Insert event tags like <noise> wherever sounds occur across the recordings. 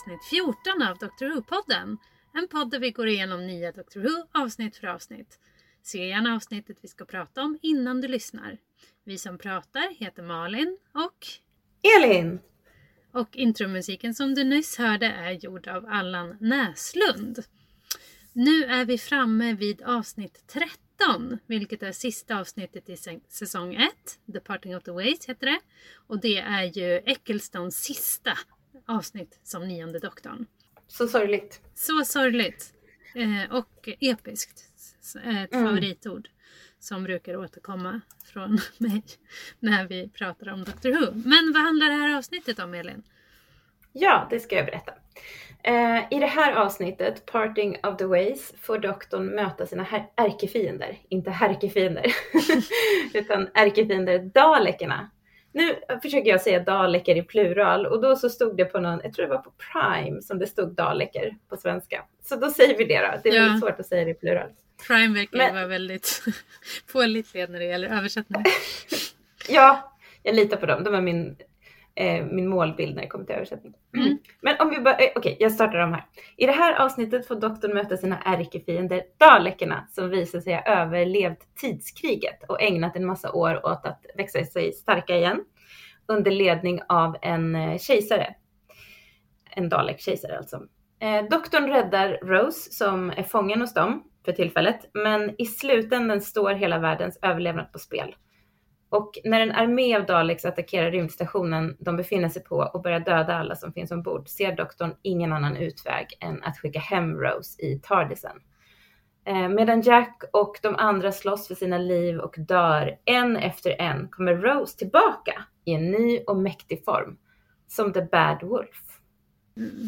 avsnitt 14 av Dr Who-podden. En podd där vi går igenom nya Dr Who avsnitt för avsnitt. Se gärna avsnittet vi ska prata om innan du lyssnar. Vi som pratar heter Malin och Elin! och intromusiken som du nyss hörde är gjord av Allan Näslund. Nu är vi framme vid avsnitt 13, vilket är sista avsnittet i sä- säsong 1. The Parting of the Ways heter det. Och det är ju Ecclestons sista avsnitt som nionde doktorn. Så sorgligt. Så sorgligt. Eh, och episkt. S- Ett Mm. favoritord som brukar återkomma från <laughs> mig när vi pratar om Doctor Who. Men vad handlar det här avsnittet om Elin? Ja, det ska jag berätta. Eh, I det här avsnittet, Parting of the Ways, får doktorn möta sina ärkefiender. Inte härkefiender, <laughs> utan ärkefiender, dalekerna. Nu försöker jag säga daleker i plural och då så stod det på någon, jag tror det var på Prime som det stod daleker på svenska. Så då säger vi det då. Det är Ja. väldigt svårt att säga det i plural. Prime verkar Men- vara väldigt <laughs> pålitlig när det gäller översättning. <laughs> Ja, jag litar på dem. De är min, eh, min målbild när det kommer till översättning. Mm. <clears throat> Men om vi bara, eh, okej, jag startar om här. I det här avsnittet får doktorn möta sina ärkefiender, dalekerna, som visar sig ha överlevt tidskriget och ägnat en massa år åt att växa sig starka igen under ledning av en eh, kejsare. En dalek-kejsare alltså. Eh, doktorn räddar Rose som är fången hos dem för tillfället, men i slutändan står hela världens överlevnad på spel. Och när en armé av Daleks attackerar rymdstationen de befinner sig på och börjar döda alla som finns ombord ser doktorn ingen annan utväg än att skicka hem Rose i Tardisen. Eh, medan Jack och de andra slåss för sina liv och dör en efter en kommer Rose tillbaka i en ny och mäktig form. Som The Bad Wolf,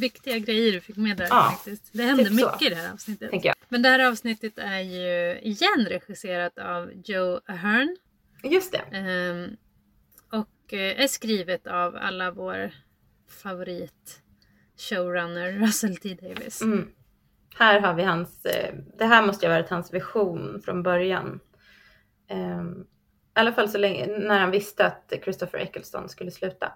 Viktiga grejer du fick med där Ja, faktiskt. Det händer typ så. mycket i det här avsnittet. Men det här avsnittet är ju igen regisserat av Joe Ahern. Just det. Ehm, och eh, är skrivet av alla vår favorit showrunner <laughs> Russell T Davis. Mm. Här har vi hans, eh, det här måste ju ha varit hans vision från början. Ehm, I alla fall så länge, när han visste att Christopher Eccleston skulle sluta.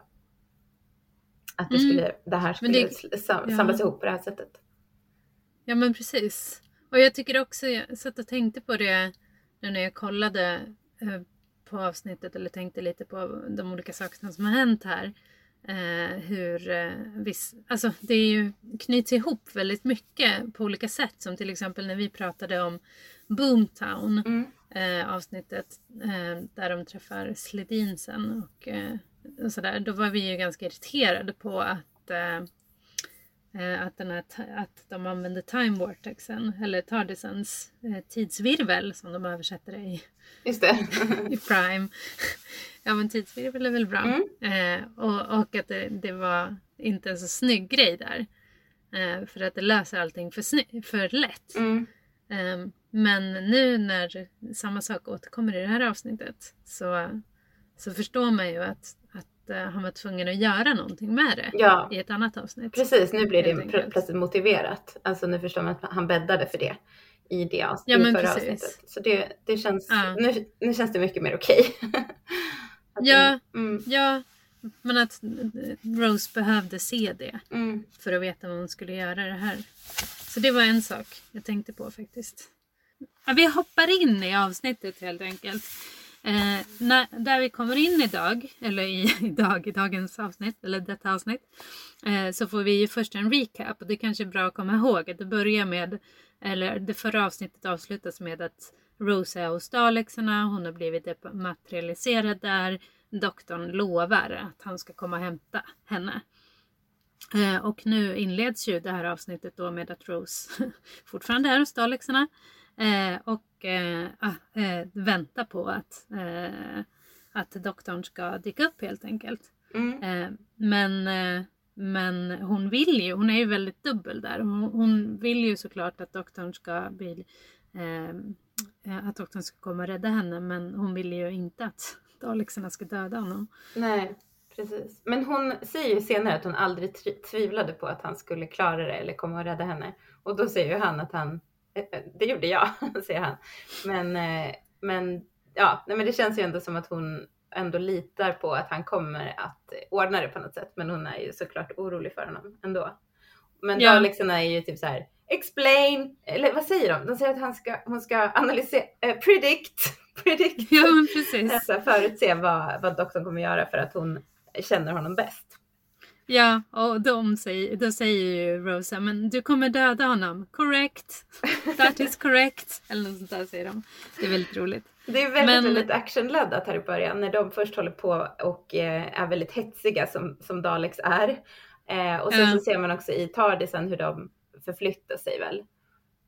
Att det, Mm. skulle, det här skulle det- sl- sam, ja. samlas ihop på det här sättet. Ja men precis. Och jag tycker också, jag satt och tänkte på det nu när jag kollade eh, på avsnittet eller tänkte lite på de olika sakerna som har hänt här. Eh, hur eh, viss, alltså det är ju, knyts ihop väldigt mycket på olika sätt som till exempel när vi pratade om Boomtown Mm. eh, avsnittet eh, där de träffar Sledinsen och, eh, och sådär. Då var vi ju ganska irriterade på att eh, att, den här, att de använder time vortexen eller Tardisens eh, tidsvirvel som de översätter det i, Just det. <laughs> i Prime. ja men tidsvirvel är väl bra. Mm. Eh, och, och att det, det var inte en så snygg grej där. Eh, för att det löser allting för, sny- för lätt. Mm. Ehm, Men nu när samma sak återkommer i det här avsnittet så, så förstår man ju att, att eh, han var tvungen att göra någonting med det Ja, i ett annat avsnitt. precis. Nu blir det plötsligt motiverat. Alltså nu förstår man att han bäddade för det i det avs- Ja, men förra precis. avsnittet. Så det, det känns, Ja. nu, nu känns det mycket mer okej. <laughs> Att Ja. Mm, Ja, men att Rose behövde se det mm, för att veta vad hon skulle göra det här. Så det var en sak jag tänkte på faktiskt. Ja, vi hoppar in i avsnittet helt enkelt. Eh, när, där vi kommer in idag, eller i, <laughs> idag, i dagens avsnitt, eller detta avsnitt, eh, så får vi ju först en recap. Och det kanske är bra att komma ihåg att det börjar med, eller det förra avsnittet avslutas med att Rose är hos Dalexarna, hon har blivit materialiserad där. Doktorn lovar att han ska komma och hämta henne. Eh, och nu inleds ju det här avsnittet då med att Rose <laughs> fortfarande är hos Dalexarna eh, och eh, eh, väntar på att, eh, att doktorn ska dyka upp helt enkelt. mm. Eh, men eh, Men hon vill ju, hon är ju väldigt dubbel där. Hon, hon vill ju såklart att doktorn ska bli att doktorn ska komma och rädda henne men hon vill ju inte att <laughs> dalexarna ska döda honom. Nej, precis. Men hon säger ju senare att hon aldrig tvivlade på att han skulle klara det eller komma och rädda henne. Och då säger ju han att han, det gjorde jag, <laughs> säger han. Men, eh, men ja, nej, men det känns ju ändå som att hon ändå litar på att han kommer att ordna det på något sätt. Men hon är ju såklart orolig för honom ändå. Men ja. Dalexarna är ju typ så här, explain, eller vad säger de? De säger att han ska, hon ska analysera, äh, predict, <laughs> predict. Ja, men precis. Alltså förutse vad, vad doktorn kommer göra för att hon känner honom bäst. Ja, och de säger, då säger ju Rosa, men du kommer döda honom. Correct. <laughs> That is correct. Eller något sånt där säger de. Det är väldigt roligt. Det är väldigt, men... väldigt actionladdat här i början när de först håller på och eh, är väldigt hetsiga som, som Daleks är. Eh, och sen ja. så ser man också i Tardisen hur de förflyttar sig väl.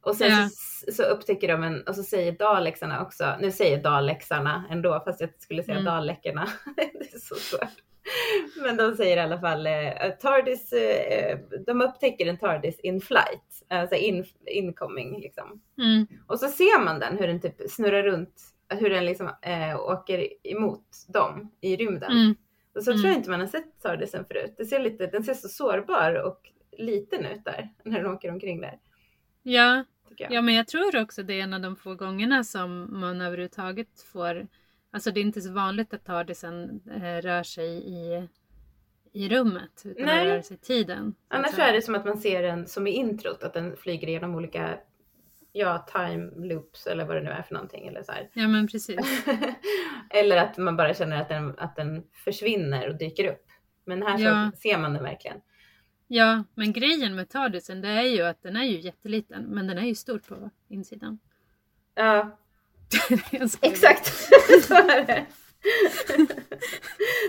Och sen ja. så, så, upptäcker de en, och så säger Dalexarna också, nu säger Dalexarna ändå fast jag skulle säga mm. Dalekerna. <laughs> det är så svårt. <laughs> Men de säger i alla fall eh, TARDIS, eh, de upptäcker en TARDIS in flight, alltså in, incoming liksom. Mm. Och så ser man den hur den typ snurrar runt, hur den liksom äh, åker emot dem i rymden. Mm. Och så mm. tror jag inte man har sett TARDISen förut. Det ser lite, den ser så sårbar och liten ut där när den åker omkring där. Ja, ja men jag tror också det är en av de få gångerna som man överhuvudtaget får Alltså det är inte så vanligt att TARDISen eh, rör sig i, i rummet utan Nej. den rör sig i tiden. Annars är det som att man ser den som i introt, att den flyger genom olika ja, time loops eller vad det nu är för någonting. Eller så här. Ja men precis. <laughs> eller att man bara känner att den, att den försvinner och dyker upp. Men här ja. så ser man den verkligen. Ja, men grejen med TARDISen det är ju att den är ju jätteliten men den är ju stor på insidan. Ja, Exakt, så är det.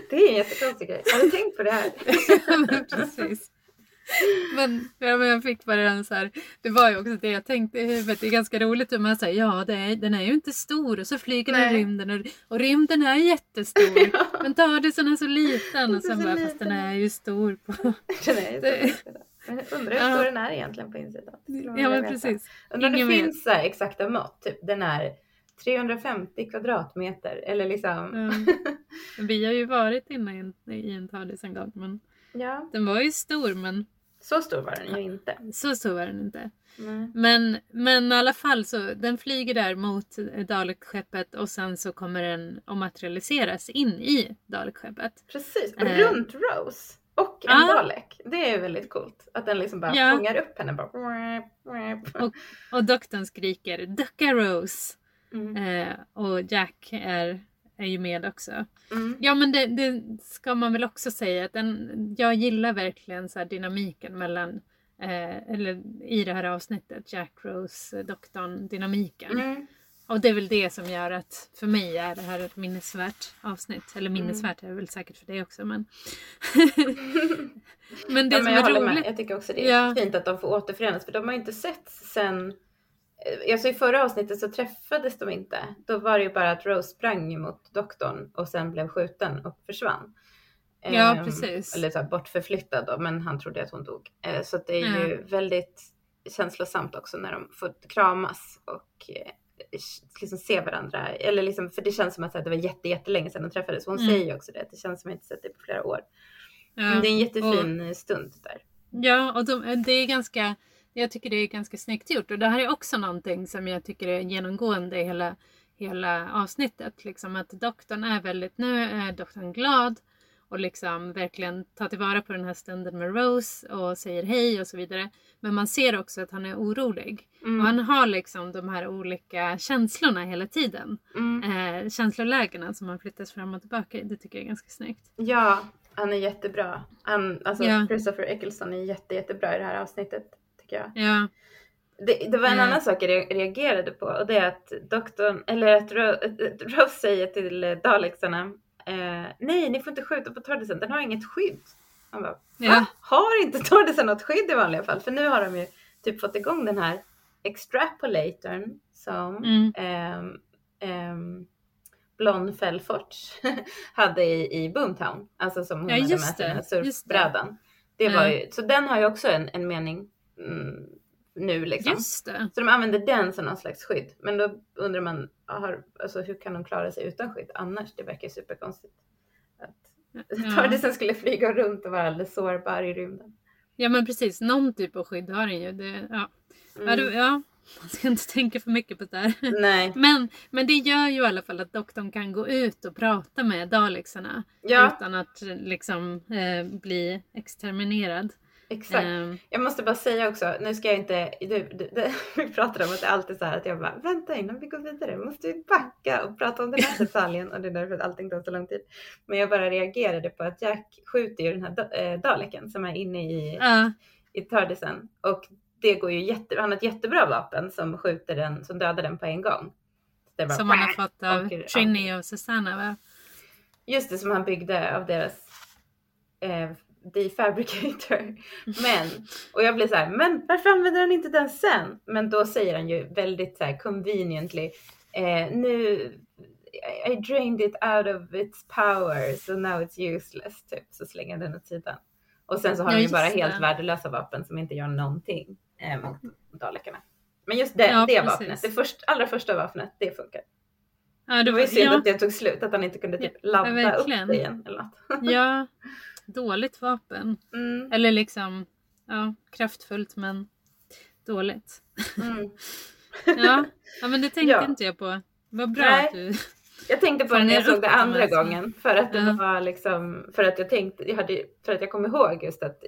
det är en jättekonstig grej. Har du tänkt på det här? ja, <laughs> men precis. Men, ja, men jag fick bara den så här, det var ju också det jag tänkte i huvudet, det är ganska roligt hur man säger ja det är, den är ju inte stor och så flyger den i rymden och, och rymden är jättestor. <laughs> ja. Men Tardisen är så liten och sen bara, liten. fast den är ju stor på... <laughs> den är ju det, men undrar hur stor den är egentligen på insidan. Ja men precis. Undrar om det finns så exakta mått, typ den är 350 kvadratmeter eller liksom. Mm. <laughs> Vi har ju varit inne i en, TARDIS en gång men ja. den var ju stor men så stor var den ju inte. Så stor var den inte. Mm. Men, men i alla fall så den flyger där mot Dalek-skeppet och sen så kommer den att materialiseras in i Dalek-skeppet. Precis, och eh. runt Rose. Och en ah. Dalek. Det är väldigt coolt. Att den liksom bara ja. fångar upp henne. Bara... Och, och doktorn skriker Ducka Rose. Mm. Eh, och Jack är, är ju med också. Mm. Ja men det, det, ska man väl också säga att den, jag gillar verkligen så dynamiken mellan eh, eller i det här avsnittet, Jack Rose, doktorn, dynamiken. Mm. Och det är väl det som gör att för mig är det här ett minnesvärt avsnitt. Eller mm. minnesvärt är det väl säkert för dig också men. <laughs> men det ja, men som är roligt. Med. Jag tycker också det är ja. fint att de får återförenas för de har inte sett sen Alltså i förra avsnittet så träffades de inte. Då var det ju bara att Rose sprang mot doktorn och sen blev skjuten och försvann. Ja, um, precis. Eller så här, bortförflyttad då, men han trodde att hon dog. Uh, så det är mm. ju väldigt känslosamt också när de får kramas och uh, liksom se varandra. Eller liksom, för det känns som att det var jätte, jättelänge sedan de träffades. Hon mm. säger ju också det, att det känns som att jag inte sett det på flera år. Ja, men det är en jättefin och, stund där. Ja, och de, det är ganska jag tycker det är ganska snyggt gjort och det här är också någonting som jag tycker är genomgående i hela, hela avsnittet. Liksom att doktorn är väldigt, nu är doktorn glad och liksom verkligen tar tillvara på den här stunden med Rose och säger hej och så vidare. Men man ser också att han är orolig. Mm. Och han har liksom de här olika känslorna hela tiden. Mm. Eh, känslolägena som han flyttas fram och tillbaka i. Det tycker jag är ganska snyggt. Ja, han är jättebra. Han, alltså ja. Christopher Eccleston är jätte, jättebra i det här avsnittet jag. Ja. Det, det var en mm. annan sak jag reagerade på och det är att doktorn, eller att Rose säger till Dalexarna eh, Nej, ni får inte skjuta på Tordisen, den har inget skydd. Han bara, ja. Har inte Tordisen något skydd i vanliga fall? För nu har de ju typ fått igång den här extrapolatorn som mm. um, um, Blond Fellfort <laughs> hade i, i Boomtown. Alltså som hon ja, hade med sig den surfbrädan. Det var Ja. ju, så den har ju också en, en mening nu liksom. Just det. Så de använder den som någon slags skydd. Men då undrar man, har, alltså, hur kan de klara sig utan skydd annars? Det verkar superkonstigt. Att <laughs> Ja. Tardisen skulle flyga runt och vara alldeles sårbar i rymden. ja men precis, någon typ av skydd har den ju. Det, ja. Mm. ja, man ska inte tänka för mycket på det där. <laughs> Nej, Men, men det gör ju i alla fall att doktorn kan gå ut och prata med dalexarna ja utan att liksom eh, bli exterminerad. Exakt. Eh, Jag måste bara säga också, nu ska jag inte, du, du, det, <laughs> vi pratade om att det alltid så här att jag bara, vänta innan vi går vidare, måste vi backa och prata om den här <laughs> detaljen och det är därför att allting tar så lång tid. Men jag bara reagerade på att Jack skjuter ju den här eh, daleken som är inne i, ja, i Tardisen och det går ju jätte, han har ett jättebra vapen som skjuter den, som dödar den på en gång. Bara- som man har fått av Trini och Susanna va? Just det, som han byggde av deras eh, defabricator. Men, och jag blir så här, men varför använder han inte den sen? Men då säger han ju väldigt så här conveniently, eh, nu I drained it out of its power so now it's useless. Typ. Så slänger han den åt sidan. Och sen så har Ja, han ju bara det. helt värdelösa vapen som inte gör någonting eh, mot dalekarna. Men just det, Ja, det vapnet, det först, allra första vapnet, det funkar. Ja, Det var ju synd ja, att det tog slut, att han inte kunde typ ladda upp det igen eller något. ja, <laughs> dåligt vapen. Mm, Eller liksom, ja, kraftfullt men dåligt. mm. <laughs> Ja, ja men det tänkte Ja. inte jag på. Vad bra Nej. att du... Jag tänkte på det när jag såg det de andra gången för att det Ja. var liksom, för att jag tänkte, jag hade, för att jag kom ihåg just att,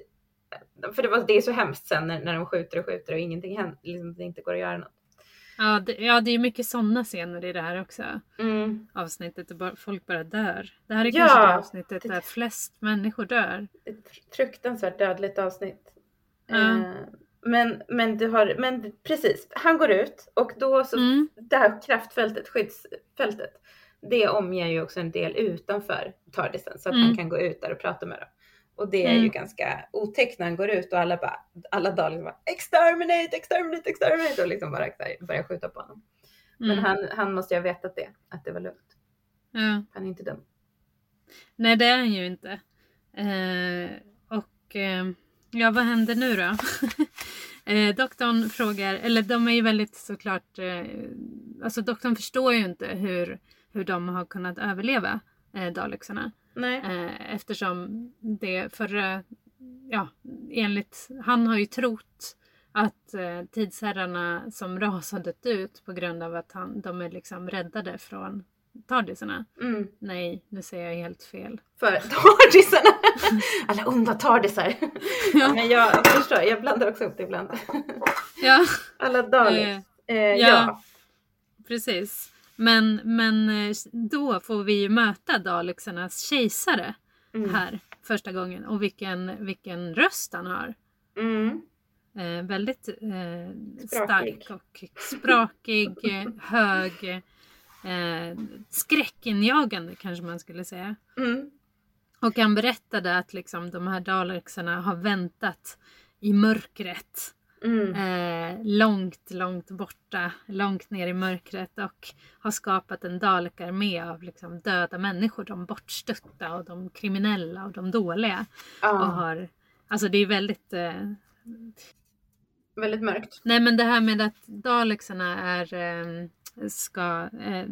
för det, var, det är så hemskt sen när, när de skjuter och skjuter och ingenting händer, liksom det inte går att göra något. Ja, det, ja, det är mycket sådana scener i det här också. Mm. Avsnittet där folk bara dör. Det här är Ja, kanske det avsnittet det- där flest människor dör. Ett fruktansvärt dödligt avsnitt. Ja. Eh, men, men du har, men precis, han går ut och då så, Mm. det här kraftfältet, skyddsfältet, det omger ju också en del utanför Tardisen så att Mm. han kan gå ut där och prata med dem. Och det är ju Mm. ganska otäckt när han går ut och alla bara, alla Daleks bara exterminate, exterminate, exterminate och liksom bara börjar skjuta på honom. Men Mm. han, han måste ju ha vetat det, att det var lugnt. Ja. Han är inte dum. Nej, det är han ju inte. Eh, och eh, ja, vad händer nu då? <laughs> eh, doktorn frågar, eller de är ju väldigt såklart, eh, alltså doktorn förstår ju inte hur, hur de har kunnat överleva eh, dalexarna. Nej. Eh, eftersom det förra, ja, enligt, han har ju trott att eh, tidsherrarna som ras har dött ut på grund av att han, de är liksom räddade från tardisarna. Mm. Nej, nu säger jag helt fel. För tardisarna! <laughs> Alla onda tardisar. <laughs> ja. Men jag förstår, jag blandar också upp det ibland. Ja, Alla Daleks. eh, Eh, ja. ja. precis. Men, men eh, då får vi ju möta dalexarnas kejsare Mm. här första gången och vilken, vilken röst han har. Mm. Eh, väldigt eh, stark och sprakig, <laughs> hög, eh, skräckinjagande kanske man skulle säga. Mm. Och han berättade att liksom, de här dalexarna har väntat i mörkret. Mm. Eh, långt, långt borta, långt ner i mörkret och har skapat en dalekarmé av liksom, döda människor. De bortstötta och de kriminella och de dåliga. Och Ja, har, alltså det är väldigt eh, väldigt mörkt. Nej men det här med att dalexarna är, eh, ska, eh,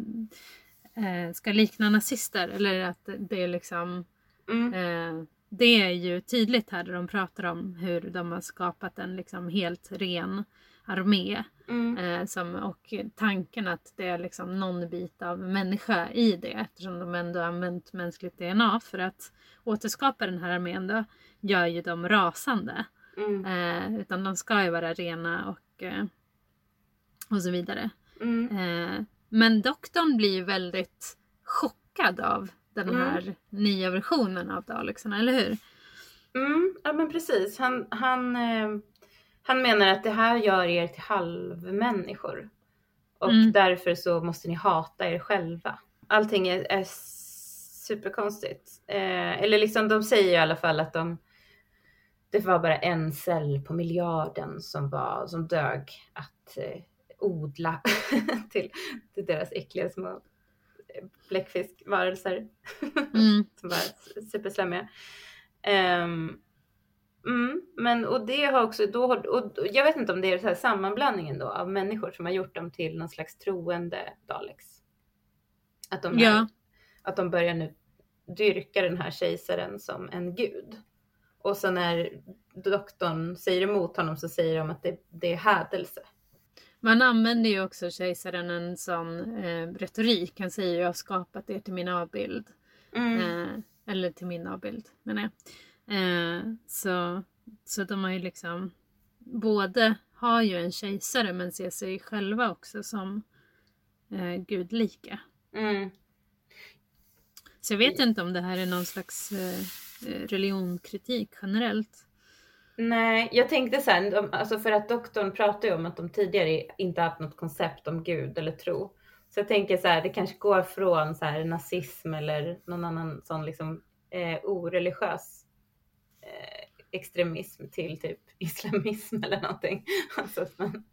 eh, ska likna nazister eller att det är liksom Mm. Det är ju tydligt här där de pratar om hur de har skapat en liksom helt ren armé. Mm. Eh, som, och tanken att det är liksom någon bit av människa i det eftersom de ändå använt mänskligt DNA för att återskapa den här armén då gör ju dem rasande. Mm. Eh, utan de ska ju vara rena och, eh, och så vidare. Mm. Eh, men doktorn blir ju väldigt chockad av den Mm. här nya versionen av Dalexarna, eller hur? Mm. Ja men precis. Han, han, eh, han menar att det här gör er till halvmänniskor. Och Mm. därför så måste ni hata er själva. Allting är, är superkonstigt. Eh, eller liksom de säger i alla fall att de det var bara en cell på miljarden som, var, som dög att eh, odla <laughs> till, till deras äckliga små bläckfiskvarelser Mm. <laughs> som var superslemmiga. Ehm, Mm, men och det har också, då, och jag vet inte om det är så här sammanblandningen då av människor som har gjort dem till någon slags troende Daleks. Att de, Ja. att de börjar nu dyrka den här kejsaren som en gud. Och så när doktorn säger emot honom så säger de att det, det är hädelse. Man använder ju också kejsaren en sån eh, retorik. Han säger jag har skapat er till min avbild. Mm. Eh, eller till min avbild menar jag. Eh, så, så de har ju liksom både har ju en kejsare men ser sig själva också som eh, gudlika. Mm. Så jag vet inte om det här är någon slags eh, eh, religionkritik generellt. Nej, jag tänkte så här, alltså för att doktorn pratar ju om att de tidigare inte haft något koncept om Gud eller tro. Så jag tänker så här, det kanske går från så här nazism eller någon annan sån liksom eh, oreligiös eh, extremism till typ <laughs> islamism eller någonting. Alltså man,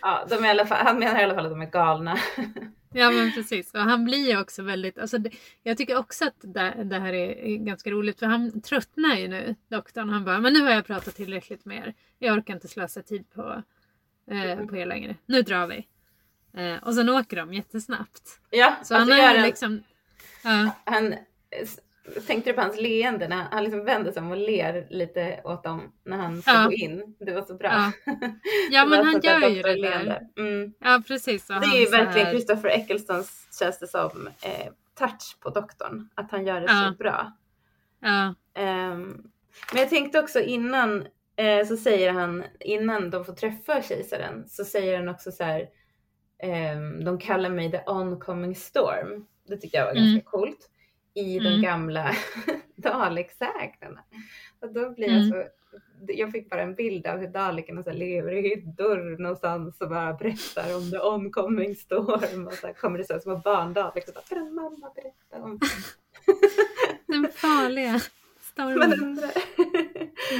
ja, de är i fall, han menar i alla fall att de är galna. <laughs> Ja men precis. Och han blir ju också väldigt, alltså det, jag tycker också att det, det här är, ganska roligt för han tröttnar ju nu, doktorn. Han bara, men nu har jag pratat tillräckligt med er. Jag orkar inte slösa tid på, eh, på er längre. Nu drar vi. Eh, och sen åker de jättesnabbt. Ja, Så alltså han är en, liksom, ja, han, tänkte du på hans leende när han, han liksom vänder sig om och ler lite åt dem när han ska Ja. gå in. Det var så bra. ja. <laughs> ja men han gör ju det där. Mm. Ja precis. Det är ju så här- verkligen Christopher Ecclestons känns det som eh, touch på doktorn. Att han gör det Ja. så bra. Ja, Ehm, men jag tänkte också innan eh, så säger han innan de får träffa kejsaren så säger han också så här. ehm, de kallar mig the oncoming storm. Det tycker jag var Mm. ganska coolt. I de Mm. gamla <laughs> Daleksägnerna. Och då blir jag Mm. så jag fick bara en bild av hur dalekerna så lever i hyddor någonstans och bara berättar om the oncoming storm. Och så kommer det så här små barn Daleks och bara, mamma berätta om <laughs> den farliga Man stormen. undrar,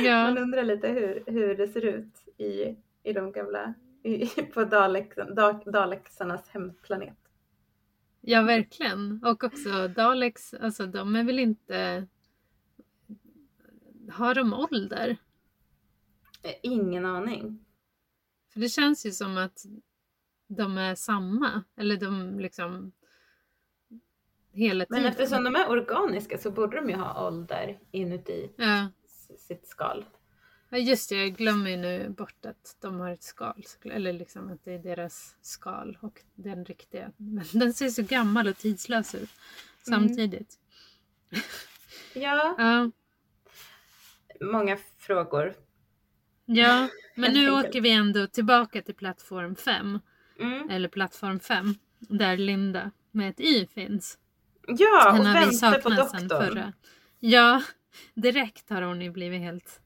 Ja. man undrar lite hur, hur det ser ut i, i de gamla, i, på Dalek, Da- Daleksarnas hemplanet. Ja, verkligen. Och också Daleks, alltså de är väl inte... Har de ålder? Eh, Ingen aning. För det känns ju som att de är samma. Eller de liksom... Hela Men tiden. eftersom de är organiska så borde de ju ha ålder inuti Ja. sitt skal. Ja, just det. Jag glömmer ju nu bort att de har ett skal. Eller liksom att det är deras skal och den riktiga. Men <laughs> den ser så gammal och tidslös ut samtidigt. Ja, <laughs> Ja. många frågor. Ja, <laughs> men nu åker vi ändå tillbaka till plattform 5. Mm. Eller plattform 5. Där Linda med ett Y finns. Ja, Den och väntar på doktorn. förra. Ja, direkt har hon ju blivit helt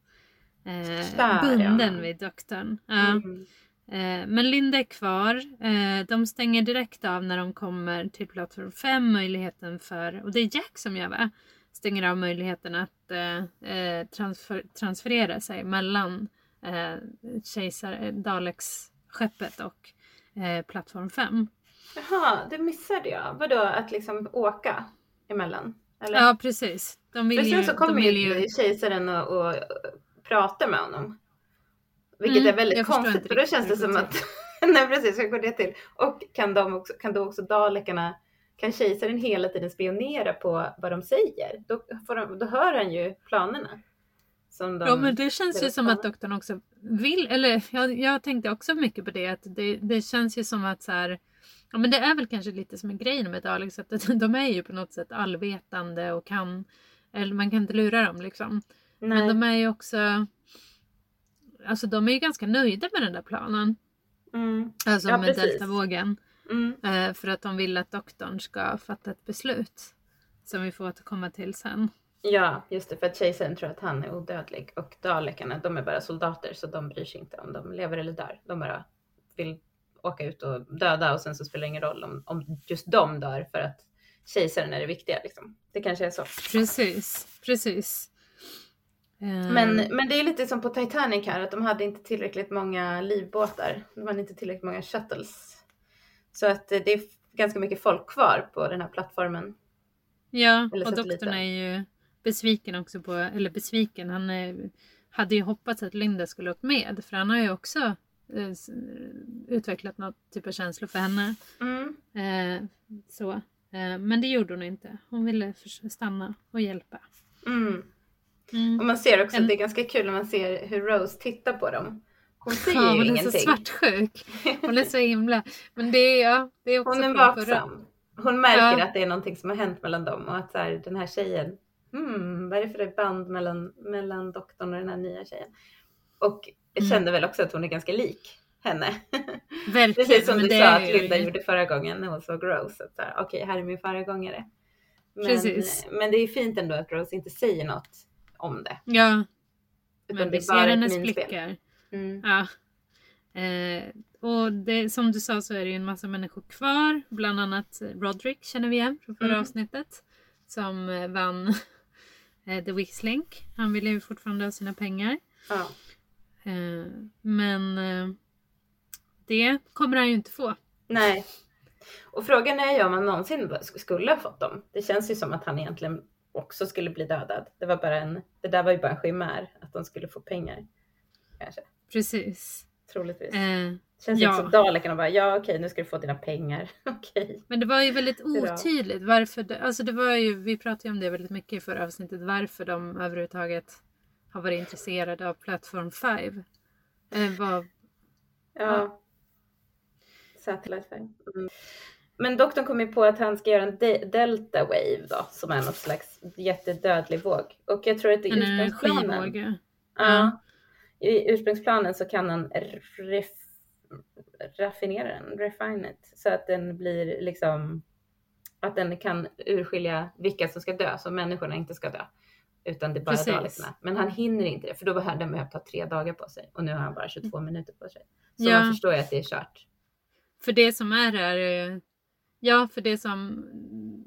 eh, i bunden honom. vid doktorn. Ja. Mm. Eh, men Linda är kvar. Eh, de stänger direkt av när de kommer till plattform 5 möjligheten för, och det är Jack som gör va? Stänger av möjligheten att eh, eh, transfer, transferera sig mellan eh, kejsar, eh, Daleks skeppet och plattform 5. Jaha, det missade jag. Vadå, att liksom åka emellan? Eller? Ja precis. De vill För sen så kommer ju ju kejsaren och, och pratar med honom. Vilket Mm, är väldigt konstigt för då känns det som att, <laughs> nej precis, hur går det till? Och kan, de också, kan då också dalekarna, kan kejsaren hela tiden spionera på vad de säger? Då, får de, då hör han ju planerna. De, Ja men det känns ju som att doktorn också vill, eller jag, jag tänkte också mycket på det att det, det känns ju som att så här, ja men det är väl kanske lite som en grej med Daleks att <laughs> de är ju på något sätt allvetande och kan, eller man kan inte lura dem liksom. Nej. Men de är ju också, alltså de är ju ganska nöjda med den där planen. mm, Alltså Ja, med deltavågen. mm, Eh, för att de vill att doktorn ska fatta ett beslut. Som vi får återkomma till sen. ja, just det, för att kejsaren tror att han är odödlig och dalekarna, de är bara soldater så de bryr sig inte om de lever eller dör. De bara vill åka ut och döda och sen så spelar det ingen roll om, om just de dör för att kejsaren är det viktiga. Liksom. Det kanske är så. Precis, precis. Eh, Men, men det är lite som på Titanic här, att de hade inte tillräckligt många livbåtar. De hade inte tillräckligt många shuttles. Så att eh, det är ganska mycket folk kvar på den här plattformen. Ja, och doktorn är ju besviken också på, eller besviken, han, är, hade ju hoppats att Linda skulle åkt med för han har ju också eh, utvecklat något typ av känslor för henne. Mm. Eh, så. Eh, men det gjorde hon inte. Hon ville stanna och hjälpa. Mm. Mm. Och man ser också En- att det är ganska kul när man ser hur Rose tittar på dem. Hon säger Ja, ju hon är ingenting. så svartsjuk. Hon är så <laughs> himla... Men det är, ja, det är också Hon är vaksam. Hon märker Ja. att det är någonting som har hänt mellan dem och att så här, den här tjejen, hmm, vad är det för ett band mellan, mellan doktorn och den här nya tjejen? Och jag Mm. kände väl också att hon är ganska lik henne. <laughs> Verkligen. Precis som du sa att Linda gjorde förra gången när hon såg Rose. Okej, här är min föregångare. Men, Precis. men det är fint ändå att Rose inte säger något om det. Ja, Utan men vi ser hennes blickar. Mm. Ja. Eh, och det, som du sa så är det ju en massa människor kvar. Bland annat Roderick känner vi igen från förra Mm. avsnittet. Som eh, vann <laughs> eh, The Weekslink. Han ville ju fortfarande ha sina pengar. Ja. Eh, men eh, det kommer han ju inte få. Nej. Och frågan är ju om han någonsin sk- skulle ha fått dem. Det känns ju som att han egentligen också skulle bli dödad. Det var bara en, det där var ju bara en chimär, att de skulle få pengar. Kanske, Precis. troligtvis. Eh, Känns ja. inte som Dalekarna bara, ja okej nu ska du få dina pengar. <laughs> okej. Men det var ju väldigt otydligt varför. Det, alltså det var ju, vi pratade ju om det väldigt mycket i förra avsnittet. Varför de överhuvudtaget har varit intresserade av Plattform 5. Eh, vad, Ja. Satellite file. Mm. Men doktorn kom ju på att han ska göra en de- delta wave då, som är något slags jättedödlig våg. Och jag tror att i en ursprungsplanen, energivåg. ja, i ursprungsplanen så kan han ref, raffinera den, refine it, så att den blir liksom, att den kan urskilja vilka som ska dö, så människorna inte ska dö. Utan det är bara dalekarna. Men han hinner inte det, för då hade den behövt ta tre dagar på sig. Och nu har han bara 22 minuter på sig. Så Ja. man förstår ju att det är kört. För det som är är eh, Ja, för det som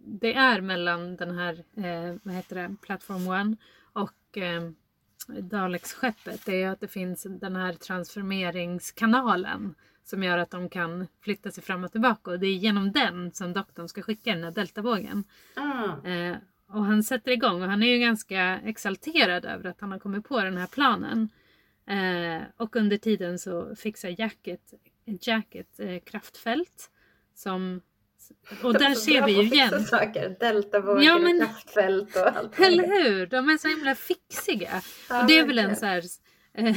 det är mellan den här, eh, vad heter det, Platform 1 och eh, Daleks-skeppet det är att det finns den här transformeringskanalen som gör att de kan flytta sig fram och tillbaka och det är genom den som doktorn ska skicka den här deltavågen. Ah, Eh, och han sätter igång och han är ju ganska exalterad över att han har kommit på den här planen. Eh, och under tiden så fixar Jack ett, Jack ett eh, kraftfält. Som, och där ser vi ju igen. Saker. Deltavågor Ja, men- och kraftfält och allt. <laughs> Eller hur? De är så himla fixiga. Ja, och det är väl en verkligen. så här, eh,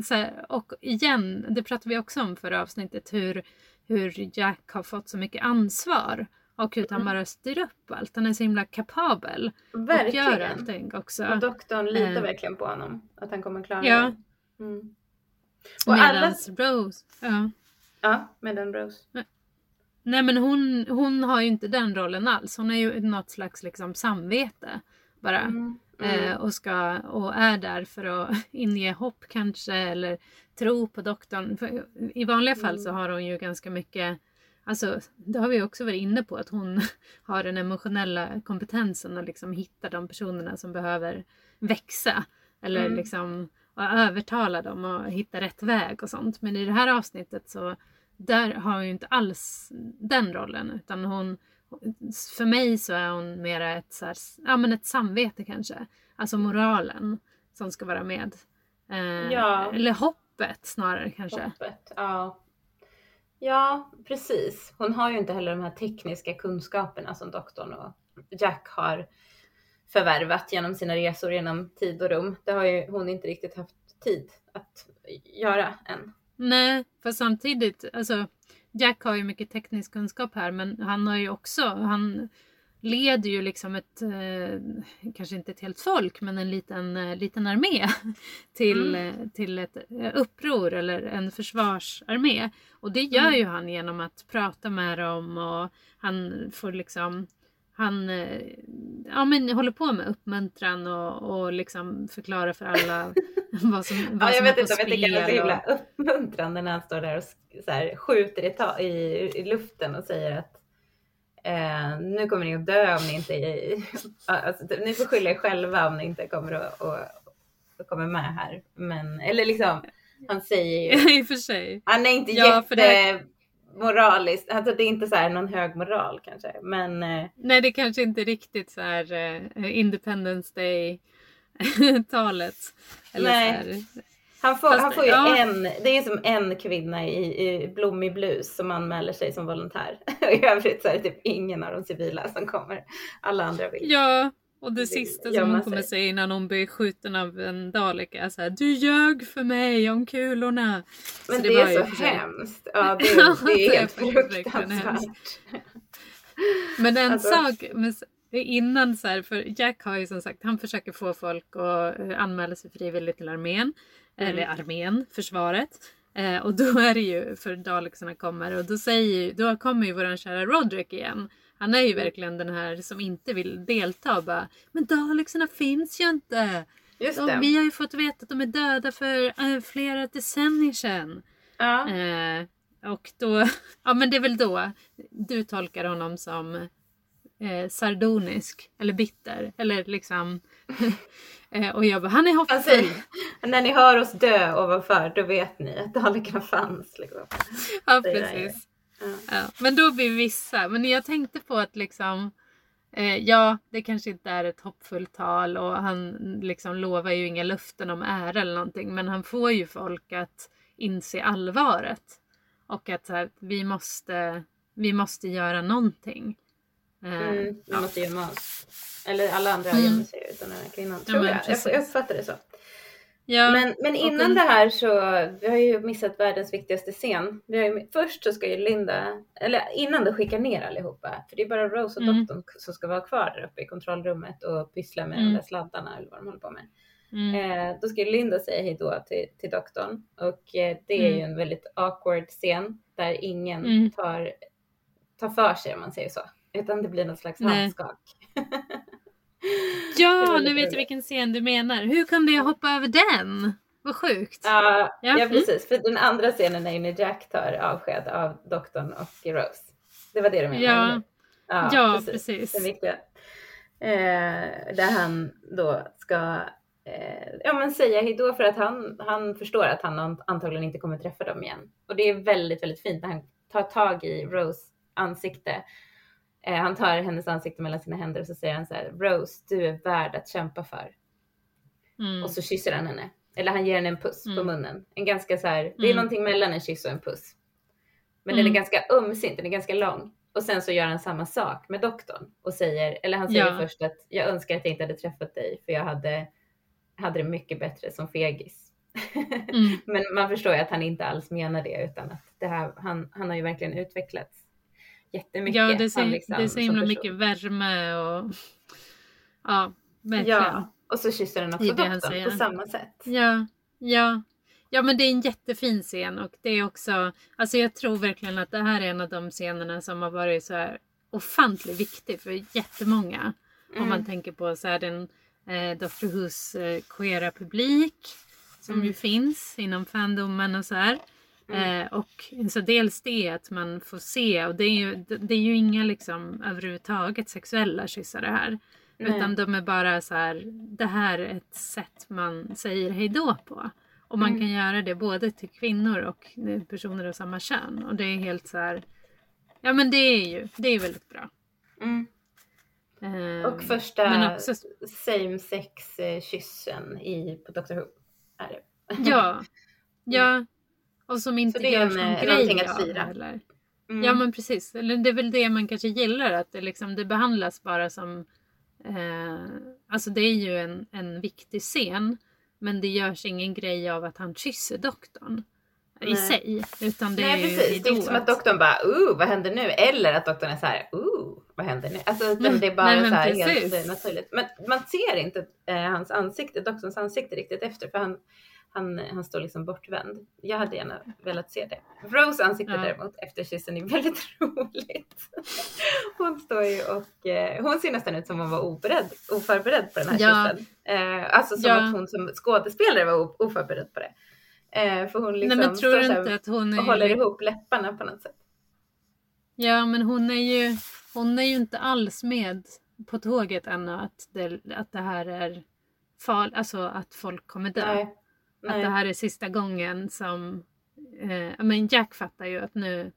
<laughs> så här, och igen, det pratade vi också om förra avsnittet, hur, hur Jack har fått så mycket ansvar. Och hur han Mm. bara styr upp allt. Han är så himla kapabel. Och gör Verkligen. allting också. Och doktorn litar Eh. verkligen på honom. Att han kommer klara Ja. det. Mm. Och alla... Medans Rose, ja. Ja, med den Rose. Nej men hon, hon har ju inte den rollen alls. Hon är ju något slags liksom samvete bara. Mm. Mm. Eh, och, ska, och är där för att <laughs> inge hopp kanske eller tro på doktorn. För I vanliga fall så Mm. har hon ju ganska mycket Alltså, det har vi också varit inne på att hon <laughs> har den emotionella kompetensen att liksom hitta de personerna som behöver växa. Eller Mm. liksom övertala dem och hitta rätt väg och sånt. Men i det här avsnittet så där har hon ju inte alls den rollen utan hon för mig så är hon mera ett, så här, ja, men ett samvete kanske. Alltså moralen som ska vara med. Eh, Ja. Eller hoppet snarare kanske. Hoppet, ja. Ja, precis. Hon har ju inte heller de här tekniska kunskaperna som doktorn och Jack har förvärvat genom sina resor genom tid och rum. Det har ju hon inte riktigt haft tid att göra än. Nej, för samtidigt, alltså Jack har ju mycket teknisk kunskap här men han har ju också, han leder ju liksom ett, eh, kanske inte ett helt folk men en liten, eh, liten armé <laughs> till, Mm. eh, till ett eh, uppror eller en försvarsarmé. Och det gör Mm. ju han genom att prata med dem och han får liksom han eh, ja, men håller på med uppmuntran och, och liksom förklarar för alla <laughs> vad som, vad Ja, jag som vet är inte om jag tycker det är så och- himla uppmuntrande när han står där och så här, skjuter i, ta- i, i luften och säger att eh, nu kommer ni att dö om ni inte... <laughs> Ja, alltså, typ, ni får skylla er själva om ni inte kommer att och, och kommer med här. Men, eller liksom, han säger ju... <laughs> I och för sig. Han är inte Ja, för jättemoralisk. Alltså det är inte så här någon hög moral kanske. Men eh, Nej, det kanske inte riktigt så här eh, Independence Day talet. <laughs> Eller Nej. Han får, Fast, han får ju ja. en, det är som en kvinna i, i blommig blus som anmäler sig som volontär. <laughs> I övrigt så är det typ ingen av de civila som kommer. Alla andra vill. Ja, och det Det sista som hon man kommer säga innan hon blir skjuten av en dalek är såhär Du ljög för mig om kulorna. Men Så det, var är så för hemskt. Ja, det, <laughs> Ja, det det är är helt fruktansvärt. Men en Alltså- sak innan så här, för Jack har ju som sagt, han försöker få folk att eh, anmäla sig frivilligt till armén. Mm. Eller armén, försvaret. Eh, och då är det ju för Dalexarna kommer och då säger ju- då kommer ju våran kära Roderick igen. Han är ju verkligen den här som inte vill delta och bara Men Dalexarna finns ju inte! Just De, det. vi har ju fått veta att de är döda för eh, flera decennier sedan. Ja. Eh, och då, <laughs> ja men det är väl då du tolkar honom som eh, sardonisk eller bitter eller liksom. <laughs> eh, och jag bara, han är hoppfull. Alltså, <laughs> när ni hör oss dö ovanför, då vet ni att dalekarna fanns. Liksom. ja precis. Ja. Ja, men då blir vissa, men jag tänkte på att liksom eh, Ja, det kanske inte är ett hoppfullt tal och han liksom lovar ju inga löften om ära eller någonting men han får ju folk att inse allvaret. Och att här, vi, måste, vi måste göra någonting. Eh, Mm, ja. måste gömma oss. Eller alla andra Mm. gömmer sig utan den här kvinnan. Ja, Tror men jag. Jag, jag uppfattar det så. Ja, Men, men innan en- det här så, vi har ju missat världens viktigaste scen. Vi har ju, först så ska ju Linda, eller innan de skickar ner allihopa, för det är bara Rose och Mm. doktorn som ska vara kvar där uppe i kontrollrummet och pyssla med Mm. de där sladdarna eller vad de håller på med. mm, Eh, då ska ju Linda säga hej då till, till doktorn och eh, det är Mm. ju en väldigt awkward scen där ingen Mm. tar, tar för sig om man säger så. Utan det blir något slags Nej. handskak. <laughs> Ja nu vet jag vilken scen du menar. Hur kunde jag hoppa över den? Vad sjukt. Ja, Ja, ja mm. precis. För den andra scenen är ju när Jack tar avsked av doktorn och Rose. Det var det du menade? Ja. eller? Ja, precis. Den viktiga. Eh, där han då ska eh, ja, men säga hejdå för att han, han förstår att han an- antagligen inte kommer träffa dem igen. Och det är väldigt, väldigt fint när han tar tag i Rose ansikte. Eh, han tar hennes ansikte mellan sina händer och så säger han så här, Rose, du är värd att kämpa för. Mm. Och så kysser han henne. Eller han ger henne en puss på Mm. munnen. En ganska så här, det är Mm. någonting mellan en kyss och en puss. Men Mm. den är ganska ömsint, den är ganska lång. Och sen så gör han samma sak med doktorn och säger, eller han säger Ja. först att jag önskar att jag inte hade träffat dig för jag hade, hade det mycket bättre som fegis. Mm. <laughs> Men man förstår ju att han inte alls menar det utan att det här, han, han har ju verkligen utvecklats jättemycket. Ja, det är, han så, liksom, det är så himla person. mycket värme och <laughs> ja, verkligen. Ja, och så kysser han också doktorn på samma sätt. Ja, ja. Ja men det är en jättefin scen och det är också, alltså jag tror verkligen att det här är en av de scenerna som har varit så här ofantligt viktig för jättemånga. Om man Mm. tänker på så här den eh, Doctor Who's eh, queera publik som Mm. ju finns inom fandomen och så här. Mm. Eh, och så dels det att man får se och det är ju, det är ju inga liksom överhuvudtaget sexuella kyssar det här. Nej. Utan de är bara så här, det här är ett sätt man säger hejdå på. Och man Mm. kan göra det både till kvinnor och personer av samma kön. Och det är helt så här, ja men det är ju, det är väldigt bra. Mm. Eh, Och första också, same sex eh, kyssen i, på Doctor Who. Är det. ja, <laughs> ja. Och som inte Så det är en, någon någonting att fira. Eller. Mm. Ja men precis. Eller det är väl det man kanske gillar att det, liksom, det behandlas bara som eh, Alltså det är ju en, en viktig scen. Men det görs ingen grej av att han kysser doktorn. I Nej. sig. Utan det Nej är ju precis, det är inte som att doktorn bara uh vad händer nu? Eller att doktorn är så här uh vad händer nu? Alltså utan det är bara Nej, så här precis. helt naturligt. Men man ser inte eh, hans ansikte, doktorns ansikte riktigt efter för han, han, han står liksom bortvänd. Jag hade gärna velat se det. Rose ansikte Ja. däremot efter kyssen är väldigt <laughs> roligt. Hon står ju och eh, hon ser nästan ut som hon var oberedd, oförberedd på den här Ja. kyssen. Eh, alltså som Ja. att hon som skådespelare var oförberedd på det. Eh, för hon liksom Nej står inte att hon och håller ihop läpparna på något sätt. Ja men hon är ju Hon är ju inte alls med på tåget ännu att det, att det här är farligt. Alltså att folk kommer dö. Nej. Att det här är sista gången som... Eh, men Jack fattar ju att nu...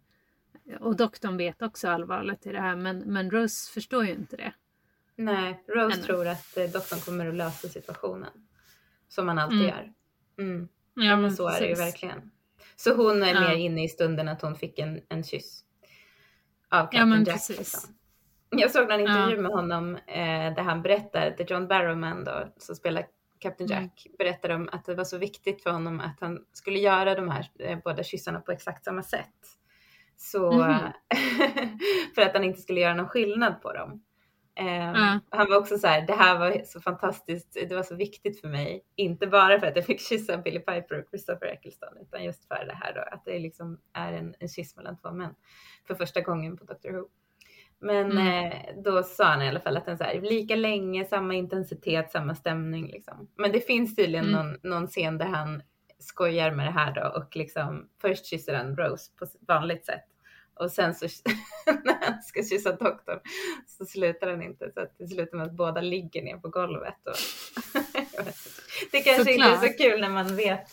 Och doktorn vet också allvarligt i det här men, men Rose förstår ju inte det. Nej, Rose Ännu. tror att eh, doktorn kommer att lösa situationen. Som man alltid Mm. gör. Mm. Ja, Ja, men så är det ju precis. verkligen. Så hon är Ja. mer inne i stunden att hon fick en, en kyss. Av Captain Ja, men Jack. precis. Liksom. Jag såg Ja. intervju med honom eh, där han berättar, där John Barrowman då, som spelar Captain Mm. Jack, berättar om att det var så viktigt för honom att han skulle göra de här eh, båda kyssarna på exakt samma sätt. Så, Mhm. <laughs> för att han inte skulle göra någon skillnad på dem. Eh, Ja. Han var också så här, det här var så fantastiskt, det var så viktigt för mig. Inte bara för att jag fick kyssa Billy Piper och Christopher Eccleston, utan just för det här då, att det liksom är en, en kyss mellan två män. För första gången på Doctor Who. Men Mm. eh, då sa han i alla fall att den så här, lika länge, samma intensitet, samma stämning liksom. Men det finns tydligen Mm. någon, någon scen där han skojar med det här då och liksom först kysser han Rose på vanligt sätt. Och sen så <laughs> när han ska kyssa doktorn så slutar han inte så att det slutar med att båda ligger ner på golvet. Och <laughs> det kanske inte är så kul när man vet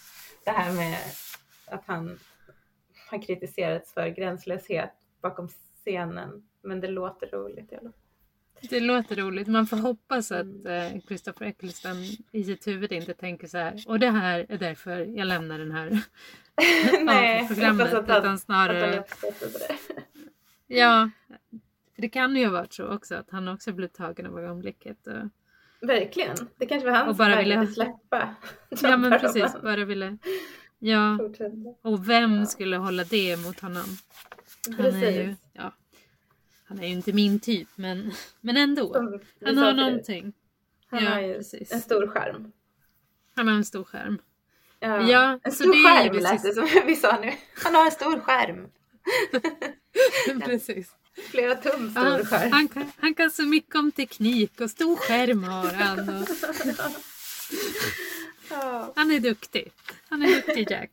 det här med att han har kritiserats för gränslöshet bakom scenen. Men det låter roligt i alla fall. Det låter roligt. Man får hoppas att Mm. eh, Christopher Eccleston i sitt huvud inte tänker så här. Och det här är därför jag lämnar den här <laughs> Nej, programmet. att han- Utan Att han snarare, uppskattade det. <laughs> ja. Det kan ju ha varit så också att han också blev tagen av ögonblicket. Och, Verkligen. Det kanske var han Och som bara vägrade ville- släppa. <laughs> ja men precis, bara ville. Ja, och vem skulle hålla det mot honom? Han Precis. är ju, ja, han är ju inte min typ men, <laughs> men ändå. Som Han har någonting. Han ja, har ju precis. en stor skärm. Han har en stor skärm. Ja, Ja, en så stor det skärm det lät det som vi sa nu. Han har en stor skärm. <laughs> precis. Flera tum stor Han, skärm. han, kan, han kan så mycket om teknik och stor skärm har han. Och, <laughs> han är duktig. Han är duktig Jack.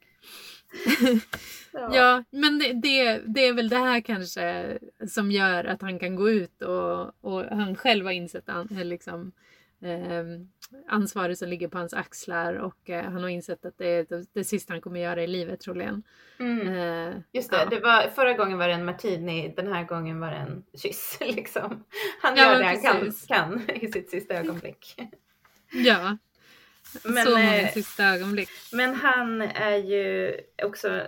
<laughs> ja. Ja, men det, det, det är väl det här kanske som gör att han kan gå ut och, och han själv har insett an, eh, liksom, eh, ansvaret som ligger på hans axlar och eh, han har insett att det är det, det sista han kommer göra i livet troligen. Mm. Eh, Just det, ja. det var, förra gången var det en martini, den här gången var det en kyss. <laughs> Liksom. Han Ja, gör det han kan, kan i sitt sista ögonblick. Ja, Men, så många eh, sista ögonblick. Men han är ju också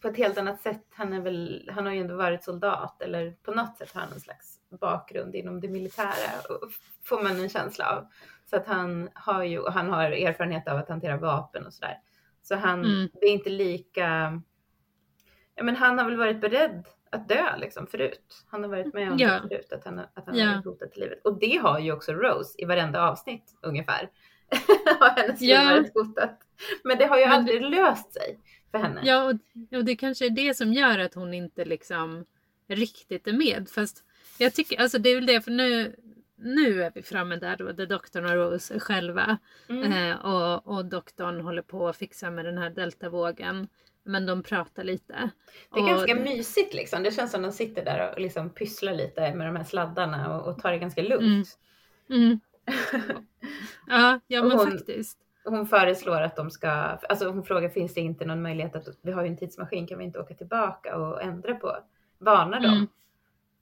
på ett helt annat sätt. Han, är väl, han har ju ändå varit soldat eller på något sätt har han en slags bakgrund inom det militära. Får man en känsla av. Så att han har ju, och han har erfarenhet av att hantera vapen och sådär. Så han, Mm. det är inte lika, ja men han har väl varit beredd att dö liksom förut. Han har varit med om Ja. det förut, att han, att han Ja. har hotad till livet. Och det har ju också Rose i varenda avsnitt ungefär. <laughs> har hennes Ja. hotat. Men det har ju Men aldrig löst sig för henne. Ja, och, och det kanske är det som gör att hon inte liksom riktigt är med. Fast jag tycker, alltså det är väl det, för nu, nu är vi framme där då, där doktorn och Rose är själva. Mm. Eh, och, och doktorn håller på att fixa med den här deltavågen. Men de pratar lite. Det är och, ganska mysigt liksom. Det känns som de sitter där och liksom pysslar lite med de här sladdarna och, och tar det ganska lugnt. Mm. Mm. <laughs> Ja, ja men hon- faktiskt. Hon föreslår att de ska, alltså hon frågar finns det inte någon möjlighet att vi har ju en tidsmaskin, kan vi inte åka tillbaka och ändra på, varna dem? Mm.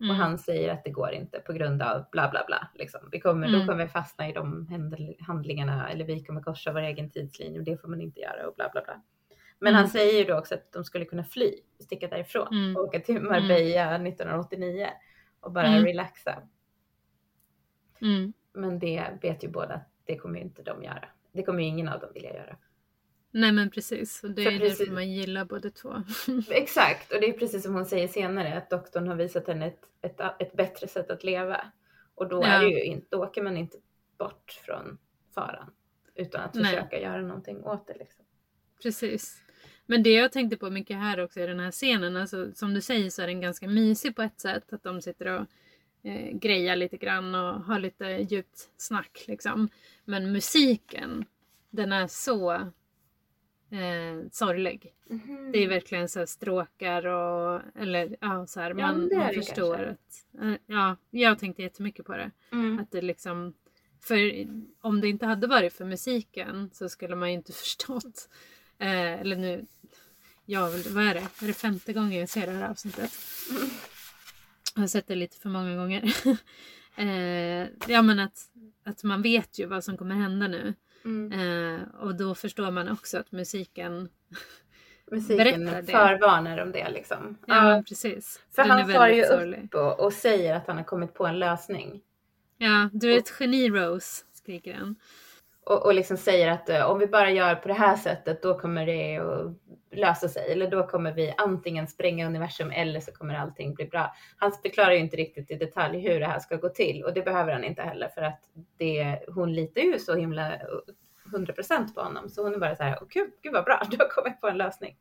Mm. Och han säger att det går inte på grund av bla bla bla. Liksom. Vi kommer, Mm. Då kommer vi fastna i de handlingarna eller vi kommer korsa vår egen tidslinje och det får man inte göra och bla bla bla. Men Mm. han säger ju då också att de skulle kunna fly, sticka därifrån Mm. och åka till Marbella 1989 och bara Mm. relaxa. Men det vet ju båda att det kommer ju inte de göra. Det kommer ju ingen av dem vilja göra. Nej men precis. Och det är precis- därför man gillar båda två. <laughs> <laughs> Exakt, och det är precis som hon säger senare att doktorn har visat henne ett, ett, ett bättre sätt att leva. Och då, är Ja. det ju inte, då åker man inte bort från faran utan att Nej. försöka göra någonting åt det. Liksom. Precis. Men det jag tänkte på mycket här också i den här scenen, alltså, som du säger så är den ganska mysig på ett sätt. Att de sitter och eh, grejar lite grann och har lite djupt snack liksom. Men musiken, den är så eh, sorglig. Det är verkligen så stråkar och eller ja, så här, Ja, man, förstår kanske. att eh, ja, jag tänkte jättemycket på det. Mm. Att det liksom för om det inte hade varit för musiken så skulle man ju inte <laughs> förstått. Eh, eller nu, ja, vad är det? Är det femte gången jag ser det här avsnittet? Jag har sett det lite för många gånger. <laughs> Eh, ja men att, att man vet ju vad som kommer hända nu. Mm. Eh, och då förstår man också att musiken <laughs> Musiken förvarnar om det liksom. Ja, precis. för Den han far ju sorglig. upp och, och säger att han har kommit på en lösning. Ja, du är ett geni Rose, skriker han. Och, och liksom säger att eh, om vi bara gör på det här sättet då kommer det att lösa sig. Eller då kommer vi antingen spränga universum eller så kommer allting bli bra. Han förklarar ju inte riktigt i detalj hur det här ska gå till och det behöver han inte heller för att det, hon litar ju så himla eh, 100% på honom. Så hon är bara så här, åh gud, gud vad bra, <laughs> du har kommit på en lösning.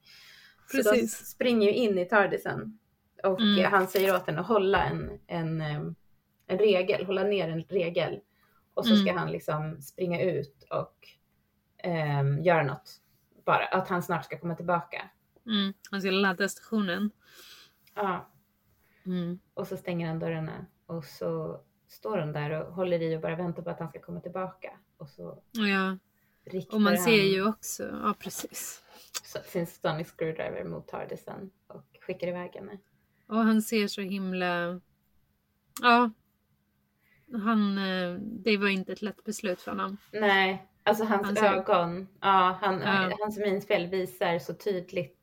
Så de Precis. springer ju in i Tardisen och Mm. eh, han säger åt henne att hålla en, en, eh, en regel, hålla ner en regel. Och så ska Mm. han liksom springa ut och ehm, göra något. Bara att han snart ska komma tillbaka. Mm. Han ska ladda stationen. Ja, Mm. och så stänger han dörrarna och så står hon där och håller i och bara väntar på att han ska komma tillbaka. Och så ja. och man han ser ju också, ja precis. sin sonic screwdriver mot Tardisen och skickar iväg henne. Och han ser så himla... Ja. Han, eh, det var inte ett lätt beslut för honom. Nej, alltså hans Han ser- ögon, ja, han, Ja. hans minspel visar så tydligt.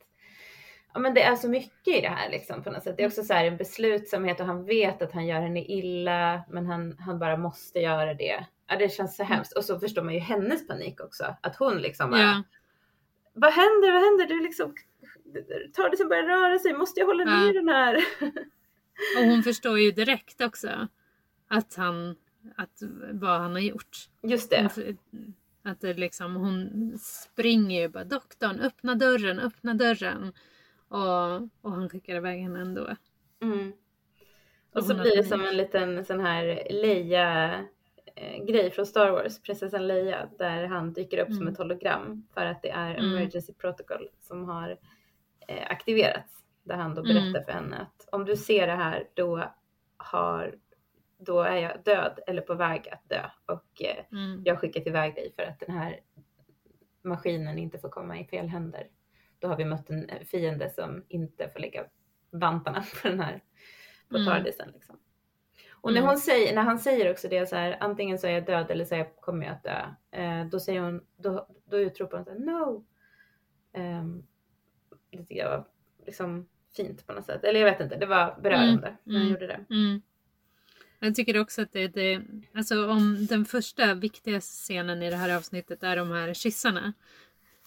Ja men det är så mycket i det här liksom på något sätt. Det är också så här en beslutsamhet och han vet att han gör henne illa men han, han bara måste göra det. Ja det känns så hemskt. Och så förstår man ju hennes panik också. Att hon liksom bara, Ja, vad händer, vad händer? Du liksom, tar det som börjar röra sig, måste jag hålla Ja. ner den här? <laughs> och hon förstår ju direkt också att han, att vad han har gjort. Just det. Att det liksom, hon springer ju bara doktorn, öppna dörren, öppna dörren. Och, och han skickar iväg henne ändå. Mm. Och Och så blir det som en liten sån här Leia eh, grej från Star Wars, prinsessan Leia, där han dyker upp som Mm. ett hologram för att det är Mm. emergency protocol som har eh, aktiverats. Där han då Mm. berättar för henne att om du ser det här då har då är jag död eller på väg att dö och eh, Mm. jag skickat iväg dig för att den här maskinen inte får komma i fel händer. Då har vi mött en eh, fiende som inte får lägga vantarna <laughs> på den här på Mm. tardisen. Liksom. Och när, Mm. hon säger, när han säger också det så här, antingen så är jag död eller så jag, kommer jag att dö. Eh, då säger hon, då, då utropar hon så här, no. Um, det tycker jag var liksom fint på något sätt. Eller jag vet inte, det var berörande när han Mm. gjorde det. Mm. Jag tycker också att det, det, alltså om den första viktiga scenen i det här avsnittet är de här kyssarna.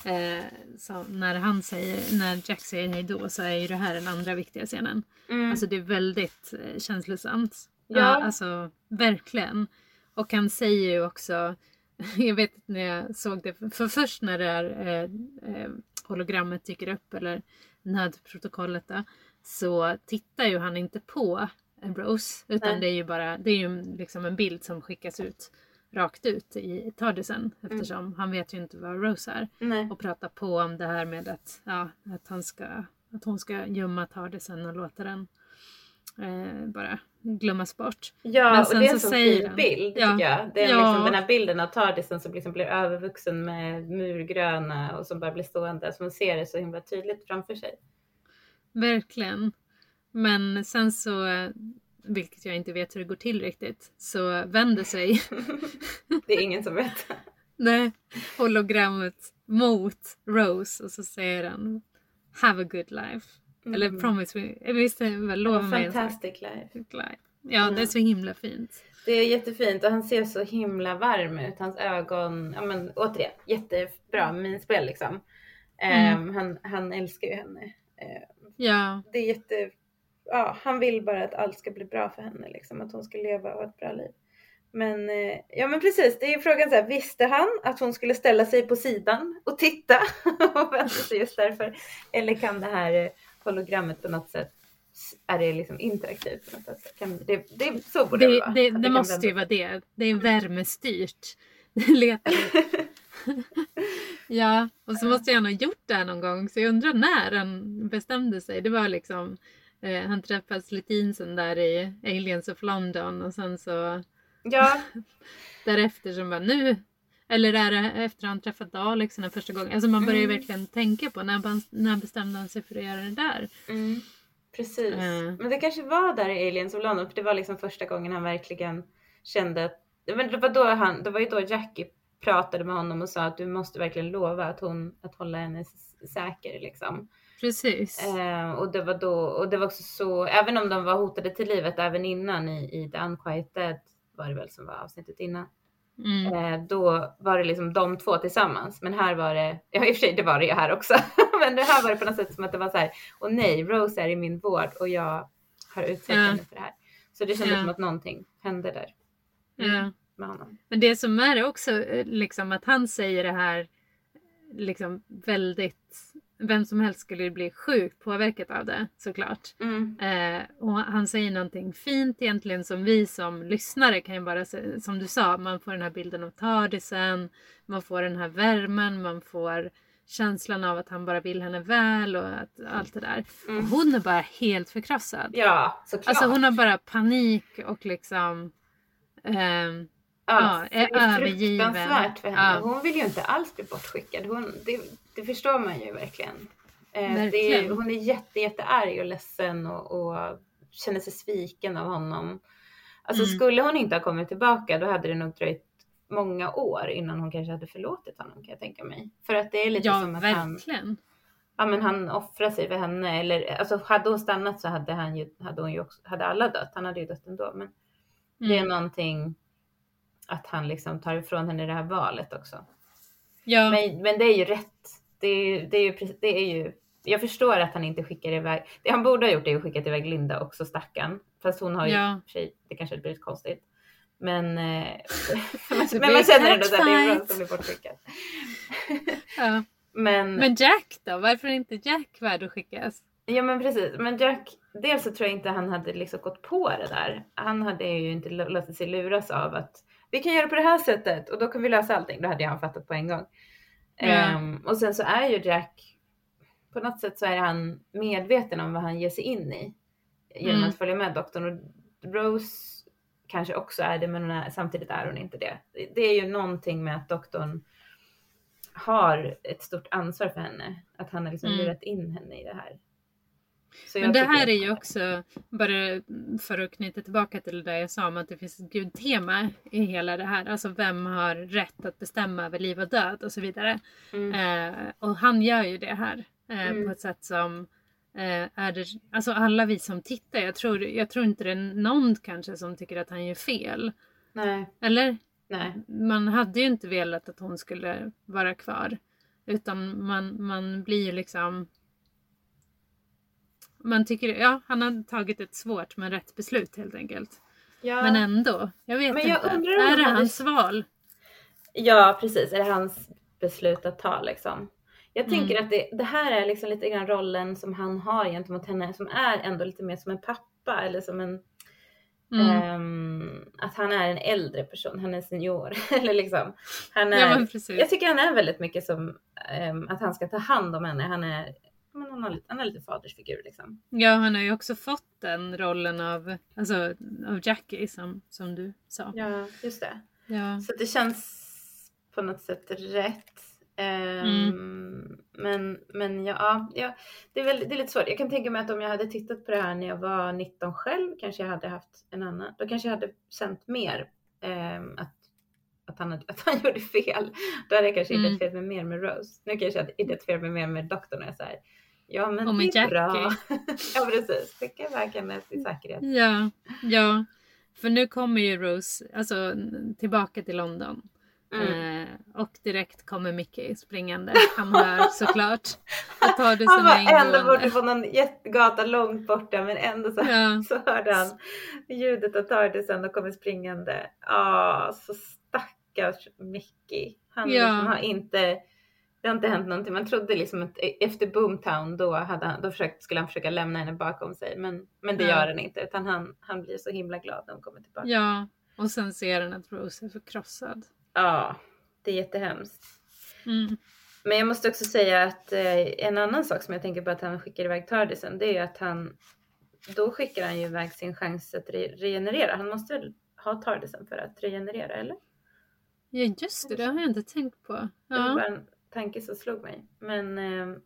Eh, så när han säger, när Jack säger hej då så är ju det här den andra viktiga scenen. Mm. Alltså det är väldigt eh, känslosamt. Ja. Ja. alltså verkligen. Och han säger ju också, <laughs> jag vet inte när jag såg det, för först när det är eh, eh, hologrammet dyker upp eller nödprotokollet då, så tittar ju han inte på Rose utan Nej. det är ju bara, det är ju liksom en bild som skickas ut rakt ut i Tardisen eftersom han vet ju inte vad Rose är Nej. och pratar på om det här med att, ja, att, han ska, att hon ska gömma Tardisen och låta den eh, bara glömmas bort. Ja, Men och sen det är en så så fin bild Ja. tycker jag. Det är Ja. liksom den här bilden av Tardisen som liksom blir övervuxen med murgröna och som bara blir stående. Så man ser det så himla tydligt framför sig. Verkligen. Men sen så, vilket jag inte vet hur det går till riktigt, så vänder sig <laughs> det är ingen som vet. nej, hologrammet mot Rose och så säger han Have a good life. Eller Mm. promise me, visst väl lova mig? Fantastic life. Life. Ja, det är så himla fint. Det är jättefint och han ser så himla varm ut. Hans ögon, ja men återigen, jättebra minspel liksom. Mm. Ehm, han, han älskar ju henne. Ehm, Ja, det är jätte, ja han vill bara att allt ska bli bra för henne liksom. Att hon ska leva och ett bra liv. Men eh, ja men precis, det är ju frågan så här, visste han att hon skulle ställa sig på sidan och titta <laughs> och vänta sig just därför? Eller kan det här eh, hologrammet på något sätt, är det liksom interaktivt på något sätt? Kan, det, det, så borde det, det, vara. det, det måste ju vända vara det. Det är värmestyrt. <laughs> <laughs> Ja, och så måste han ha gjort det här någon gång. Så jag undrar när han bestämde sig. Det var liksom, eh, han träffade Slitinsen där i Aliens of London och sen så Ja, <laughs> därefter som bara nu. Eller är det efter han träffat Daleks den första gången. Alltså man börjar ju Mm. verkligen tänka på när, när bestämde han sig för att göra det där. mm. Precis. Mm. Men det kanske var där i Aliens of London, för det var liksom första gången han verkligen kände att, men det var då han, det var ju då Jackie pratade med honom och sa att du måste verkligen lova att hon, att hålla henne säker liksom. Precis. Eh, och det var då, och det var också så, även om de var hotade till livet även innan i, i The Unquiet Dead var det väl som var avsnittet innan. Mm. Eh, då var det liksom de två tillsammans. Men här var det, ja i och för sig det var det ju här också. <laughs> men det här var det på något sätt som att det var så här, och nej, Rose är i min vård och jag har utsett Ja. henne för det här. Så det kändes Ja. som att någonting hände där Ja. med honom. Men det som är också eh, liksom att han säger det här liksom väldigt vem som helst skulle bli sjukt påverkat av det såklart. Mm. Eh, och han säger någonting fint egentligen som vi som lyssnare kan ju bara som du sa, man får den här bilden av Tardisen, man får den här värmen, man får känslan av att han bara vill henne väl och att, allt det där. Mm. Och hon är bara helt förkrossad. Ja, såklart. Alltså hon har bara panik och liksom ehm, ja, är det är övergiven. fruktansvärt för henne. Ja. Hon vill ju inte alls bli bortskickad. Hon, det, det förstår man ju verkligen. Eh, det är, Verkligen. hon är jätte, jättearg och ledsen och, och känner sig sviken av honom. Alltså Mm. skulle hon inte ha kommit tillbaka då hade det nog dröjt många år innan hon kanske hade förlåtit honom kan jag tänka mig. För att det är lite ja, som att han, verkligen. ja, men han offrar sig för henne. Eller alltså hade hon stannat så hade, han ju, hade, hon ju också, hade alla dött. Han hade ju dött ändå. Men det är Mm. någonting att han liksom tar ifrån henne det här valet också. Ja, Men, men det är ju rätt. Det är, det är ju det är ju, jag förstår att han inte skickar iväg, det han borde ha gjort är att skicka iväg Linda också stackarn. Fast hon har ju, Ja. sig, det kanske blivit konstigt. Men, eh, <laughs> men man blir känner ändå att det är bra som blir bortskickad. <laughs> ja. Men, Men Jack då? Varför är inte Jack värd att skickas? ja men precis. Men Jack, dels så tror jag inte han hade liksom gått på det där. Han hade ju inte lå- låtit sig luras av att vi kan göra på det här sättet och då kan vi lösa allting. Då hade jag han fattat på en gång. Ja. Ehm, och sen så är ju Jack, på något sätt så är han medveten om vad han ger sig in i. Genom Mm. att följa med doktorn. Och Rose kanske också är det men är, samtidigt är hon inte det. Det är ju någonting med att doktorn har ett stort ansvar för henne. Att han har liksom Mm. lurat in henne i det här. Så Men det här är ju också, bara för att knyta tillbaka till det jag sa om att det finns ett gudtema i hela det här. Alltså vem har rätt att bestämma över liv och död och så vidare. Mm. Eh, och han gör ju det här eh, Mm. på ett sätt som eh, är det, alltså alla vi som tittar, jag tror, jag tror inte det är någon kanske som tycker att han gör fel. Nej, Eller? nej. Man hade ju inte velat att hon skulle vara kvar. Utan man, man blir ju liksom... Man tycker, ja han har tagit ett svårt men rätt beslut helt enkelt. Ja. Men ändå, jag vet Men jag inte. undrar är det hans val? Ja, precis. Är det hans beslut att ta liksom? Jag Mm. tänker att det, det här är liksom lite grann rollen som han har gentemot henne som är ändå lite mer som en pappa eller som en Mm. ehm, att han är en äldre person, han är senior <laughs> eller liksom. Han är, ja jag tycker han är väldigt mycket som ehm, att han ska ta hand om henne. Han är, men han, har han är lite fadersfigur liksom. Ja, han har ju också fått den rollen av, alltså, av Jackie som, som du sa. Ja, just det. Ja. Så det känns på något sätt rätt. Ehm, Men, men ja, ja det, är väl, det är lite svårt. Jag kan tänka mig att om jag hade tittat på det här när jag var 19 själv kanske jag hade haft en annan. Då kanske jag hade känt mer ehm, att, att, han, <laughs> att han gjorde fel. Då hade jag kanske Mm. identifierat mig mer med Rose. Nu kanske jag hade identifierat mig mer med doktorn och jag säger ja men Och det är bra. <laughs> Ja precis, skicka iväg henne till säkerhet. ja, ja. För nu kommer ju Rose alltså, tillbaka till London. Mm. Eh, och direkt kommer Mickey springande. Han hör <laughs> såklart. Och tar det Han var ändå borta på någon jättegata långt borta men ändå så, Ja. <laughs> så hörde han ljudet av Tardisen och kommer springande. Ah, så stackars Mickey. Han Ja. liksom har inte, det har inte hänt någonting. Man trodde liksom att efter Boomtown då, hade han, då försökt, skulle han försöka lämna henne bakom sig. Men, men det Ja. gör han inte utan han, han blir så himla glad när hon kommer tillbaka. ja, och sen ser han att Rose är förkrossad. Ja, det är jättehemskt. Mm. Men jag måste också säga att eh, en annan sak som jag tänker på att han skickar iväg Tardisen, det är att han, då skickar han ju iväg sin chans att re regenerera. Han måste väl ha Tardisen för att regenerera, eller? Ja, just det. Det har jag inte tänkt på. Det var Ja. bara en tanke som slog mig. Men eh,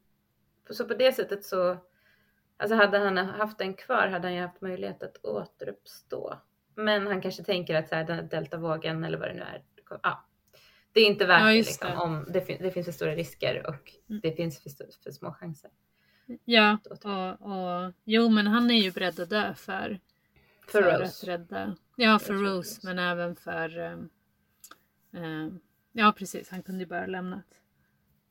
på- så på det sättet så Alltså hade han haft den kvar hade han ju haft möjlighet att återuppstå. Men han kanske tänker att så här, den här deltavågen eller vad det nu är. Ja, det är inte värt Ja, det, liksom, det. om det, fin- det finns för stora risker och Mm. det finns för, för små chanser. Ja, och, och jo men han är ju beredd att dö för, För att Rose. rädda. Ja, för Rose Rose. men även för... ehm, ehm, ja precis, han kunde ju bara lämnat.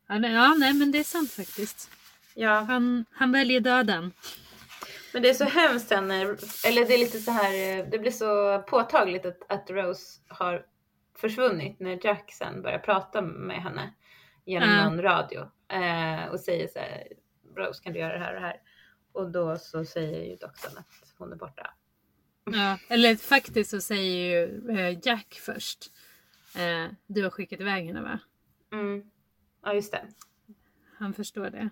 Ja, nej, ja, nej men det är sant faktiskt. Ja, Han, han väljer döden. men det är så hemskt sen när, eller det är lite så här, eh, det blir så påtagligt att, att Rose har försvunnit när Jack sen börjar prata med henne genom Ja. någon radio eh, och säger så här, Rose kan du göra det här och det här? Och då så säger ju doktorn att hon är borta. Ja, eller faktiskt så säger ju eh, Jack först. Eh, du har skickat iväg henne va? Mm. Ja, just det. Han förstår det.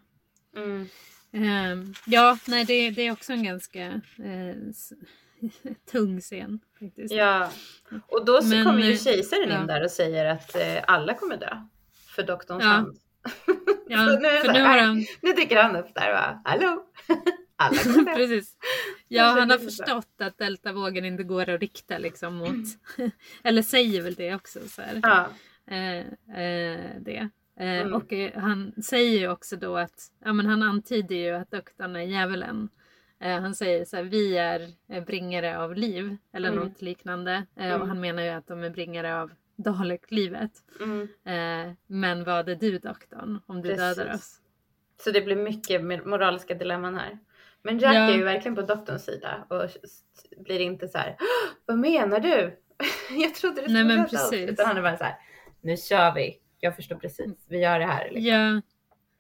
Mm. Ehm, ja, nej det, det är också en ganska s- <laughs> tung scen faktiskt. Ja, och då så Men, kommer ju eh, kejsaren ja. in där och säger att eh, alla kommer dö. För doktorns Ja. hand. <laughs> Ja, <laughs> Så nu är för nu här, han, Nu dyker han upp där och bara, hallå! alla kommer precis. Ja, Jag han har förstått att deltavågen inte går att rikta liksom mot, eller säger väl det också så här. Ja, eh, det. Eh, Mm. Och eh, han säger ju också då att, ja men han antyder ju att doktorn är djävulen. Eh, han säger så här, vi är bringare av liv eller Mm. något liknande. Mm. Och han menar ju att de är bringare av Dalek-livet. mm. Men vad är du doktorn om du dödar Precis. oss? Så det blir mycket moraliska dilemman här. Men Jack Ja. är ju verkligen på doktorns sida och blir inte så här, "Åh, vad menar du? <laughs> Jag trodde du Nej, skulle men rädda oss. Utan han är bara så här, nu kör vi. Jag förstår precis, vi gör det här. Liksom. Ja.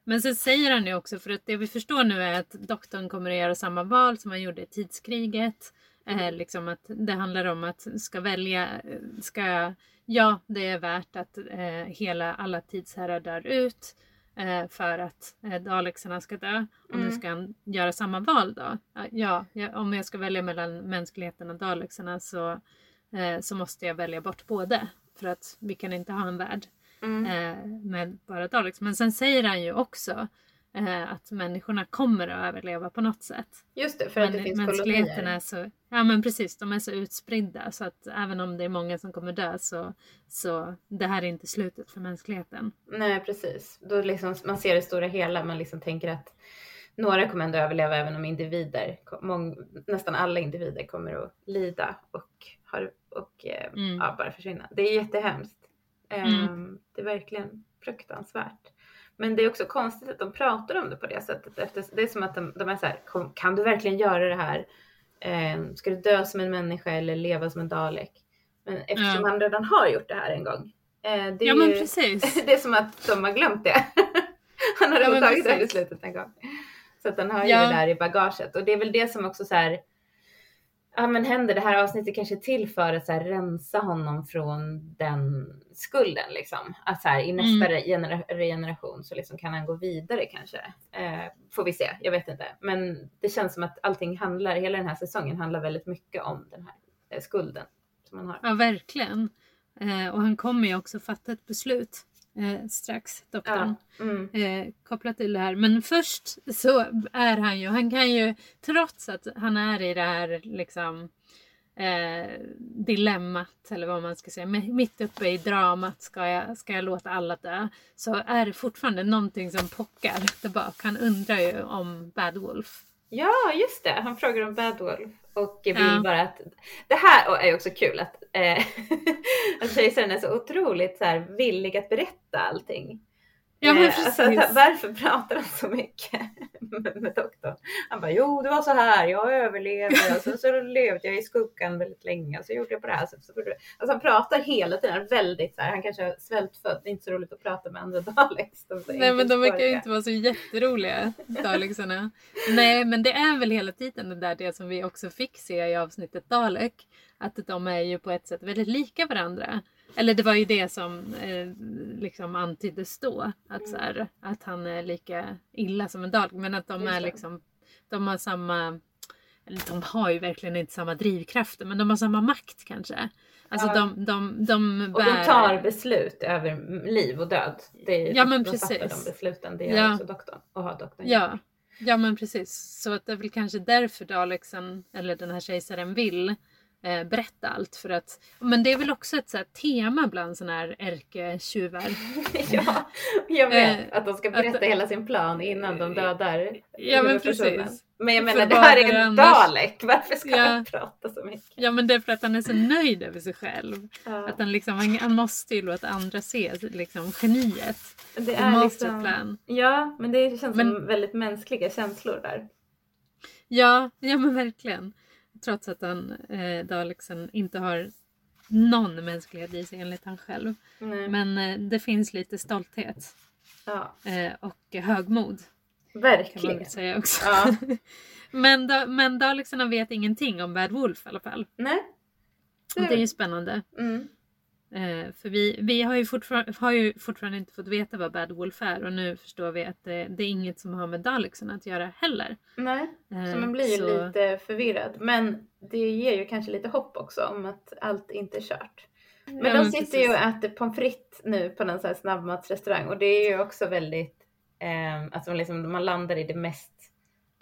Men sen säger han ju också, för att det vi förstår nu är att doktorn kommer att göra samma val som han gjorde i tidskriget. Eh, liksom att det handlar om att ska välja, ska, ja det är värt att eh, hela, alla tidsherrar dör ut eh, för att eh, dalexarna ska dö. Och nu Mm. ska han göra samma val då. Ja, ja, om jag ska välja mellan mänskligheten och dalexarna så, eh, så måste jag välja bort både. För att vi kan inte ha en värld Mm. eh, med bara Daleks. Men sen säger han ju också eh, att människorna kommer att överleva på något sätt. Just det, för att det Men finns mänskligheten kolonier. är så, ja men precis, de är så utspridda så att även om det är många som kommer dö så, så det här är inte slutet för mänskligheten. Nej, precis. Då liksom, man ser det stora hela, man liksom tänker att några kommer ändå överleva även om individer, mång, nästan alla individer kommer att lida och, har, och eh, Mm. ja, bara försvinna. Det är jättehemskt. Ehm, Det är verkligen fruktansvärt. Men det är också konstigt att de pratar om det på det sättet. Efter, det är som att de, de är så här, "Kom, kan du verkligen göra det här? Ehm, ska du dö som en människa eller leva som en dalek? Men eftersom Ja. han redan har gjort det här en gång. eh, det är Ja men ju- precis. <laughs> det är som att de har glömt det. <laughs> Han har Ja, redan men tagit det här precis. beslutet en gång. Så att han har Ja. ju det där i bagaget. Och det är väl det som också så här, ja men händer, det här avsnittet kanske till för att så här, rensa honom från den skulden liksom. Att så här, i nästa Mm. genera- regeneration så liksom kan han gå vidare kanske. Eh, får vi se, jag vet inte. Men det känns som att allting handlar, hela den här säsongen handlar väldigt mycket om den här eh, skulden som han har. Ja verkligen. Eh, och han kommer ju också fatta ett beslut eh, strax, doktorn. Ja. Mm. eh, kopplat till det här. Men först så är han ju, han kan ju trots att han är i det här liksom eh, dilemmat eller vad man ska säga, mi- mitt uppe i dramat ska jag, ska jag låta alla dö. Så är det fortfarande någonting som pockar där bak. Han undrar ju om Bad Wolf. Ja, just det. Han frågar om Bad Wolf och vill Ja. bara att det här är också kul att, eh, <laughs> att kejsaren är så otroligt så här, villig att berätta allting. Ja men Eh, alltså, varför pratar han så mycket <laughs> med, med doktorn? Han bara, jo det var så här, jag överlevde och så, så levde jag i skuggan väldigt länge och så gjorde jag på det här sättet. Alltså han pratar hela tiden, väldigt så här, han kanske är svältfödd, det är inte så roligt att prata med andra <laughs> Daleks. De är så Nej men de verkar ju inte vara så jätteroliga, Dalexarna. Nej men det är väl hela tiden det där det som vi också fick se i avsnittet Dalek. Att de är ju på ett sätt väldigt lika varandra. Eller det var ju det som eh, liksom antyddes då. Att, så här, att han är lika illa som en Dalek. Men att de är liksom, de har samma, eller de har ju verkligen inte samma drivkrafter men de har samma makt kanske. Alltså Ja. de, de, de Och bär... de tar beslut över liv och död. Det är, Ja, men de precis. de besluten. Det gör Ja. också doktorn och har doktorn. Ja, Ja men precis. Så att det är väl kanske därför Daleksen, eller den här kejsaren vill eh, berätta allt. För att, men det är väl också ett så tema bland sådana här ärketjuvar. <laughs> ja, jag vet. Eh, att de ska berätta att- hela sin plan innan de dödar Ja men precis. Men jag För menar, det vad här är det en annars? Dalek. Varför ska Ja. han prata så mycket? Ja men det är för att han är så nöjd över sig själv. Ja. Att han, liksom, han, måste ju låta andra se liksom, geniet. Det är liksom, ja, men det känns Men- som väldigt mänskliga känslor där. Ja, ja men verkligen. Trots att han, eh, Daleksen inte har någon mänsklighet i sig enligt han själv. Nej. Men eh, det finns lite stolthet ja, eh, och högmod kan man verkligen. säga också. Ja. <laughs> men, da, men Dalekserna vet ingenting om Bad Wolf i alla fall. Nej. Och det är ju spännande. Mm. Eh, för vi, vi har, ju har ju fortfarande inte fått veta vad Bad Wolf är och nu förstår vi att det, det är inget som har med Daleksen att göra heller. Nej, Eh, så man blir ju så- lite förvirrad. Men det ger ju kanske lite hopp också om att allt inte är kört. Men Ja, de sitter precis. ju och äter pommes frites nu på någon sån här snabbmatsrestaurang och det är ju också väldigt, eh, alltså liksom, man landar i det mest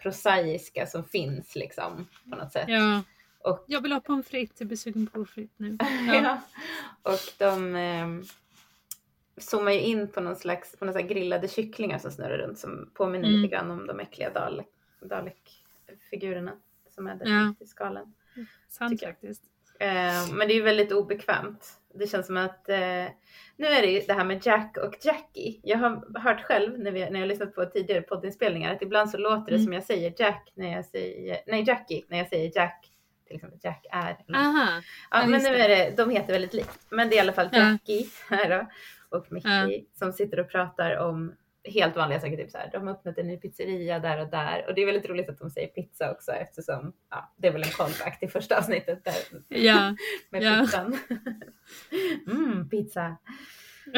prosaiska som finns liksom på något sätt. Ja, Och, jag vill ha pommes frites, jag blir sugen på pommes frites nu. <laughs> ja. Ja. och de eh, zoomar ju in på någon slags på någon grillade kycklingar som snurrar runt som påminner Mm. lite grann om de äckliga Dalek, Dalek-figurerna som är där Ja. i skalen. Sant Tycker jag. faktiskt. Eh, men det är ju väldigt obekvämt. Det känns som att eh, nu är det ju det här med Jack och Jackie. Jag har hört själv när, vi, när jag har lyssnat på tidigare poddinspelningar att ibland så låter det Mm. som jag säger Jack när jag säger, nej Jackie när jag säger Jack. Exempel Jack är. Aha, Ja, ja, men nu det. är det, de heter väldigt likt. Men det är i alla fall Ja. Jackie här då. Och Mickey Ja. som sitter och pratar om helt vanliga saker. Typ så här, de har öppnat en ny pizzeria där och där. Och det är väldigt roligt att de säger pizza också eftersom ja, det är väl en callback till första avsnittet där ja. <laughs> med Ja. pizzan. <laughs> mm, pizza. <laughs>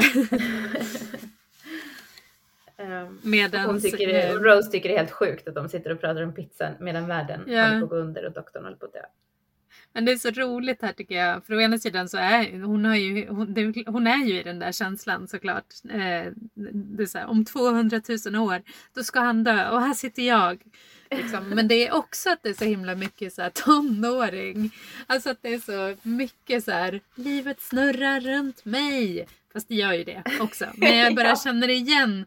um, Medans, hon tycker, eh, Rose tycker det är helt sjukt att de sitter och pratar om pizzan medan världen Ja. håller på att gå under och doktorn håller på att dö. Men det är så roligt här tycker jag. För å ena sidan så är hon, har ju, hon, hon är ju i den där känslan såklart. Eh, det är så här, om 200 000 år då ska han dö och här sitter jag. Liksom. <laughs> Men det är också att det är så himla mycket så här, tonåring. Alltså att det är så mycket så här, livet snurrar runt mig. Fast det gör ju det också. Men jag <laughs> bara Ja. känner igen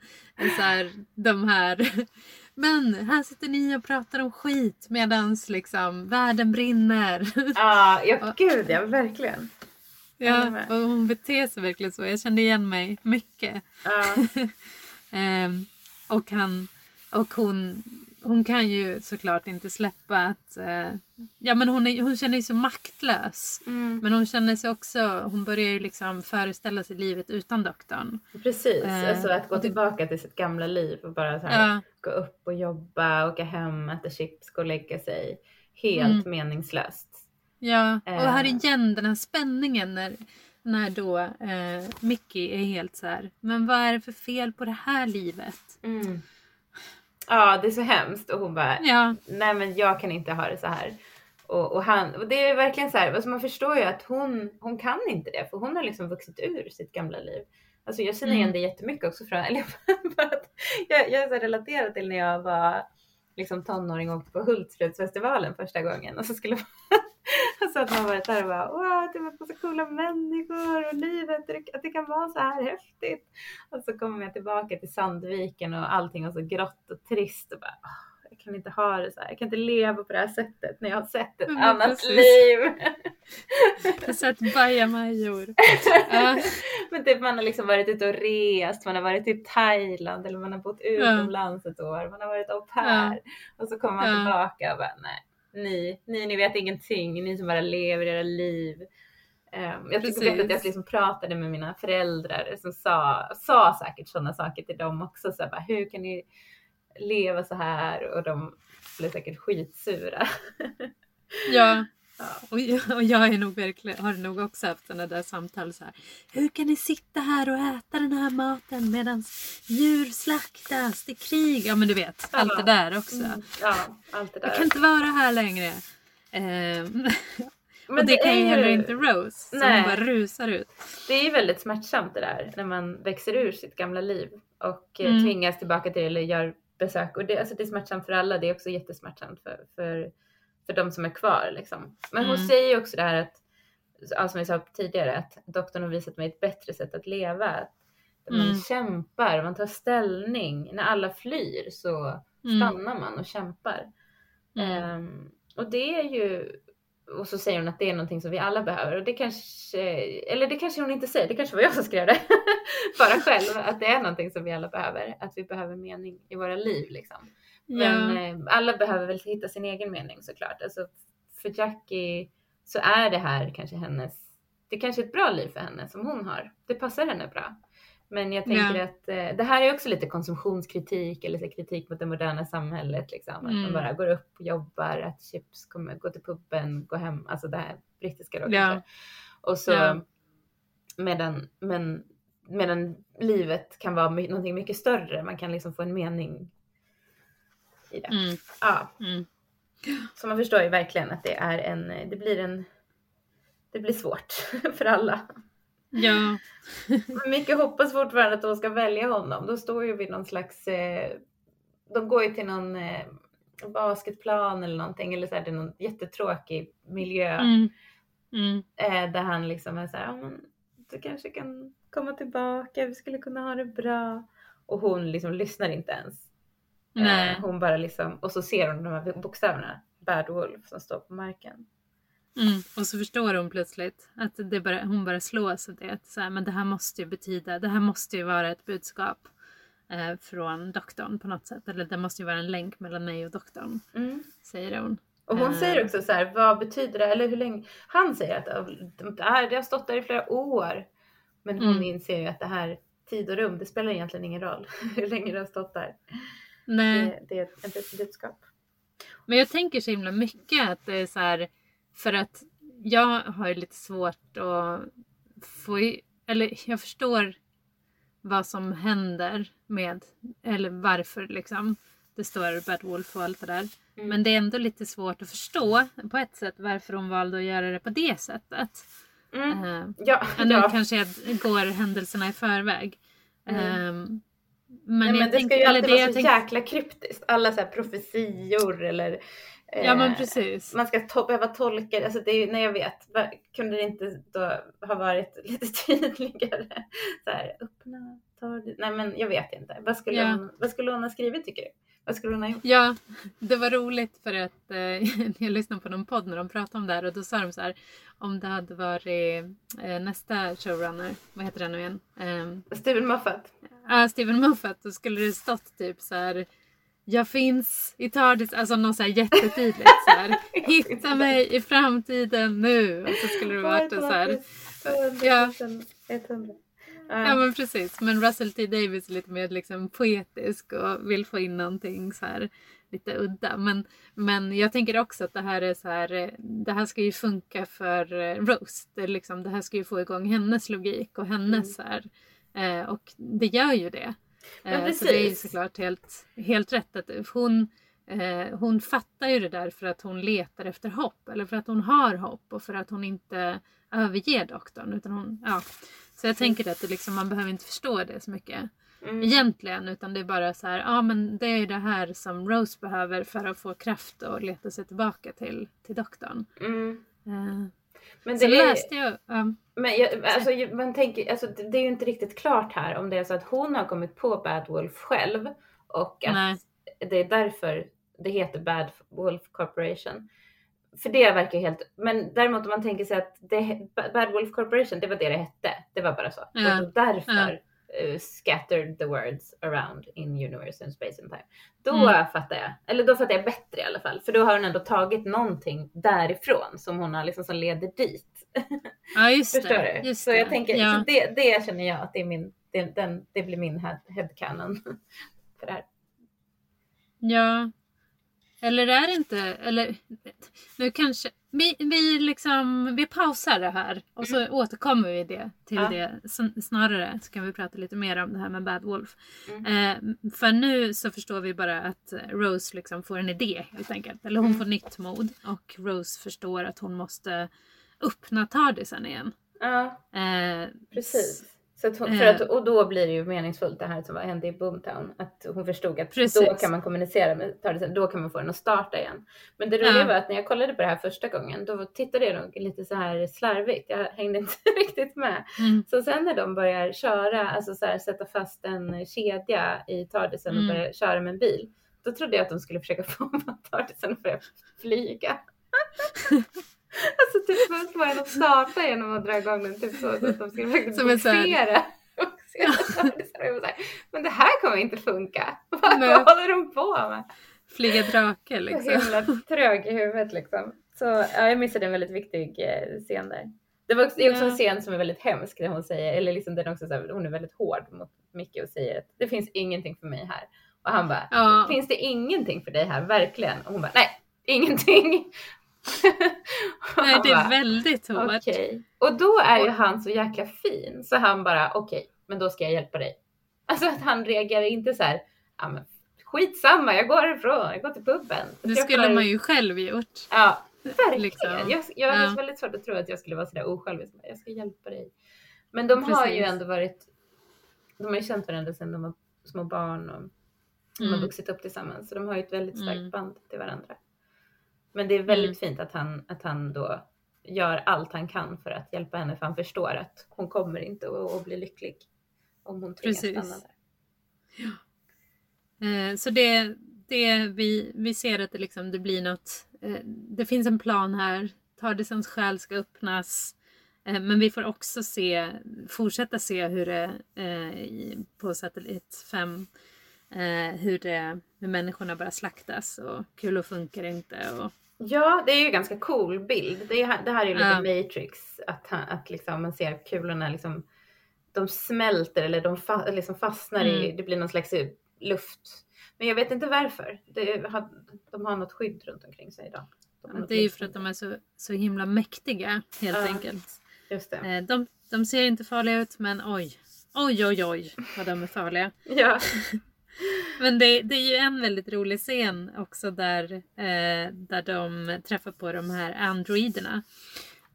så här, de här men här sitter ni och pratar om skit medans liksom världen brinner. Ah, <laughs> ja, gud ja, verkligen. Ja, och hon beter sig verkligen så. Jag kände igen mig mycket. Ja. <laughs> Ehm, och han, och hon, hon kan ju såklart inte släppa att... eh, ja men hon, är, hon känner sig så maktlös. Mm, Men hon känner sig också, hon börjar ju liksom föreställa sig livet utan doktorn. precis, Eh, alltså att gå tillbaka till sitt gamla liv och bara så här, Ja, gå upp och jobba, åka hem, äta chips, gå och lägga sig. Helt Mm. meningslöst. ja. och här Eh. igen den här spänningen när, när då eh, Mickey är helt så här, men vad är det för fel på det här livet? Mm. Ja, det är så hemskt och hon bara, Ja, nej men jag kan inte ha det så här. Och, och, han, och det är verkligen så här, alltså man förstår ju att hon, hon kan inte det för hon har liksom vuxit ur sitt gamla liv. Alltså jag känner igen Mm. det jättemycket också från, <laughs> eller att jag, jag är så relaterad till när jag var liksom tonåring och åkte på Hultsfredsfestivalen första gången och så skulle man, <laughs> Så att man varit där och bara wow, det var så coola människor och livet, att det kan vara så här häftigt. Och så kommer jag tillbaka till Sandviken och allting var så grått och trist och bara jag kan inte ha det så här. Jag kan inte leva på det här sättet när jag har sett ett Men annat precis. liv. jag har sett bajamajor. <laughs> Ja. Men typ man har liksom varit ute och rest, man har varit i Thailand eller man har bott utomlands ett år, man har varit au pair. Och så kommer man Ja. tillbaka och bara nej, ni, ni, ni vet ingenting, ni som bara lever era liv. Um, jag tycker Precis. att jag liksom pratade med mina föräldrar som sa, sa säkert sådana saker till dem också. Så här, bara, hur kan ni leva så här? Och de blev säkert skitsura. <laughs> Ja, Ja. och jag, och jag är nog verkligen, har nog också haft sådana där samtal så här. Hur kan ni sitta här och äta den här maten medan djur slaktas i krig? Ja men du vet, allt det där också. Mm, ja, allt det där. Jag kan inte vara här längre. Ehm, Men och det, kan ju är heller inte Rose. Så Nej. hon bara rusar ut. Det är ju väldigt smärtsamt det där när man växer ur sitt gamla liv och eh, Mm. tvingas tillbaka till eller gör besök och det, alltså det är smärtsamt för alla. Det är också jättesmärtsamt för, för, för de som är kvar liksom. Men hon Mm. säger också det här att, ja, som vi sa tidigare, att doktorn har visat mig ett bättre sätt att leva. Att man Mm. kämpar, man tar ställning. När alla flyr så Mm. stannar man och kämpar. Ehm, och det är ju, och så säger hon att det är någonting som vi alla behöver. Och det kanske, eller det kanske hon inte säger, det kanske var jag som skrev det. <laughs> Bara själv, att det är någonting som vi alla behöver. Att vi behöver mening i våra liv liksom. Men eh, alla behöver väl hitta sin egen mening såklart. Alltså, för Jackie så är det här kanske hennes, det kanske är ett bra liv för henne som hon har. Det passar henne bra. Men jag tänker Ja. att eh, det här är också lite konsumtionskritik eller så kritik mot det moderna samhället. Liksom. Att man Mm. bara går upp och jobbar, att chips, kommer, gå till puben, gå hem. Alltså det här brittiska då Ja. Och så Ja. medan, men, medan livet kan vara någonting mycket större. Man kan liksom få en mening i det. Mm. Ja. Mm. Så man förstår ju verkligen att det är en, det blir en, det blir svårt <laughs> för alla. Ja. <laughs> Micke hoppas fortfarande att de ska välja honom. De står ju vid någon slags, eh, de går ju till någon eh, basketplan eller någonting eller så är det någon jättetråkig miljö Mm. Mm. eh, där han liksom är så här, ja men du kanske kan komma tillbaka, vi skulle kunna ha det bra. Och hon liksom lyssnar inte ens. Nej. Eh, hon bara liksom, och så ser hon de här bokstäverna, Bad Wolf, som står på marken. Mm. Och så förstår hon plötsligt att det bara, hon bara slås av det. Att så här, men det här måste ju betyda, det här måste ju vara ett budskap eh, från doktorn på något sätt. Eller det måste ju vara en länk mellan mig och doktorn, Mm. säger hon. Och hon Eh. säger också så här, vad betyder det? Eller hur länge? Han säger att det, här, det har stått där i flera år. Men hon Mm. inser ju att det här tid och rum, det spelar egentligen ingen roll <laughs> hur länge det har stått där. Nej. Det, det är ett, ett budskap. Men jag tänker så himla mycket att det är så här, för att jag har ju lite svårt att få i, eller jag förstår vad som händer med, eller varför liksom. Det står Bad Wolf och allt det där. Mm. Men det är ändå lite svårt att förstå på ett sätt varför hon valde att göra det på det sättet. Mm. Eh, Ja, nu ja. kanske jag går händelserna i förväg. Mm. Ehm, men, Nej, men det tänker, ska ju alltid vara så tänker, jäkla kryptiskt. Alla så här profetior eller Ja men eh, precis. man ska to- behöva tolka, alltså det är när jag vet, kunde det inte då ha varit <laughs> lite tydligare? Så här, öppna, ta. Nej men jag vet inte. Vad skulle, Ja. hon, vad skulle hon ha skrivit tycker du? Vad skulle hon ha gjort? Ja, det var roligt för att eh, <laughs> jag lyssnade på någon podd när de pratade om det här och då sa de så här om det hade varit eh, nästa showrunner, vad heter den nu igen? Eh, Steven Moffat. Ja, Steven Moffat, då skulle det stått typ så här. Jag finns i TARDIS, alltså något så här jättetydligt så här. <laughs> Hitta mig i framtiden nu. Och så skulle det varit så här. Ja. 100. Ja men precis. Men Russell T Davis är lite mer liksom poetisk och vill få in någonting så här lite udda. Men, men jag tänker också att det här är så här. Det här ska ju funka för eh, Rose. Det, liksom, det här ska ju få igång hennes logik och hennes så här. Eh, och det gör ju det. Men Eh, så det är precis. såklart helt, helt rätt att hon Eh, hon fattar ju det där för att hon letar efter hopp eller för att hon har hopp och för att hon inte överger doktorn. Utan hon, ja. Så jag tänker att det liksom, man behöver inte förstå det så mycket Mm. egentligen utan det är bara så här, ja men det är det här som Rose behöver för att få kraft och leta sig tillbaka till, till doktorn. Mm. Eh, Men det är, läste jag, ja, Men jag, alltså, man tänker, alltså, det är ju inte riktigt klart här om det är så att hon har kommit på Bad Wolf själv och att Nej. det är därför det heter Bad Wolf Corporation. För det verkar helt, men däremot om man tänker sig att det, Bad Wolf Corporation, det var det det hette. Det var bara så. Ja. Och därför eh, scattered the words around in universe and space and time. Då Mm. fattar jag, eller då fattar jag bättre i alla fall. För då har hon ändå tagit någonting därifrån som hon har liksom som leder dit. <laughs> ja just Förstår det. du? Just så det. jag tänker, ja. så det, det känner jag att det är min, det, den, det blir min head, headcanon <laughs> för det här. Ja. Eller är det inte, eller nu kanske, vi, vi liksom, vi pausar det här och så återkommer vi det, till Ja. det sn- snarare så kan vi prata lite mer om det här med Bad Wolf. Mm. Eh, för nu så förstår vi bara att Rose liksom får en idé helt enkelt, eller hon Mm. får nytt mod och Rose förstår att hon måste öppna Tardisen igen. Ja, Eh, precis. Så hon, för Eh. att, och då blir det ju meningsfullt det här som hände i Boomtown. Att hon förstod att Precis. då kan man kommunicera med Tardisen, då kan man få den att starta igen. Men det roliga Ja. var att när jag kollade på det här första gången, då tittade jag nog lite så här slarvigt. Jag hängde inte <laughs> riktigt med. Mm. Så sen när de börjar köra, alltså så här, sätta fast en kedja i Tardisen och Mm. börja köra med en bil. Då trodde jag att de skulle försöka <laughs> få Tardisen att börja flyga. <laughs> alltså typ först var den att starta genom att dra igång den typ så, så att de skulle <laughs> så här- bogsera. så Men det här kommer inte funka. <laughs> Vad Nej. håller de på med? Flyga drake Så liksom. himla trög i huvudet liksom. Så ja, jag missade en väldigt viktig eh, scen där. Det var också, det är också en scen som är väldigt hemsk där hon säger, eller liksom den också så här, hon är väldigt hård mot Micke och säger att det finns ingenting för mig här. Och han bara, Ja. finns det ingenting för dig här verkligen? Och hon bara, nej, ingenting. <laughs> Nej, det är väldigt hårt. Okej. Och då är ju han så jäkla fin så han bara okej, men då ska jag hjälpa dig. <laughs> Alltså att han reagerar inte så här, ja men skitsamma, jag går ifrån, jag går till puben. Det Jag skulle får- man ju själv gjort. Ja, verkligen. Liksom. Jag, jag hade Ja. väldigt svårt att tro att jag skulle vara sådär osjälvisk. Jag ska hjälpa dig. Men de har ju Precis. ändå varit, de har ju känt varandra sedan de var små barn och de har Mm. vuxit upp tillsammans. Så de har ju ett väldigt starkt Mm. band till varandra. Men det är väldigt fint att han, att han då gör allt han kan för att hjälpa henne för han förstår att hon kommer inte att, att bli lycklig om hon tvingas Precis. stanna där. Eh, så det, det vi, vi ser att det, liksom, det blir något. Eh, det finns en plan här. Tardisens själ ska öppnas. Eh, men vi får också se, fortsätta se hur det eh, på satellit 5 eh, hur, det, hur människorna börjar slaktas och kulor funkar inte. Och, Ja, det är ju en ganska cool bild. Det, är, det här är ju lite Ja. Matrix, att, att liksom man ser kulorna liksom, de smälter eller de fa, liksom fastnar i, Mm. det blir någon slags luft. Men jag vet inte varför. Det, har- de har något skydd runt omkring sig idag. De det är ju för att de är så, så himla mäktiga helt Ja. enkelt. Just det. Eh, de, de ser inte farliga ut men oj, oj oj oj vad de är farliga. Ja. <laughs> Men det, det är ju en väldigt rolig scen också där, eh, där de träffar på de här androiderna.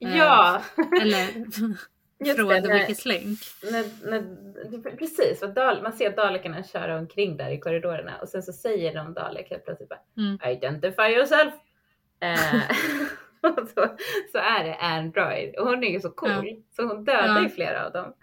Eh, ja. Eller <laughs> Just från det, The Wicked Link. när, när, precis, Dal, man ser Dalekarna köra omkring där i korridorerna och sen så säger de Dalek helt plötsligt bara Mm. Identify yourself! Eh, <laughs> så, så är det Android och hon är ju så cool så hon dödar Ja. ju flera av dem.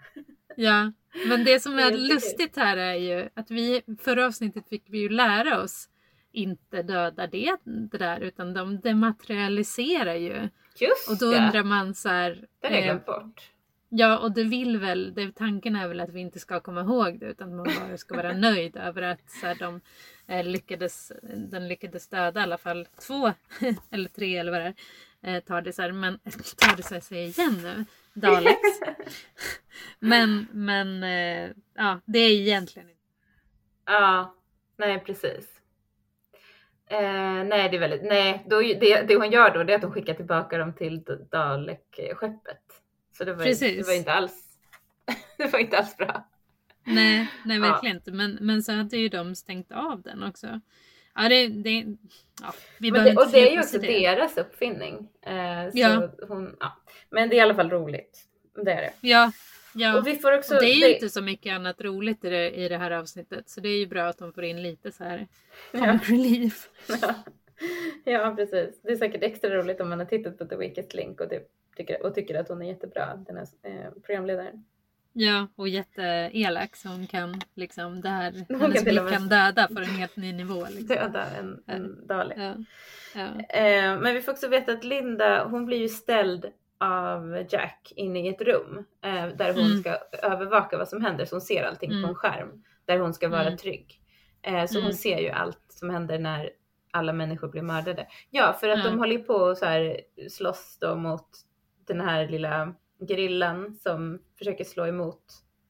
Ja, men det som är lustigt här är ju att vi förra avsnittet fick vi ju lära oss inte döda det, det där utan de dematerialiserar ju. Just Och då det, undrar man så här. det hade jag eh, glömt bort. Ja, och det vill väl, det, tanken är väl att vi inte ska komma ihåg det utan man bara ska vara <laughs> nöjd över att så här, de eh, lyckades, den lyckades döda i alla fall två <laughs> eller tre eller vad det är, eh, tardisar. Men <laughs> tardisar säger jag igen nu, Daleks. <laughs> men men eh, ja, det är egentligen inte. Ja, nej precis. Eh, nej, det är väldigt, nej, då, det, det hon gör då det är att hon skickar tillbaka dem till Dalek-skeppet. Så det var, Precis. det var inte alls, <laughs> det var inte alls bra. Nej, nej Ja. verkligen inte. Men, men så hade ju de stängt av den också. Ja, det, det ja, vi Men det, och det är ju också deras uppfinning. Eh, Ja. hon, ja. Men det är i alla fall roligt. Det är det. Ja, ja. Och vi får också... Och det är ju det- inte så mycket annat roligt i det, i det här avsnittet. Så det är ju bra att de får in lite så här Ja. relief. Ja. <laughs> ja, precis. Det är säkert extra roligt om man har tittat på The Weakest Link och, det, tycker, och tycker att hon är jättebra, den här eh, programledaren. Ja, och jätteelak så hon kan liksom det här, Hon hennes blick kan döda på en helt ny nivå. Liksom. Döda en, en Dalek. Ja, ja. Eh, men vi får också veta att Linda, hon blir ju ställd av Jack inne i ett rum eh, där hon Mm. ska övervaka vad som händer så hon ser allting Mm. på en skärm där hon ska vara Mm. trygg. Eh, så Mm. hon ser ju allt som händer när alla människor blir mördade. Ja, för att de håller ju på och så här slåss då mot den här lilla gerillan som försöker slå emot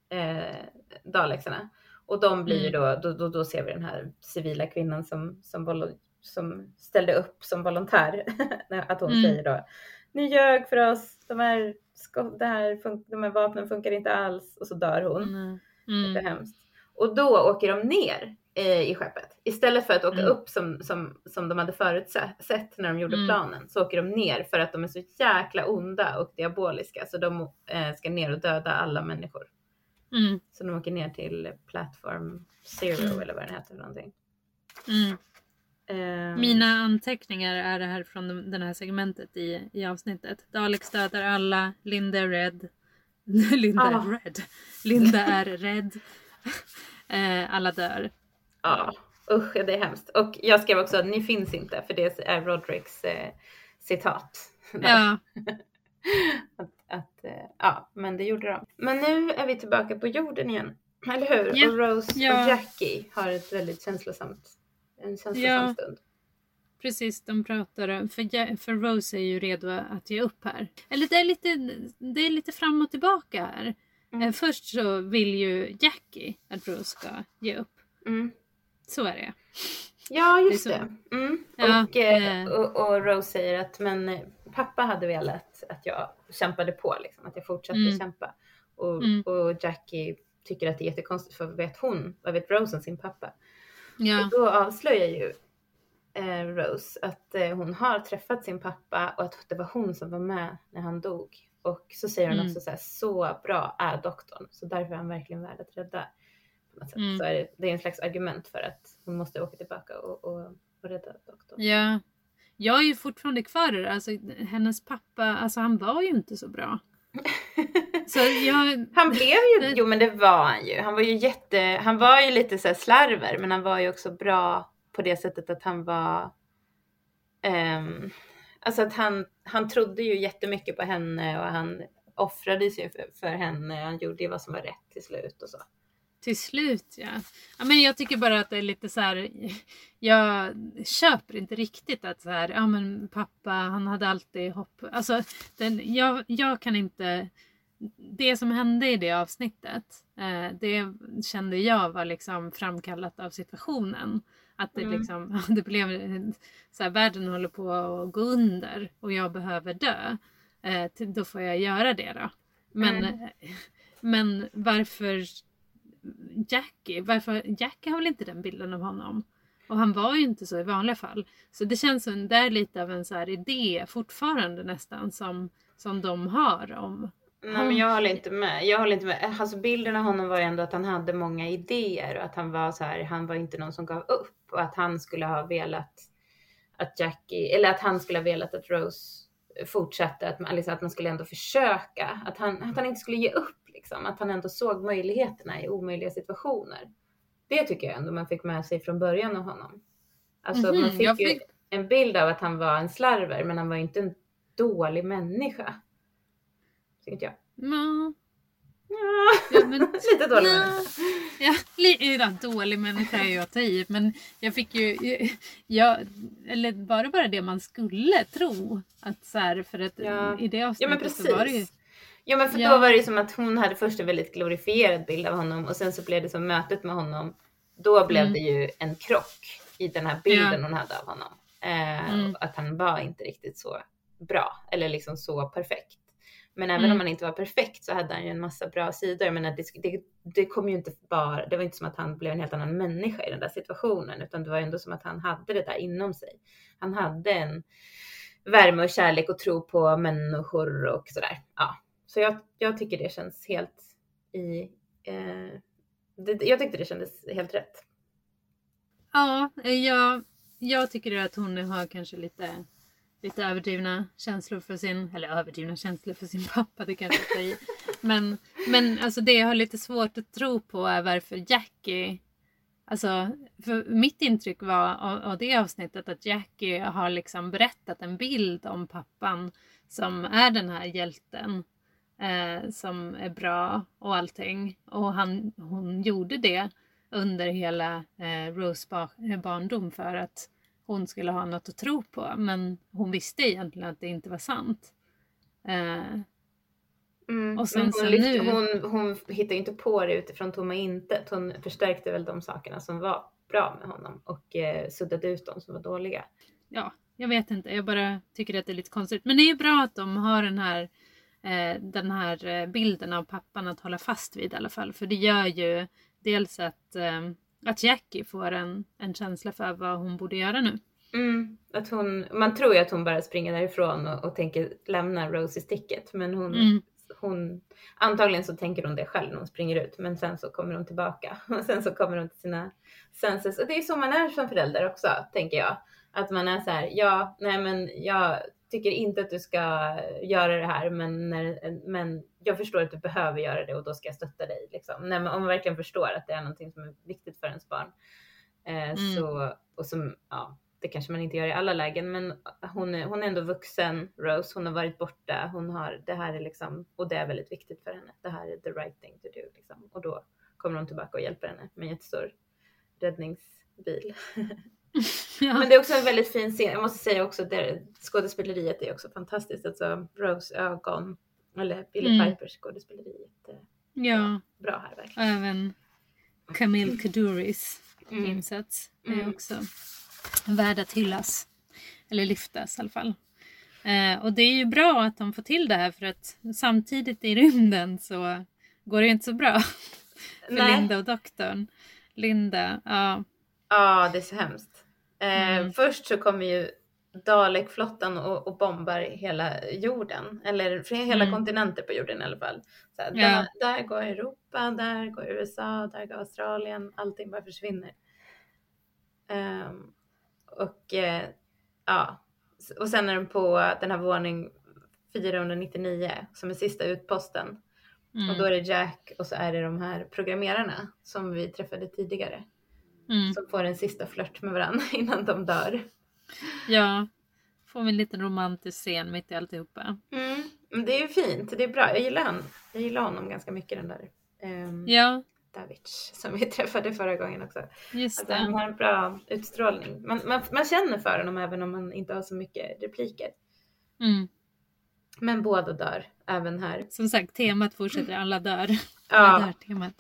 eh, Dalexarna. Och de blir Mm. då, då, då, då ser vi den här civila kvinnan som, som, som ställde upp som volontär. <laughs> att hon Mm. säger då, ni ljög för oss, de här, skott, det här de här vapnen funkar inte alls. Och så dör hon. Mm. Det är Mm. hemskt. Och då åker de ner eh, i skeppet. Istället för att åka Mm. upp som, som, som de hade förutsett när de gjorde Mm. planen så åker de ner för att de är så jäkla onda och diaboliska så de eh, ska ner och döda alla människor. Mm. Så de åker ner till Platform Zero Mm. eller vad den heter för någonting. Ehm, Mina anteckningar är det här från de- det här segmentet i, i avsnittet. Daleks dödar alla, Linda är rädd. <laughs> Linda Ah. är. Linda är rädd. <laughs> Eh, alla dör. Ja, usch det är hemskt. Och jag skrev också att ni finns inte för det är Rodericks eh, citat. <laughs> Ja, <laughs> att, att, eh, ja, men det gjorde de. Men nu är vi tillbaka på jorden igen. Eller hur? Ja. Och Rose Ja. och Jackie har ett väldigt känslosamt, en känslosam Ja. stund. precis. De pratar för, för Rose är ju redo att ge upp här. Eller det är lite, det är lite fram och tillbaka här. Mm. Eh, först så vill ju Jackie att Rose ska ge upp. Mm. Så är det. Ja, just Det det. Mm. Ja, och, eh, eh. och, och Rose säger att men pappa hade velat att jag kämpade på, liksom, att jag fortsatte Mm. kämpa. Och, Mm. och Jackie tycker att det är jättekonstigt för vad vet hon, vad vet Rose om sin pappa? Ja. Och då avslöjar ju eh, Rose att eh, hon har träffat sin pappa och att det var hon som var med när han dog. Och så säger hon Mm. också så här, så bra är doktorn, så därför är han verkligen värd att rädda. Mm. Så är det, det är en slags argument för att hon måste åka tillbaka och, och, och rädda doktorn. Ja. Jag är ju fortfarande kvar det. Alltså, hennes pappa, alltså han var ju inte så bra. Så jag, <laughs> Han blev ju, jo men det var han ju. Han var ju jätte, han var ju lite så slarver men han var ju också bra på det sättet att han var, ehm, alltså att han, han trodde ju jättemycket på henne och han offrade sig för, för henne. Han gjorde ju vad som var rätt till slut och så. till slut ja. ja. Men jag tycker bara att det är lite så här. Jag köper inte riktigt att så här, ja men pappa han hade alltid hopp. Alltså den, jag, jag kan inte. Det som hände i det avsnittet. Eh, det kände jag var liksom framkallat av situationen. Att det Mm. liksom, <laughs> det blev så här, världen håller på att gå under och jag behöver dö. Eh, då får jag göra det då. Men, Mm. <laughs> men varför Jackie? Varför, Jackie har väl inte den bilden av honom? Och han var ju inte så i vanliga fall. Så det känns som det är lite av en så här idé fortfarande nästan som, som de har om Nej men jag håller inte med. Jag håller inte med. Alltså bilden av honom var ju ändå att han hade många idéer och att han var så här, han var inte någon som gav upp och att han skulle ha velat att Jackie, eller att han skulle ha velat att Rose fortsatte, att man, liksom, att man skulle ändå försöka, att han, att han inte skulle ge upp liksom, att han ändå såg möjligheterna i omöjliga situationer. Det tycker jag ändå man fick med sig från början av honom. Alltså Mhm, man fick jag ju fick- en bild av att han var en slarver, men han var inte en dålig människa. Tycker inte jag. Ja, Ja, ja, men, <laughs> lite dålig Ja. människa. ja, li, ja, dålig människa är ju att ta i. Men jag fick ju, jag, eller var det bara det man skulle tro? Att så här, för att Ja. i det Ja men avsnittet precis. så var det ju... Jo men för Ja. då var det ju som att hon hade först en väldigt glorifierad bild av honom och sen så blev det som mötet med honom. Då blev Mm. det ju en krock i den här bilden Ja. hon hade av honom. Eh, Mm. Att han var inte riktigt så bra eller liksom så perfekt. Men även Mm. om han inte var perfekt så hade han ju en massa bra sidor. Men det, det, det kom ju inte bara, det var inte som att han blev en helt annan människa i den där situationen utan det var ändå som att han hade det där inom sig. Han hade en värme och kärlek och tro på människor och sådär. Ja, så jag, jag tycker det känns helt i... Eh, det, jag tyckte det kändes helt rätt. Ja, jag, jag tycker att hon har kanske lite, lite överdrivna känslor för sin, eller överdrivna känslor för sin <laughs> pappa, det kanske jag säger. Men, men alltså det jag har lite svårt att tro på är varför Jackie Alltså, för mitt intryck var av, av det avsnittet att Jackie har liksom berättat en bild om pappan som är den här hjälten eh, som är bra och allting. Och han, hon gjorde det under hela eh, Rose bar, barndom för att hon skulle ha något att tro på. Men hon visste egentligen att det inte var sant. Eh, Mm. Och sen hon, lyfte, nu- hon, hon hittade ju inte på det utifrån tomma intet. Hon förstärkte väl de sakerna som var bra med honom och eh, suddade ut de som var dåliga. ja, jag vet inte. Jag bara tycker att det är lite konstigt. Men det är ju bra att de har den här, eh, den här eh, bilden av pappan att hålla fast vid i alla fall. För det gör ju dels att, eh, att Jackie får en, en känsla för vad hon borde göra nu. Mm. Att hon, man tror ju att hon bara springer därifrån och, och tänker lämna Rose i sticket men hon, Mm. hon, antagligen så tänker hon det själv när hon springer ut, men sen så kommer hon tillbaka <laughs> och sen så kommer hon till sina senses. Och det är så man är som förälder också, tänker jag. Att man är så här, ja, nej men jag tycker inte att du ska göra det här, men, när, men jag förstår att du behöver göra det och då ska jag stötta dig. Liksom. Nej, men om man verkligen förstår att det är någonting som är viktigt för ens barn. Eh, mm. så, och som, ja, det kanske man inte gör i alla lägen, men hon är, hon är ändå vuxen, Rose, hon har varit borta, hon har, det här är liksom, och det är väldigt viktigt för henne. Det här är the right thing to do liksom. Och då kommer hon tillbaka och hjälper henne med en jättestor räddningsbil. <laughs> ja. Men det är också en väldigt fin scen. Jag måste säga också att skådespeleriet är också fantastiskt. Alltså Rose ögon, eller Billy mm. Pipers skådespeleri ja. bra här verkligen. Även Camille Kaduris mm. insats är mm. också värd att hyllas. Eller lyftas i alla fall. Eh, och det är ju bra att de får till det här för att samtidigt i rymden så går det ju inte så bra <laughs> för Nej. Linda och doktorn. Linda, ja. Ja, det är så hemskt. Eh, mm. Först så kommer ju Dalekflottan och, och bombar hela jorden, eller hela mm. kontinenter på jorden i alla fall. Så där, där, går Europa, där går USA, där går Australien, allting bara försvinner. Um, och eh, ja, och sen är de på den här våning 499 som är sista utposten. Mm. Och då är det Jack och så är det de här programmerarna som vi träffade tidigare. Mm. Som får en sista flört med varandra <laughs> innan de dör. Ja, får vi en liten romantisk scen mitt i alltihopa. Mm. Men det är ju fint, det är bra. Jag gillar, han. Jag gillar honom ganska mycket den där. Um, ja. Davic som vi <laughs> träffade förra gången också. Just det. han har en bra utstrålning. Man, man, man, känner för honom även om man inte har så mycket repliker. Mm. Men båda dör, även här. Som sagt, temat fortsätter, alla dör. Alla ja. <laughs> dör temat.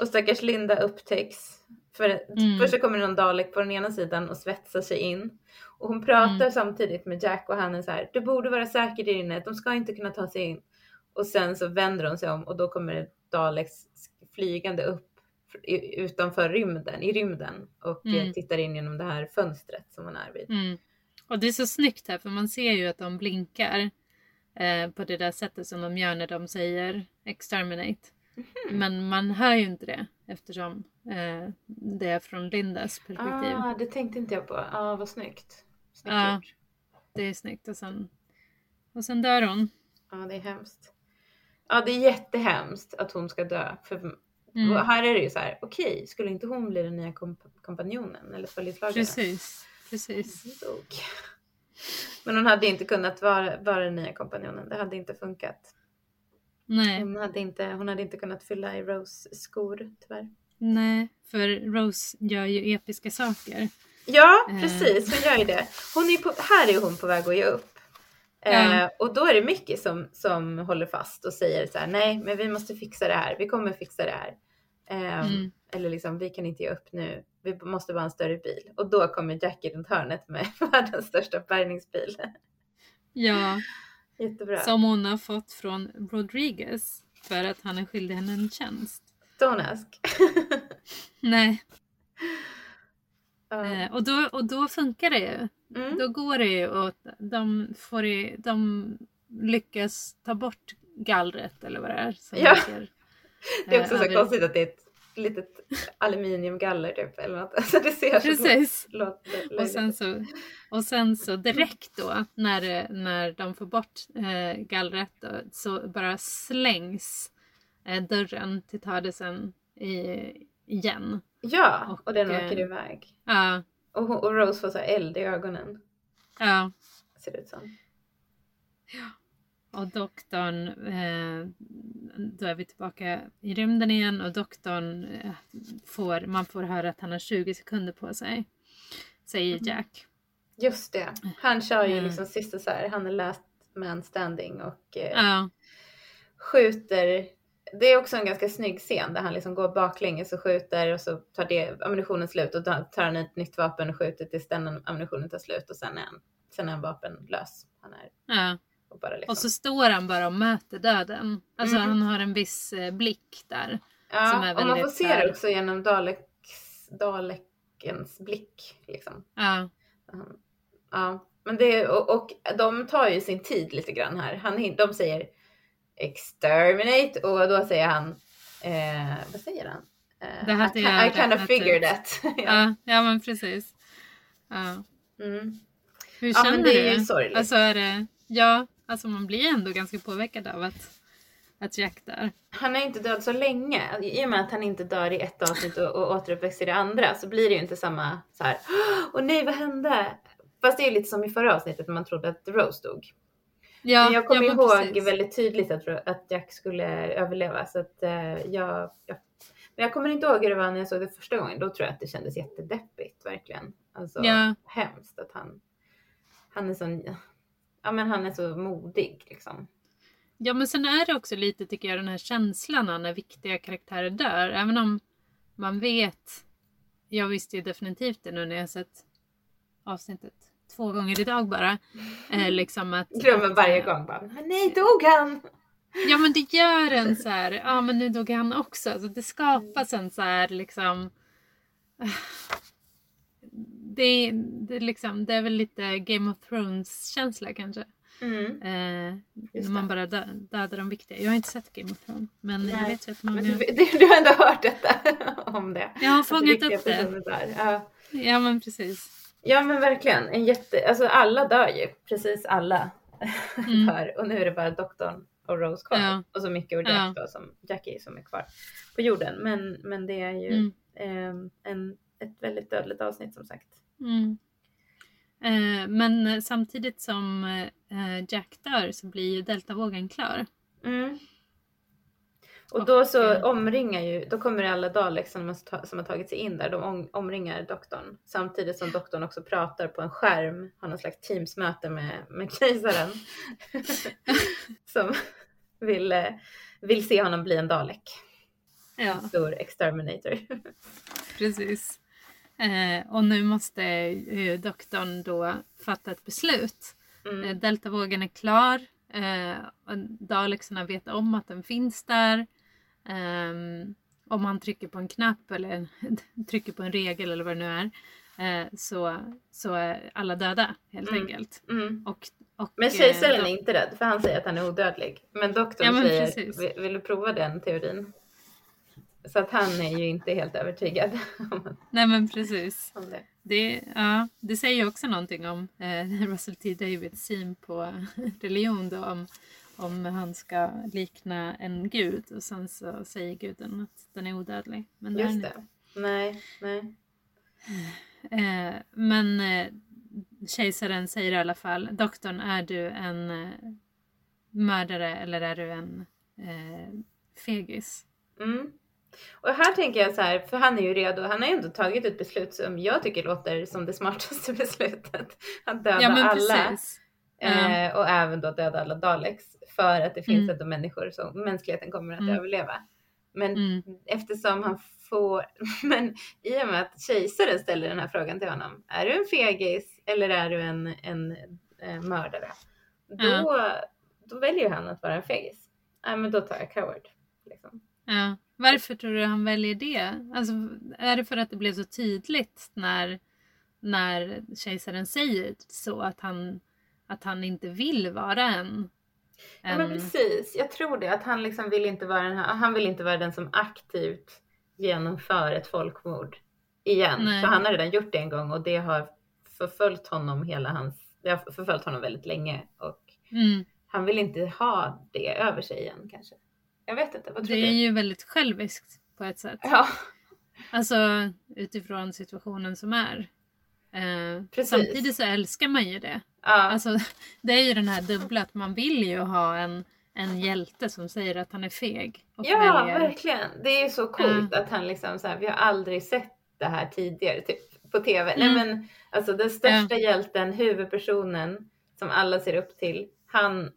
Och stackars Linda upptäcks för mm. först så kommer någon Dalek på den ena sidan och svetsar sig in. Och hon pratar mm. samtidigt med Jack och han är så här, du borde vara säker där inne, de ska inte kunna ta sig in. Och sen så vänder hon sig om och då kommer Daleks flygande upp utanför rymden, i rymden och mm. tittar in genom det här fönstret som hon är vid. Mm. Och det är så snyggt här för man ser ju att de blinkar eh, på det där sättet som de gör när de säger exterminate. Mm. Men man hör ju inte det eftersom eh, det är från Lindas perspektiv. Ah, det tänkte inte jag på. Ja, ah, vad snyggt. snyggt ja, gjort. det är snyggt och sen, och sen dör hon. Ja, det är hemskt. Ja, det är jättehemskt att hon ska dö. För mm. här är det ju så här, okej, okay, skulle inte hon bli den nya komp kompanjonen eller följeslagaren? Precis, precis. Men hon hade inte kunnat vara, vara den nya kompanjonen. Det hade inte funkat. Nej. Hon hade inte, hon hade inte kunnat fylla i Rose skor tyvärr. Nej, för Rose gör ju episka saker. Ja, eh. precis. Hon gör ju det. Hon är på, här är hon på väg att ge upp. Ja. Eh, och då är det Mickey som, som håller fast och säger så här, nej, men vi måste fixa det här. Vi kommer fixa det här. Eh, mm. Eller liksom, vi kan inte ge upp nu. Vi måste vara en större bil. Och då kommer Jackie runt hörnet med <laughs> världens största bärgningsbil. Ja. Jättebra. Som hon har fått från Rodriguez för att han är skyldig henne en tjänst. Don't ask. <laughs> Nej. Uh. Och, då, och då funkar det ju. Mm. Då går det ju och de, får ju, de lyckas ta bort gallret eller vad det är. Som ja. Ligger, <laughs> det är också eh, så konstigt att det är ett litet aluminiumgaller typ eller något. <laughs> Alltså det ser Precis. Så låter och, sen så, och sen så direkt då när, när de får bort eh, gallret då, så bara slängs eh, dörren till Tardisen igen. Ja, och, och den åker eh, iväg. Ja. Och, och Rose får så eld i ögonen. Ja. Ser det ut som. Ja. Och doktorn, eh, då är vi tillbaka i rymden igen och doktorn eh, får, man får höra att han har 20 sekunder på sig. Säger mm. Jack. Just det. Han kör ju liksom sista så här, han är last man standing och eh, ja. skjuter. Det är också en ganska snygg scen där han liksom går baklänges och skjuter och så tar det ammunitionen slut och då tar han ett nytt vapen och skjuter tills den ammunitionen tar slut och sen är han, sen är han vapenlös. Han är ja. Och, bara liksom... och så står han bara och möter döden. Alltså mm. han har en viss eh, blick där. Ja, som är väldigt, och man får se det också genom Daleks, Dalekens blick. Liksom. Ja. ja. Men det, och, och de tar ju sin tid lite grann här. Han, de säger exterminate och då säger han, eh, vad säger han? Eh, Det hade I, jag I kind of figured that. <laughs> ja. Ja, ja men precis. Ja. Mm. Hur Ja, men känner det är du? ju sorgligt. Alltså är det, ja, alltså man blir ändå ganska påverkad av att, att Jack dör. Han är inte död så länge. I och med att han inte dör i ett avsnitt och, och återuppväcks i det andra så blir det ju inte samma så här. Åh nej, vad hände? Fast det är ju lite som i förra avsnittet när man trodde att Rose dog. Ja, men jag kommer ja, ihåg precis. väldigt tydligt att, att Jack skulle överleva. Så att, eh, jag, jag, men jag kommer inte ihåg hur det var när jag såg det första gången. Då tror jag att det kändes jättedeppigt verkligen. Alltså Ja. hemskt att han, han är sån, ja men han är så modig liksom. Ja men sen är det också lite tycker jag den här känslan när viktiga karaktärer dör. Även om man vet. Jag visste ju definitivt det nu när jag sett avsnittet två gånger idag bara. Eh, liksom att, Glömmer varje gång bara, nej dog han? Ja men det gör en så här, ja men nu dog han också. Alltså, det skapas en så här liksom. Eh, Det, det, är liksom, det är väl lite Game of Thrones känsla kanske. Mm. Eh, när man det. bara dö, dödar de viktiga. Jag har inte sett Game of Thrones men jag Nej. vet ju att många... du, du, har ändå hört detta <laughs> om det. Jag har fångat upp det. Ja. Ja men precis. ja men verkligen, en jätte, alltså alla dör ju, precis alla <laughs> Mm. dör. Och nu är det bara doktorn och Rose kvar. Ja. Och så mycket och Jack Ja. då, som Jackie som är kvar på jorden. Men, men det är ju Mm. ehm, en, ett väldigt dödligt avsnitt som sagt. Mm. Eh, men samtidigt som eh, Jack dör så blir ju deltavågen klar. Mm. Och då så eh, omringar ju, då kommer alla Daleks som har, ta- som har tagit sig in där, de om, omringar doktorn. Samtidigt som doktorn också pratar på en skärm, har någon slags teamsmöte med, med kejsaren. <laughs> som vill, eh, vill se honom bli en Dalek. Ja. Stor exterminator. Precis. Eh, och nu måste eh, doktorn då fatta ett beslut. Eh, Mm. deltavågen är klar. Eh, och Dalexarna vet om att den finns där. Ehm, om han trycker på en knapp eller <laughs> trycker på en regel eller vad det nu är. Eh, så, så är alla döda helt Mm. enkelt. Mm. Och, och, Men eh, kejsaren då- är inte rädd för han säger att han är odödlig. Men doktorn Ja, men säger, precis. vill, vill du prova den teorin? Så att han är ju inte helt övertygad <laughs> Nej men precis. om det. Det, ja, det säger ju också någonting om eh, <laughs> Russell T Davids syn på <laughs> religion då, om, om han ska likna en gud och sen så säger guden att den är odödlig. Men det är Just den det. Nej, nej. inte. Eh, men eh, kejsaren säger i alla fall, doktorn är du en eh, mördare eller är du en eh, fegis? Mm. Och här tänker jag så här, för han är ju redo. Han har ju ändå tagit ett beslut som jag tycker låter som det smartaste <laughs> beslutet. Att döda Ja alla. Ja. Eh, och även då döda alla Daleks. För att det finns Mm. ändå människor som mänskligheten kommer att Mm. överleva. Men Mm. eftersom han får, <laughs> men i och med att kejsaren ställer den här frågan till honom. Är du en fegis eller är du en, en, eh, mördare? Då, då väljer han att vara en fegis. Nej men då tar jag coward. Liksom. Ja. Varför tror du han väljer det? Alltså, är det för att det blev så tydligt när, när kejsaren säger så att han, att han inte vill vara en... Ja men en precis, jag tror det. Att han liksom vill inte vara den här, han vill inte vara den som aktivt genomför ett folkmord igen. Nej. För han har redan gjort det en gång och det har förföljt honom hela hans, det har förföljt honom väldigt länge och mm, han vill inte ha det över sig igen kanske. Jag vet inte, vad tror det du? är ju väldigt själviskt på ett sätt. Ja, Alltså utifrån situationen som är. Eh, Precis. samtidigt så älskar man ju det. ja, Alltså, <laughs> det är ju den här dubbla att man vill ju ha en, en hjälte som säger att han är feg. Ja väljer- verkligen. Det är ju så coolt att han liksom så här, vi har aldrig sett det här tidigare typ på TV. Mm. Nej men alltså den största hjälten, huvudpersonen som alla ser upp till. Han,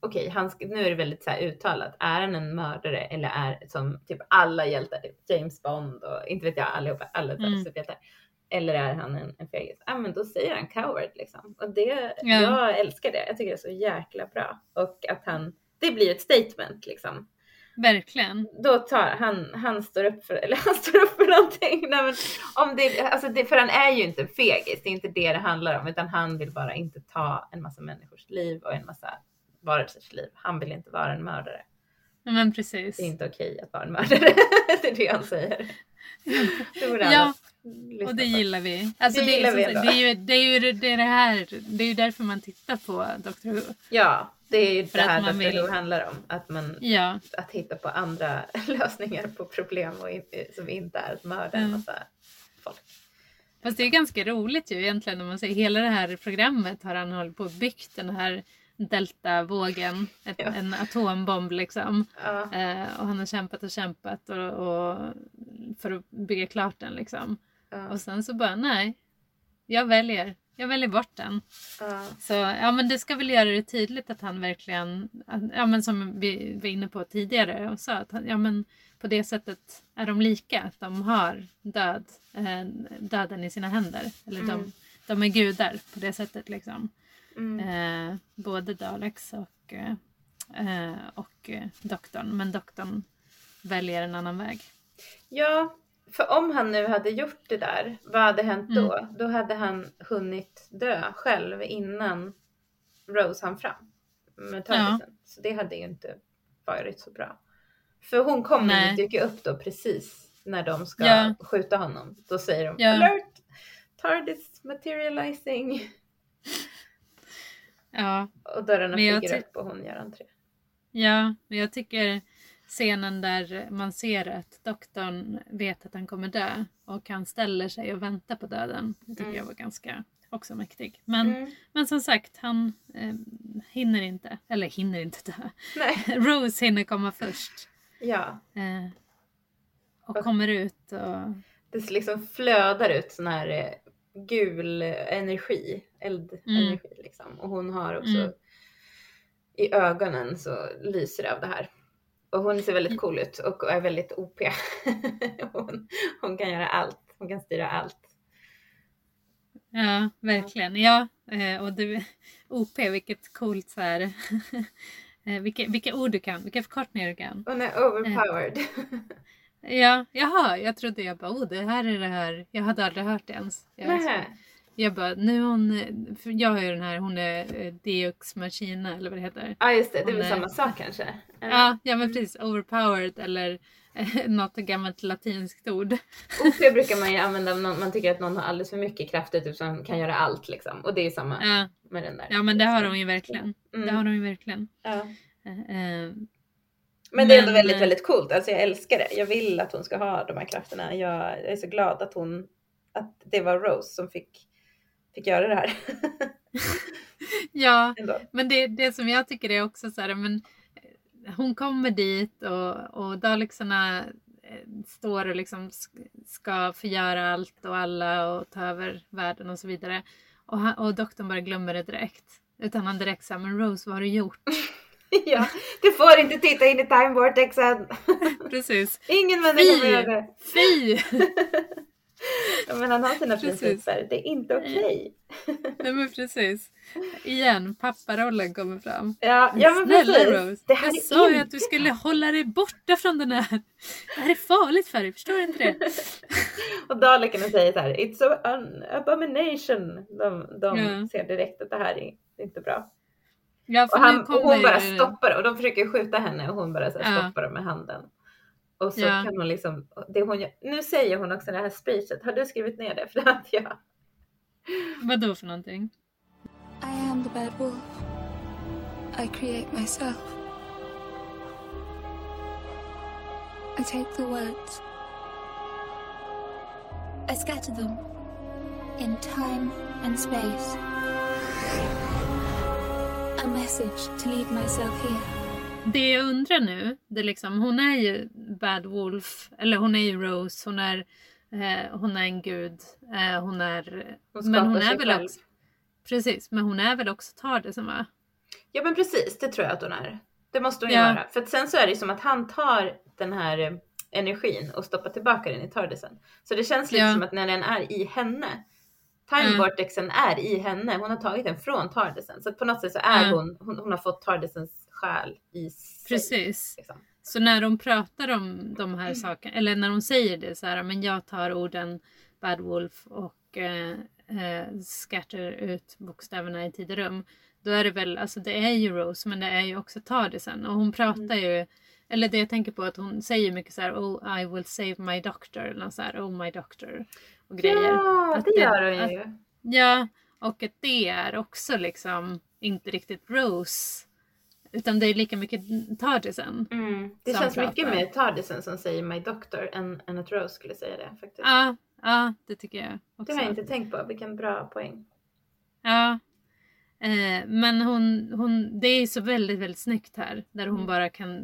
okej, han ska- nu är det väldigt så uttalat. Är han en mördare eller är som typ alla hjältar, typ James Bond och inte vet jag allihopa, alla Mm. superhjältar. Eller är han en, en fegis? Ja men då säger han coward liksom. Och det, Ja. jag älskar det. Jag tycker det är så jäkla bra. Och att han, det blir ett statement liksom Verkligen. då tar han, han står upp för, <laughs> eller han står upp för någonting. Nej, men om det, alltså det, för han är ju inte en fegis, det är inte det det handlar om, utan han vill bara inte ta en massa människors liv och en massa varelsers liv. Han vill inte vara en mördare. Men precis. Det är inte okej att vara en mördare. <laughs> det är det han säger. Ja, Och det gillar vi. Alltså Det det, gillar är, vi som sagt, ändå. det är ju det, är ju det, det, är det här. Det är ju därför man tittar på Doctor Who. Ja, det är ju För det här Dr. vill- Who handlar om. Att, man, Ja, att hitta på andra <laughs> lösningar på problem och in, som inte är att mörda en Mm. massa folk. fast det är ganska roligt ju egentligen om man säger hela det här programmet har han hållit på och byggt den här deltavågen, ett, Ja. en atombomb liksom. Ja, Eh, och han har kämpat och kämpat och, och för att bygga klart den liksom. ja, Och sen så bara nej, jag väljer. Jag väljer bort den. Så ja men det ska väl göra det tydligt att han verkligen, att- ja men som vi var inne på tidigare och sa att han, ja men på det sättet är de lika. Att de har död, eh, döden i sina händer. Eller de, Mm. de är gudar på det sättet liksom. Mm. Eh, både Daleks och, eh, eh, och eh, doktorn. Men doktorn väljer en annan väg. Ja, för om han nu hade gjort det där, vad hade hänt då? Mm. Då hade han hunnit dö själv innan Rose hann fram med tardisen. Så det hade ju inte varit så bra. För hon kommer dyka upp då precis när de ska Ja. skjuta honom. Då säger de Ja. alert! Tardis materializing! Ja, Och dörrarna flyger upp och hon gör entré. Ja, men jag tycker scenen där man ser att doktorn vet att han kommer dö och han ställer sig och väntar på döden. Det tycker Mm. jag var ganska också mäktig. Men, Mm. men som sagt, han eh, hinner inte, eller hinner inte dö. <laughs> Rose hinner komma först. ja. Eh, och Och- kommer ut och... Det liksom flödar ut sån här eh, gul energi, eldenergi liksom. Och hon har också Mm. i ögonen så lyser det av det här. Och hon ser väldigt cool ut och är väldigt OP. <laughs> hon, hon kan göra allt, hon kan styra allt. Ja, verkligen. Ja, eh, och du, OP, vilket coolt så här... <laughs> eh, vilka, vilka ord du kan, vilka förkortningar du kan. Hon är overpowered. <laughs> Ja, jaha, jag trodde jag bara, oh det här är det här. Jag hade aldrig hört det ens. Jag, jag bara, nu hon, jag har ju den här, hon är eh, Deux Machina eller vad det heter. Ja just det, det är väl samma sak kanske? Eller? Ja, ja men precis, overpowered eller eh, <laughs> något gammalt latinskt ord. OP brukar man ju använda om man tycker att någon har alldeles för mycket krafter typ som kan göra allt liksom. Och det är ju samma Ja, med den där. ja men det har hon ju verkligen. Mm. Det har hon ju verkligen. Ja. Eh, Men det är ändå väldigt, eh, väldigt coolt. Alltså jag älskar det. Jag vill att hon ska ha de här krafterna. Jag, är så glad att hon, att det var Rose som fick, fick göra det här. <laughs> ja, <laughs> ändå. Men det, det som jag tycker är också så här, men eh, hon kommer dit och, och Dalexarna eh, står och liksom sk- ska förgöra allt och alla och ta över världen och så vidare. Och, han, och doktorn bara glömmer det direkt. Utan han direkt säger, men Rose vad har du gjort? <laughs> <laughs> ja, du får inte titta in i time vortexen. Precis. Ingen människa får göra det. Fy! <laughs> Ja, men han har sina Precis. principer. Det är inte okej. Nej men precis. Igen, papparollen kommer fram. Ja, ja men Snälla precis. Rose, Det här jag sa ju inte att du skulle hålla dig borta från den här. Det här är farligt för dig, förstår du inte det? <laughs> Och Dalekarna säger så här, it's an abomination. De, de Ja. ser direkt att det här är inte bra. Ja, Och, han, och hon bara ju- stoppar och de försöker skjuta henne och hon bara så här Ja. stoppar dem med handen. Och så Ja. kan hon liksom, det hon gör, nu säger hon också det här speechet, har du skrivit ner det? <laughs> För det hade jag. Vad då för någonting? I am the bad wolf. I create myself. I take the words. I scatter them in time and space. A message to lead myself here. Det jag undrar nu, det är liksom, hon är ju Bad Wolf, eller hon är ju Rose, hon är, eh, hon är en gud, eh, hon är... Hon men hon skapar är sig väl själv. också... Precis, men hon är väl också Tardisen va? Ja men precis, det tror jag att hon är. Det måste hon Ja. vara. För att sen så är det som att han tar den här eh, energin och stoppar tillbaka den i Tardisen. Så det känns lite Ja. som att när den är i henne, time Mm. vortexen är i henne, hon har tagit den från Tardisen. Så på något sätt så är Mm. hon, hon, hon har fått Tardisens själ i sig. Precis. Liksom. Så när de pratar om de här sakerna, eller när de säger det så här, men jag tar orden Bad Wolf och eh, eh, skatter ut bokstäverna i tid och rum. då är det väl, alltså det är ju Rose men det är ju också Tardisen och hon pratar ju eller det jag tänker på att hon säger mycket så här Oh I will save my doctor eller så här, Oh my doctor och grejer. Ja, Att det gör hon att- ju. Ja, och att det är också liksom inte riktigt Rose. Utan det är lika mycket Tardisen. Mm. Det känns mycket pratar. mer Tardisen som säger My Doctor än, än att Rose skulle säga det faktiskt. Ja, ja, det tycker jag det också. har jag inte tänkt på. Vilken bra poäng. Ja. Eh, men hon, hon, det är så väldigt, väldigt snyggt här. Där hon Mm. bara kan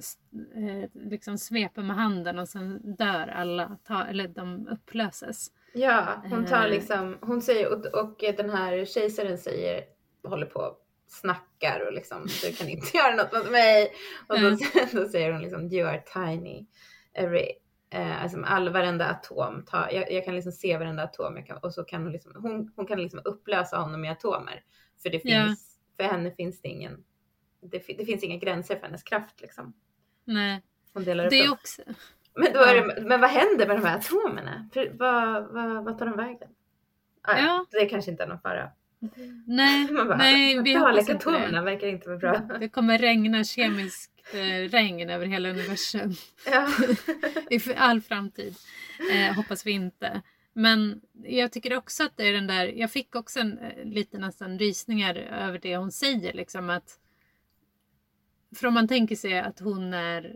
eh, liksom svepa med handen och sen dör alla. Ta, eller de upplöses. Ja, hon tar Eh. liksom, hon säger och, och den här kejsaren säger, håller på snackar och liksom du kan inte <laughs> göra något mot mig. Och då, Mm. <laughs> då säger hon liksom you are tiny. Every, eh, alltså all, varenda atom, tar, jag, jag kan liksom se varenda atom jag kan, och så kan hon liksom, hon, hon kan liksom upplösa honom i atomer. För det finns, för henne finns det ingen, det, det finns inga gränser för hennes kraft liksom. Nej, Hon delar upp det är också... Men, då är det, men vad händer med de här atomerna? Vad, vad, vad tar de vägen? Ah, Ja. Det kanske inte är någon fara. Nej, <laughs> bara, nej vi hoppas inte det. verkar inte vara bra. Det kommer regna kemiskt eh, regn över hela universum. Ja. <laughs> i all framtid. Eh, hoppas vi inte. Men jag tycker också att det är den där, jag fick också en, eh, lite nästan rysningar över det hon säger liksom att för om man tänker sig att hon är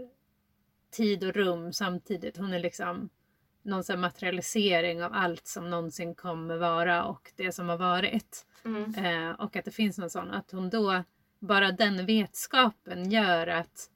tid och rum samtidigt, hon är liksom någon sån materialisering av allt som någonsin kommer vara och det som har varit. Mm. Eh, och att det finns någon sån, att hon då, bara den vetskapen gör att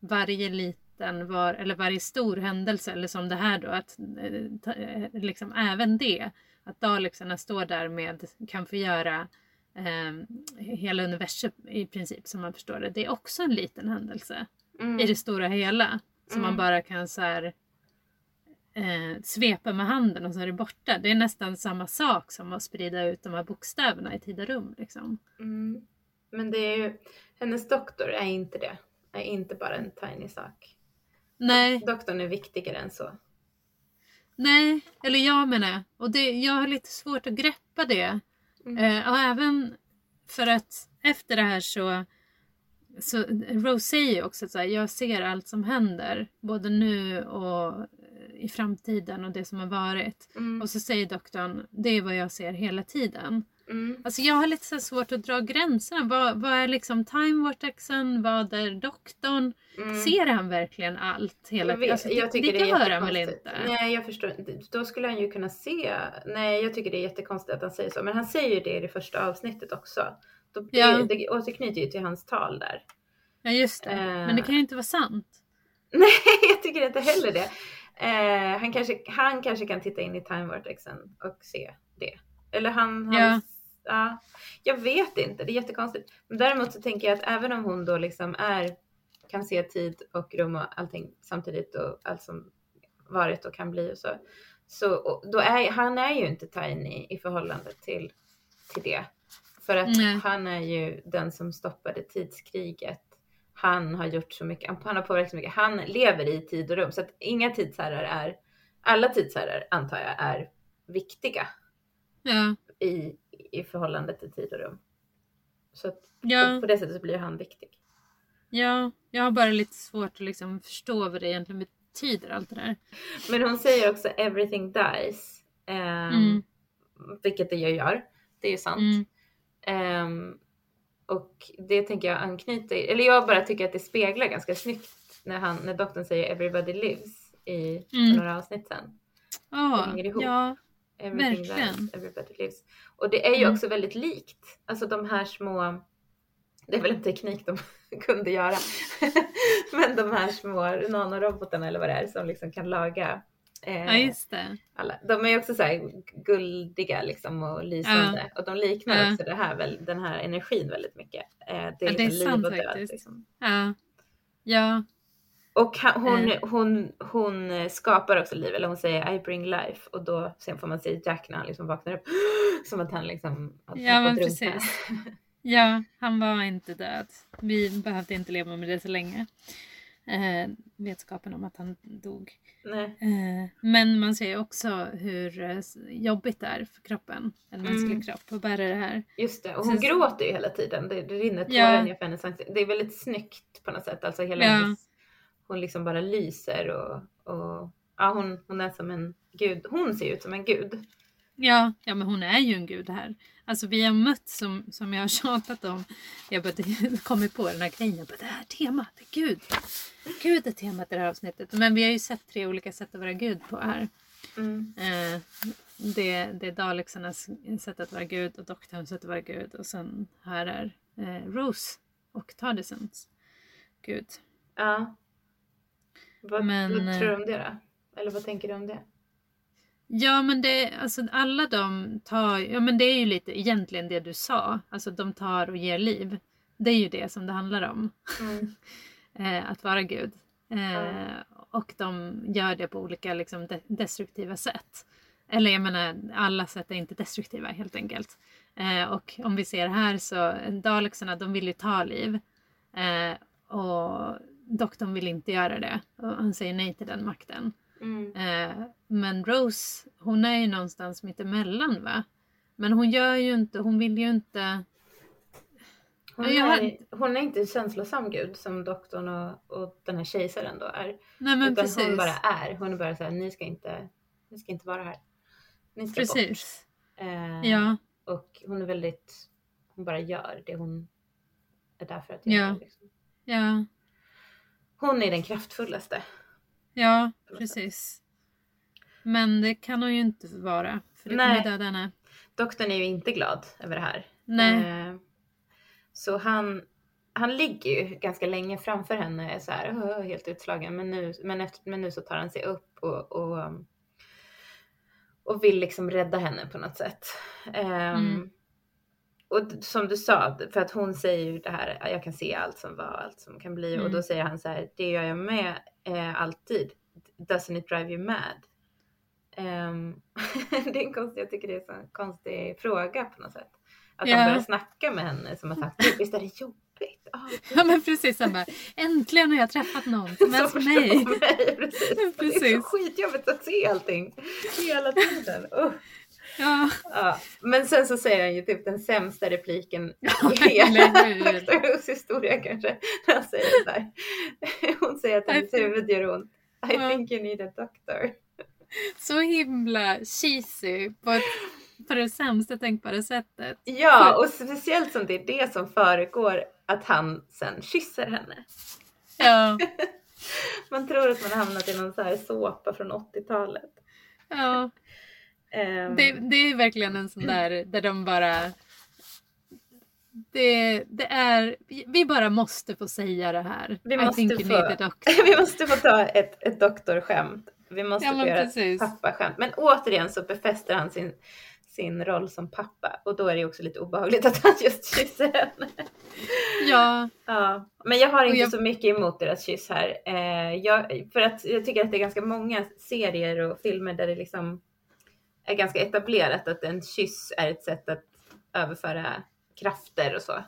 varje liten, var, eller varje stor händelse, eller som det här då, att eh, eh, liksom även det, att Dalexarna står där med, kan förgöra eh, hela universum i princip som man förstår det. Det är också en liten händelse Mm. i det stora hela. Som man Mm. bara kan så här, eh, svepa med handen och så är det borta. Det är nästan samma sak som att sprida ut de här bokstäverna i tid och rum. Liksom. Mm. Men det är ju, hennes doktor är inte det. Är inte bara en tiny sak. Nej, Doktorn är viktigare än så. nej, eller jag menar. Och det, jag har lite svårt att greppa det. Mm. Eh, och även för att efter det här så, så Rose säger ju också att jag ser allt som händer. Både nu och eh, i framtiden och det som har varit. Mm. Och så säger doktorn, det är vad jag ser hela tiden. Mm. Alltså jag har lite så svårt att dra gränserna. Vad, vad är liksom time vortexen? Vad är doktorn? Mm. Ser han verkligen allt hela vet, Alltså, jag tycker det, det, gör han väl inte? Nej, jag förstår. Då skulle han ju kunna se. Nej, jag tycker det är jättekonstigt att han säger så. Men han säger ju det i det första avsnittet också. Då, Ja. det, det återknyter ju till hans tal där. Ja just det. Eh. Men det kan ju inte vara sant. <laughs> Nej, jag tycker inte heller det. Eh, han, kanske, han kanske kan titta in i time vortexen och se det. Eller han... Ja. ja. Jag vet inte, det är jättekonstigt. Men däremot så tänker jag att även om hon då liksom är, kan se tid och rum och allting samtidigt och allt som varit och kan bli och så. Så och då är han är ju inte tiny i förhållande till, till det. För att Nej. han är ju den som stoppade tidskriget. Han har gjort så mycket, han har påverkat så mycket. Han lever i tid och rum så att inga tidsherrar är, alla tidsherrar antar jag är viktiga Ja. i, i förhållande till tid och rum. Så att Ja. på det sättet så blir han viktig. ja, jag har bara lite svårt att liksom förstå vad det egentligen betyder allt det där. Men hon säger också everything dies. ehm, Mm. Vilket det ju gör. Det är ju sant. Mm. Ehm, och det tänker jag anknyter, eller jag bara tycker att det speglar ganska snyggt när, han, när doktorn säger everybody lives i Mm. några avsnitt sen. Ja, hänger ihop. ja, Everything Verkligen. dies, everybody lives. Och det är ju Mm. också väldigt likt. Alltså de här små, det är väl en teknik de <laughs> kunde göra. <laughs> Men de här små nanorobotarna eller vad det är som liksom kan laga eh, ja just det. alla. De är också så här guldiga liksom och lysande. Och de liknar Ja. också det här, väl, den här energin väldigt mycket. Eh, det är, Ja, det är liksom sant liv och död. faktiskt. Liksom. Ja. Ja, Och han, hon, Eh. hon, hon eh, skapar också liv, eller hon säger I bring life. Och då sen får man se Jack när han liksom vaknar upp. <gasps> Som att han liksom har Ja, men fått drunkna. precis. <laughs> ja, han var inte död. Vi behövde inte leva med det så länge. Eh, vetskapen om att han dog. Eh, men man ser ju också hur eh, jobbigt det är för kroppen, en mänsklig Mm. kropp, att bära det här. Just det, och hon Sen- gråter ju hela tiden. Det, det rinner tårar Ja. ner för hennes ansikte. Det är väldigt snyggt på något sätt. Alltså hela Ja. hennes, hon liksom bara lyser och, och ja, hon, hon är som en gud. Hon ser ut som en gud. Ja, ja, men hon är ju en gud här. Alltså vi har mött som, som jag har tjatat om. Jag bara <laughs> kommit på den här grejen. Jag bara, det här temat, det är Gud. Gud är temat i det här avsnittet. Men vi har ju sett tre olika sätt att vara Gud på här. Mm. Eh, det, det är Dalexarnas sätt att vara Gud och doktorns sätt att vara Gud. Och sen här är eh, Rose och Tardisons Gud. Ja. Vad, Men, vad eh, tror du om det då? Eller vad tänker du om det? Ja men det, alltså alla de tar, ja men det är ju lite egentligen det du sa. Alltså de tar och ger liv. Det är ju det som det handlar om. Mm. <laughs> Eh, att vara Gud. Eh, Ja. Och de gör det på olika liksom, de- destruktiva sätt. Eller jag menar, alla sätt är inte destruktiva helt enkelt. Eh, och om vi ser här så, Dalexarna de vill ju ta liv. Och doktorn vill inte göra det. Och han säger nej till den makten. Mm. Eh, men Rose, hon är ju någonstans mittemellan va? Men hon gör ju inte, hon vill ju inte... Hon, Ja, är, hon är inte en känslosam gud som doktorn och, och den här kejsaren då är. Nej men Utan precis. hon bara är. Hon är bara såhär, ni ska inte, ni ska inte vara här. Ni ska bort. Precis. Eh, Ja, Och hon är väldigt, hon bara gör det hon är där för att Ja. göra. Liksom. ja, Hon är den kraftfullaste. Ja, precis. Men det kan hon ju inte vara. För det Nej. kommer döda henne. Doktorn är ju inte glad över det här. Nej. Eh, så han, han ligger ju ganska länge framför henne så här, helt utslagen. Men nu, men, efter, men nu så tar han sig upp och, och, och vill liksom rädda henne på något sätt. Ehm, Mm. Och som du sa, för att hon säger ju det här, jag kan se allt som var, allt som kan bli. Och Mm. då säger han så här, det gör jag med eh, alltid. Doesn't it drive you mad? Ehm, <laughs> det är en konstig, jag tycker det är en konstig fråga på något sätt. Att Ja. han börjar snacka med henne som har sagt, "Gud, visst är det jobbigt? Ah, <laughs> Ja men precis, han bara, äntligen har jag träffat någon som <laughs> som älskar förstår mig. mig. Precis. Det är Precis. så skitjobbigt att se allting hela tiden. Uh. Ja, Ja. Men sen så säger han ju typ den sämsta repliken i hela hur? Dr. Who's historia kanske. När han säger så här. Hon säger att hennes huvud gör ont. I Ja. think you need a doctor. så himla cheesy på, på det sämsta tänkbara sättet. Ja, och speciellt som det är det som föregår att han sen kysser henne. Ja, <laughs> Man tror att man har hamnat i någon så här såpa från 80-talet. ja. Ehm, Det, det är verkligen en sån där där de bara... Det, det är... Vi bara måste få säga det här. Vi måste få-. <laughs> Vi måste få ta ett, ett doktorskämt. Vi måste Ja, få göra precis. ett pappaskämt. Men återigen så befäster han sin, sin roll som pappa. Och då är det också lite obehagligt att han just kysser henne. <laughs> Ja, Ja. Men jag har inte jag- så mycket emot deras kyss här. Eh, jag, för att jag tycker att det är ganska många serier och filmer där det liksom är ganska etablerat att en kyss är ett sätt att överföra krafter och så.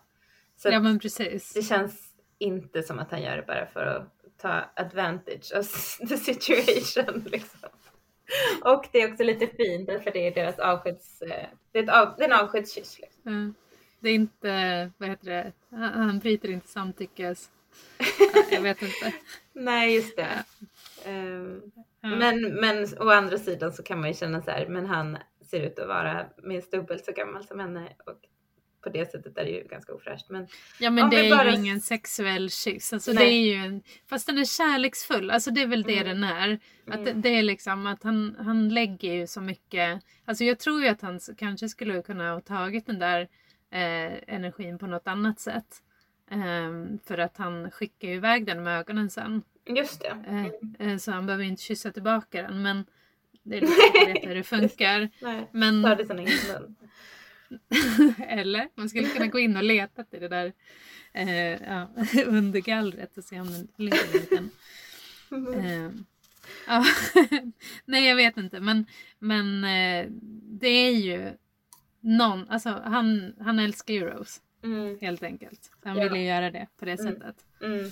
Så ja men precis. det känns inte som att han gör det bara för att ta advantage of <laughs> the situation. Liksom. Och det är också lite fint därför det är deras avskeds... eh, Det är, ett av, det är en avskedskyss. Liksom. Ja. Det är inte, vad heter det, han han bryter inte samtyckes... Ja, Jag vet inte. Nej, just det. Ja. Men, men å andra sidan så kan man ju känna så här, men han ser ut att vara minst dubbelt så gammal som henne och på det sättet är det ju ganska ofräscht. Men Ja men det är bara- ju ingen sexuell kyss. Alltså Nej. det är ju en, fast den är kärleksfull. Alltså det är väl det Mm. den är. Att Mm. det, det är liksom att han, han lägger ju så mycket. Alltså jag tror ju att han kanske skulle kunna ha tagit den där eh, energin på något annat sätt. Ehm, för att han skickar ju iväg den med ögonen sen. just det. Eh, eh, så han behöver inte kyssa tillbaka den. Men det är lite att veta hur det funkar. <laughs> Nej, Men, ingen mun. <laughs> eller man skulle kunna gå in och leta till det där eh, ja, <laughs> under gallret och se om det ligger en liten... Eh, ja, nej jag vet inte men, men det är ju någon, alltså han, han älskar ju Rose Mm, helt enkelt. Han Ja. ville göra det på det Mm. sättet. mm.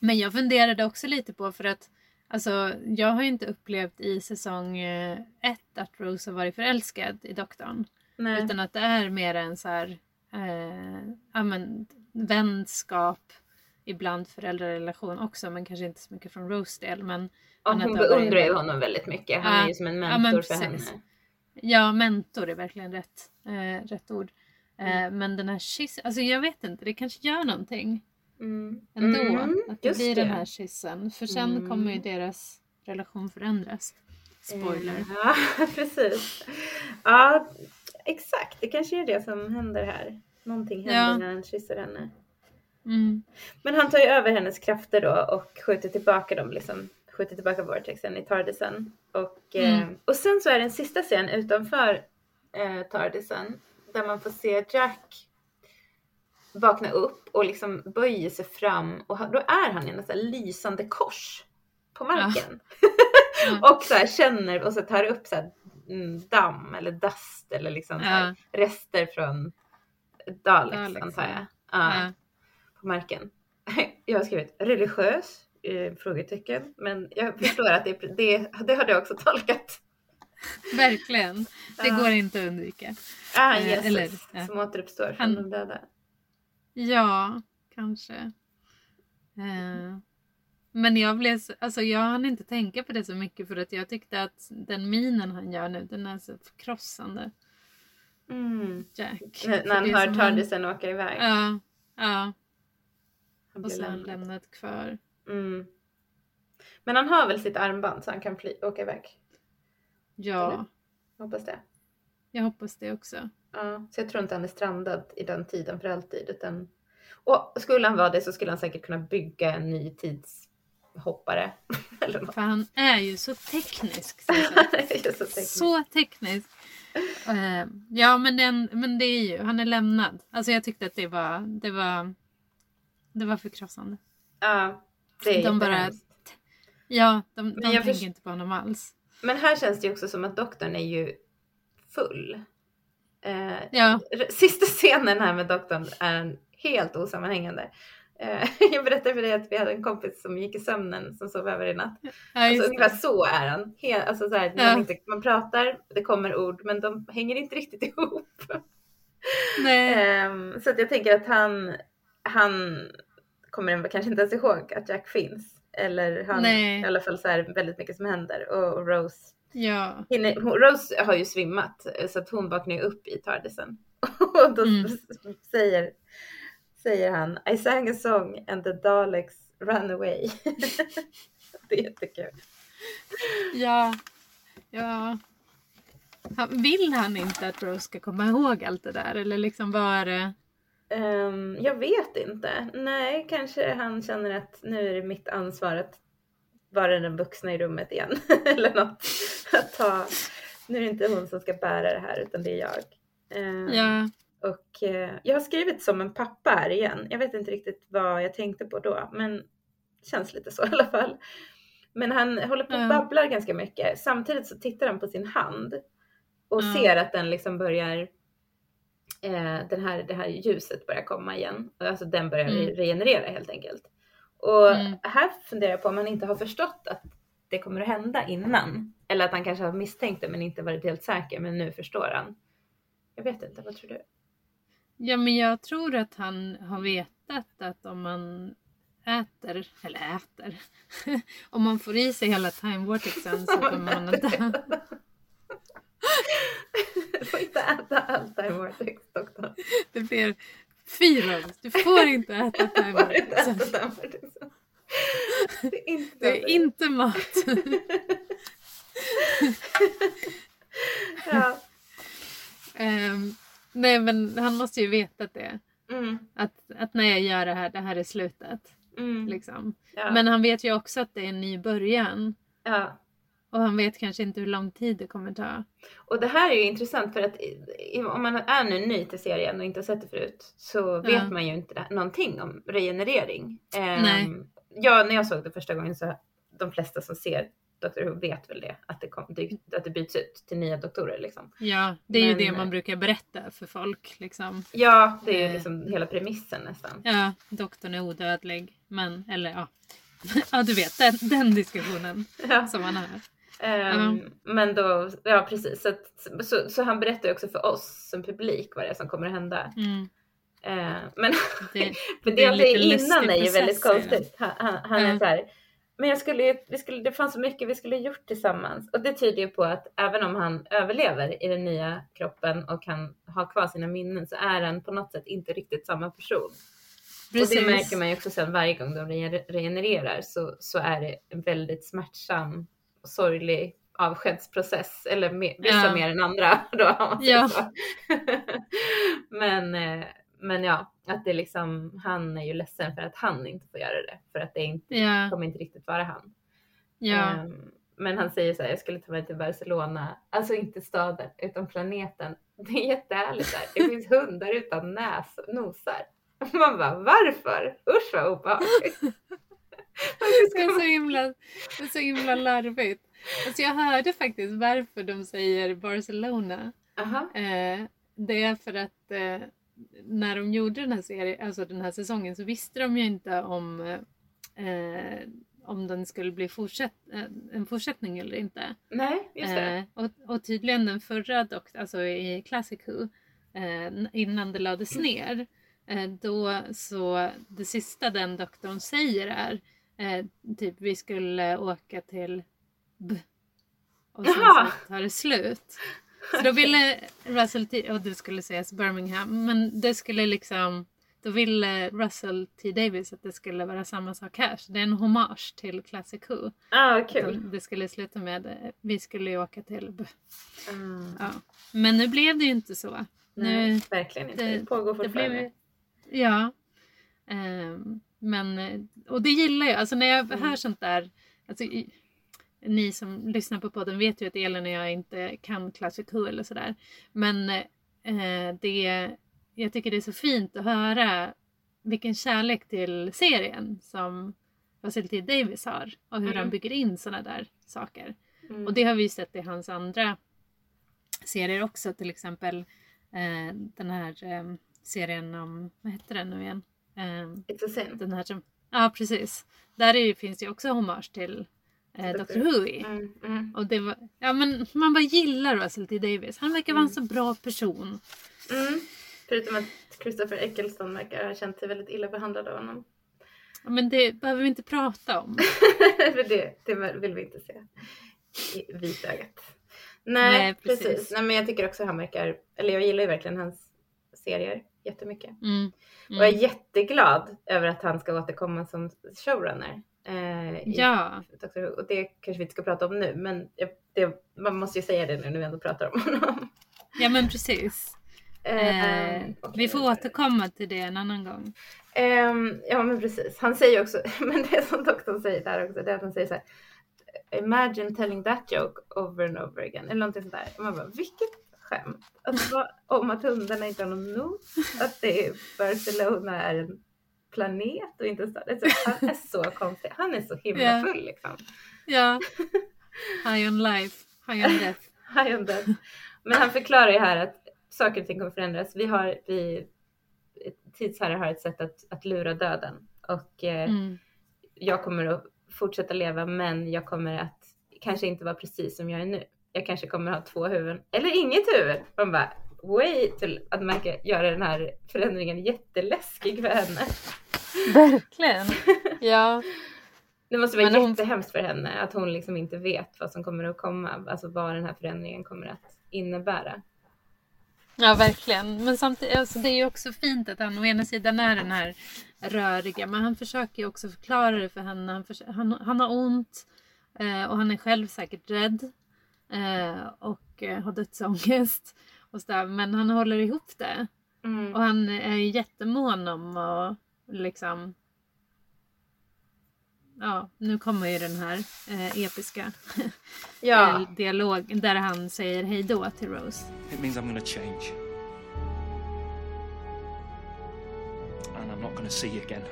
Men jag funderade också lite på för att alltså, jag har ju inte upplevt i säsong eh, ett att Rose har varit förälskad i doktorn. Nej. Utan att det är mer en så här, eh, ja, men, vänskap, ibland föräldrarelation också men kanske inte så mycket från Rose del. Men, Ja, men hon beundrar ju honom väldigt mycket. Han Ja. är ju som en Ja, mentor men för henne. Ja, mentor är verkligen rätt, eh, rätt ord. Eh, Men den här kyssen, alltså jag vet inte, det kanske gör någonting Mm. ändå. Mm, att det just blir det. den här kyssen. För sen Mm. kommer ju deras relation förändras. Spoiler. Eh, Ja, <laughs> precis. Ja, exakt. Det kanske är det som händer här. Någonting händer Ja. när han kysser henne. Mm. Men han tar ju över hennes krafter då och skjuter tillbaka dem liksom. Skjuter tillbaka vortexen i Tardisen. Och, eh, Mm. och sen så är det en sista scen utanför eh, Tardisen. Där man får se Jack vakna upp och liksom böjer sig fram. Och då är han i en här lysande kors på marken. Ja. <laughs> och så här känner och så tar upp så här, mm, damm eller dust eller liksom så här, rester från Daleks, Daleks, antar jag. ja. Ja, Ja. På marken. <laughs> Jag har skrivit religiös? Eh, frågetecken. Men jag förstår att det, det, det har du också tolkat. <laughs> Verkligen. Det Ja. går inte att undvika. Ah, Jesus. eller, ja. Som återuppstår från de döda. Ja, kanske. Eh, Men jag blev så, alltså jag hann inte tänka på det så mycket för att jag tyckte att den minen han gör nu, den är så förkrossande. Mm. Jack. När, han hör han- Tardisen åka iväg. Ja, ja. Han Och sen lämnad. lämnat kvar. Mm. Men han har väl sitt armband så han kan fly, åka iväg? Ja, Eller? Hoppas det. jag hoppas det också. Ja, så jag tror inte han är strandad i den tiden för alltid. Utan... Och skulle han vara det så skulle han säkert kunna bygga en ny tidshoppare. <laughs> Eller något. För han är ju så teknisk. <laughs> är så tekniskt. Så teknisk. Eh, ja men, den, men det är ju, han är lämnad. Alltså jag tyckte att det var, det var, det var förkrossande. Ja, det är De bara-. Ja, de, de jag tänker inte på honom alls. Men här känns det ju också som att doktorn är ju full. Eh, Ja. Sista scenen här med doktorn är helt osammanhängande. Eh, <laughs> jag berättade för dig att vi hade en kompis som gick i sömnen som sov över i natt. Ja, Alltså, ungefär så är han. Helt, alltså, så här, Ja. man, inte, man pratar, det kommer ord men de hänger inte riktigt <laughs> ihop. Ehm, så att jag tänker att han, han kommer kanske inte ens ihåg att Jack finns. Eller han, Nej. i alla fall så här väldigt mycket som händer. Och, och Rose, Ja. hinner, Rose har ju svimmat så att hon vaknar upp i Tardisen. <laughs> Och då Mm. säger, säger han I sang a song and the Daleks ran away. <laughs> det är jättekul. Ja. Ja. Han, vill han inte att Rose ska komma ihåg allt det där? Eller liksom vad är det? Ehm, jag vet inte. Nej, kanske han känner att nu är det mitt ansvar att vara den vuxna i rummet igen. <laughs> Eller något. Att ta, nu är det inte hon som ska bära det här utan det är jag. Ehm, Ja. Och eh, jag har skrivit som en pappa här igen. Jag vet inte riktigt vad jag tänkte på då, men det känns lite så i alla fall. Men han håller på och Ja. babblar ganska mycket. Samtidigt så tittar han på sin hand och Ja. ser att den liksom börjar eh, den här, det här ljuset börjar komma igen. Alltså den börjar Mm. re- regenerera helt enkelt. Och Mm. här funderar jag på om han inte har förstått att det kommer att hända innan. Eller att han kanske har misstänkt det men inte varit helt säker men nu förstår han. Jag vet inte, vad tror du? ja, men jag tror att han har vetat att om man äter, eller äter, <laughs> om man får i sig hela time vortexen så kommer man att dö. <laughs> Du får inte äta vortex doktorn. Det blir fyra. Du får inte äta time time vortexen. Det är inte Det är inte mat. Ja. <laughs> Ehm, nej men han måste ju veta det. Mm. Att, att när jag gör det här, det här är slutet. Mm. Liksom. Ja. Men han vet ju också att det är en ny början. ja. Och han vet kanske inte hur lång tid det kommer ta. Och det här är ju intressant för att om man är nu ny till serien och inte har sett det förut så vet Ja. man ju inte någonting om regenerering. Ehm, Nej. Ja, när jag såg det första gången så de flesta som ser Dr. Who vet väl det, att det, kom, att det byts ut till nya doktorer liksom. Ja, det är ju Men- det man brukar berätta för folk. Liksom. Ja, det är ju Eh. liksom hela premissen nästan. Ja, doktorn är odödlig. Men, eller ja. <laughs> ja, du vet den, den diskussionen Ja. som man har. Ehm, Men då, ja precis. Så, så, så han berättar också för oss som publik vad det är som kommer att hända. Mm. Eh, men Det, för det <laughs> det är innan är ju väldigt konstigt. Han, han, han är Ja. så här, men jag skulle vi skulle, det fanns så mycket vi skulle gjort tillsammans. Och det tyder ju på att även om han överlever i den nya kroppen och kan ha kvar sina minnen så är han på något sätt inte riktigt samma person. Och det Precis. märker man ju också sen varje gång de re- regenererar så, så är det en väldigt smärtsam sorglig avskedsprocess. Eller mer, vissa Ja. mer än andra <laughs> då Ja. <laughs> men, eh, men ja, att det liksom, han är ju ledsen för att han inte får göra det. För att det inte, Ja, kommer inte riktigt vara han. ja, Ehm, men han säger så här, jag skulle ta mig till Barcelona, alltså inte staden utan planeten. <laughs> Det är jättehärligt där. Det finns hundar utan näs, nosar. Man bara, varför? Usch vad obehagligt. Det är så himla, det är så himla larvigt. Alltså jag hörde faktiskt varför de säger Barcelona. Eh, det är för att eh, när de gjorde den här serien, alltså den här säsongen så visste de ju inte om eh, om den skulle bli fortsätt, en fortsättning eller inte. Nej, just det. Och, och tydligen den förra dock, alltså i Classic Who, innan det lades ner, då så det sista den doktorn säger är eh, typ vi skulle åka till B. Och sen Jaha. så tar det slut. Så då ville Russell T, och det skulle sägas Birmingham, men det skulle liksom då ville Russell T Davis att det skulle vara samma sak här. Så det är en hommage till Classic Who. Ah, kul. Det skulle sluta med eh, vi skulle ju åka till B. Mm. Ja. Men nu blev det ju inte så. Nej, Nu, verkligen inte. det- Det pågår det fortfarande. blev, ja. Ehm, men, eh, och det gillar jag. Alltså när jag Mm. hör sånt där. Alltså, i, ni som lyssnar på podden vet ju att Elin och jag inte kan Classic Who eller sådär. Men eh, det, jag tycker det är så fint att höra vilken kärlek till serien som T Davis har. Och hur Mm. han bygger in sådana där saker. Mm. Och det har vi sett i hans andra serier också. Till exempel eh, den här eh, serien om, vad heter den nu igen? Eh, It's a sin. den här som, ja precis. Där är, finns ju också hommage till eh, Dr. Who. Mm, mm, Och det var, ja men man bara gillar Russell T Davis. Han verkar vara en så bra person. mm. Förutom att Christopher Eccleston verkar ha känt sig väldigt illa behandlad av honom. Men det behöver vi inte prata om. <laughs> För det, det vill vi inte se i vitögat. Nej, Nej, precis. precis. Nej, men jag tycker också han verkar, eller jag gillar ju verkligen hans serier jättemycket. Mm. Och jag är Mm. jätteglad över att han ska återkomma som showrunner. Eh, i Ja, Who. Och det kanske vi inte ska prata om nu, men det, man måste ju säga det nu när vi ändå pratar om honom. ja men precis. Eh, Eh, okej. vi får återkomma till det en annan gång. Ehm, ja men precis. Han säger också, <laughs> men det som doktorn säger där också, det är att han säger så här. Imagine telling that joke over and over again. Eller någonting sånt där. Och man bara, vilket skämt. Alltså, om att hundarna inte har någon nos. Att det är Barcelona är en planet och inte en stad. Alltså, han är så konstig. Han är så himla Ja. full liksom. Ja. <laughs> High on life, high on death. High on that. Men han förklarar ju här att saker och ting kommer förändras. Vi har, vi, tidsherrar har ett sätt att, att lura döden. Och eh, Mm. jag kommer att fortsätta leva men jag kommer att kanske inte vara precis som jag är nu. Jag kanske kommer ha två huvuden eller inget huvud. Man bara way till att man kan göra den här förändringen jätteläskig för henne. Verkligen. Ja. Det måste vara Men hon- jättehemskt för henne att hon liksom inte vet vad som kommer att komma, alltså vad den här förändringen kommer att innebära. ja, verkligen. Men samtidigt, alltså, det är ju också fint att han å ena sidan är den här röriga, men han försöker ju också förklara det för henne. Han, förs- han, han har ont eh, och han är själv säkert rädd eh, och eh, har dödsångest. Och så där, men han håller ihop det. Mm. Och han är ju jättemån om att liksom... Ja, nu kommer ju den här eh, episka <laughs> Ja, eh, dialog där han säger hej då till Rose. It means I'm gonna change. And I'm not gonna see you again.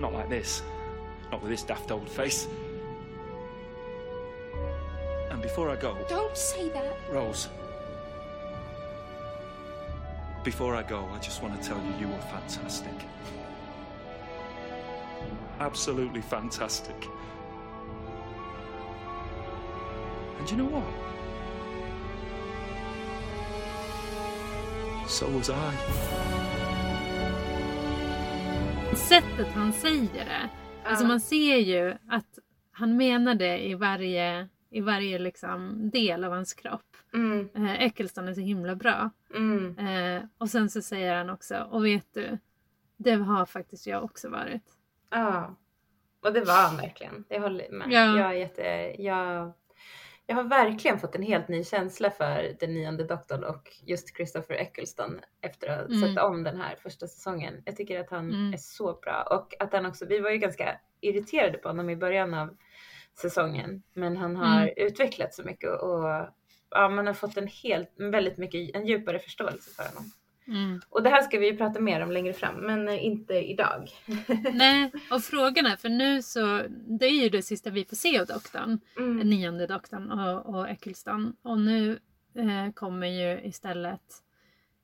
Not like this. Not with this daft old face. And before I go, Don't say that. Rose. Before I go, I just want to tell you you were fantastic. absolutely fantastic. And you know what? So was I. Sättet han säger det. Alltså Ja. man ser ju att han menar det i varje, i varje liksom del av hans kropp. Mm, Eh, Eccleston är så himla bra. mm. Eh, och sen så säger han också, och vet du, det har faktiskt jag också varit. Ja. Och det var han verkligen. Jag håller med. Ja. Jag, är jätte, jag, jag har verkligen fått en helt ny känsla för den nionde doktorn och just Christopher Eccleston efter att ha Mm. sett om den här första säsongen. Jag tycker att han Mm. är så bra och att han också, vi var ju ganska irriterade på honom i början av säsongen, men han har Mm. utvecklats så mycket och ja, man har fått en helt, väldigt mycket, en djupare förståelse för honom. Mm. Och det här ska vi ju prata mer om längre fram, men eh, inte idag. <laughs> Nej, och frågan är, för nu så, det är ju det sista vi får se av doktorn. Mm. nionde doktorn och, och Eccleston. Och nu eh, kommer ju istället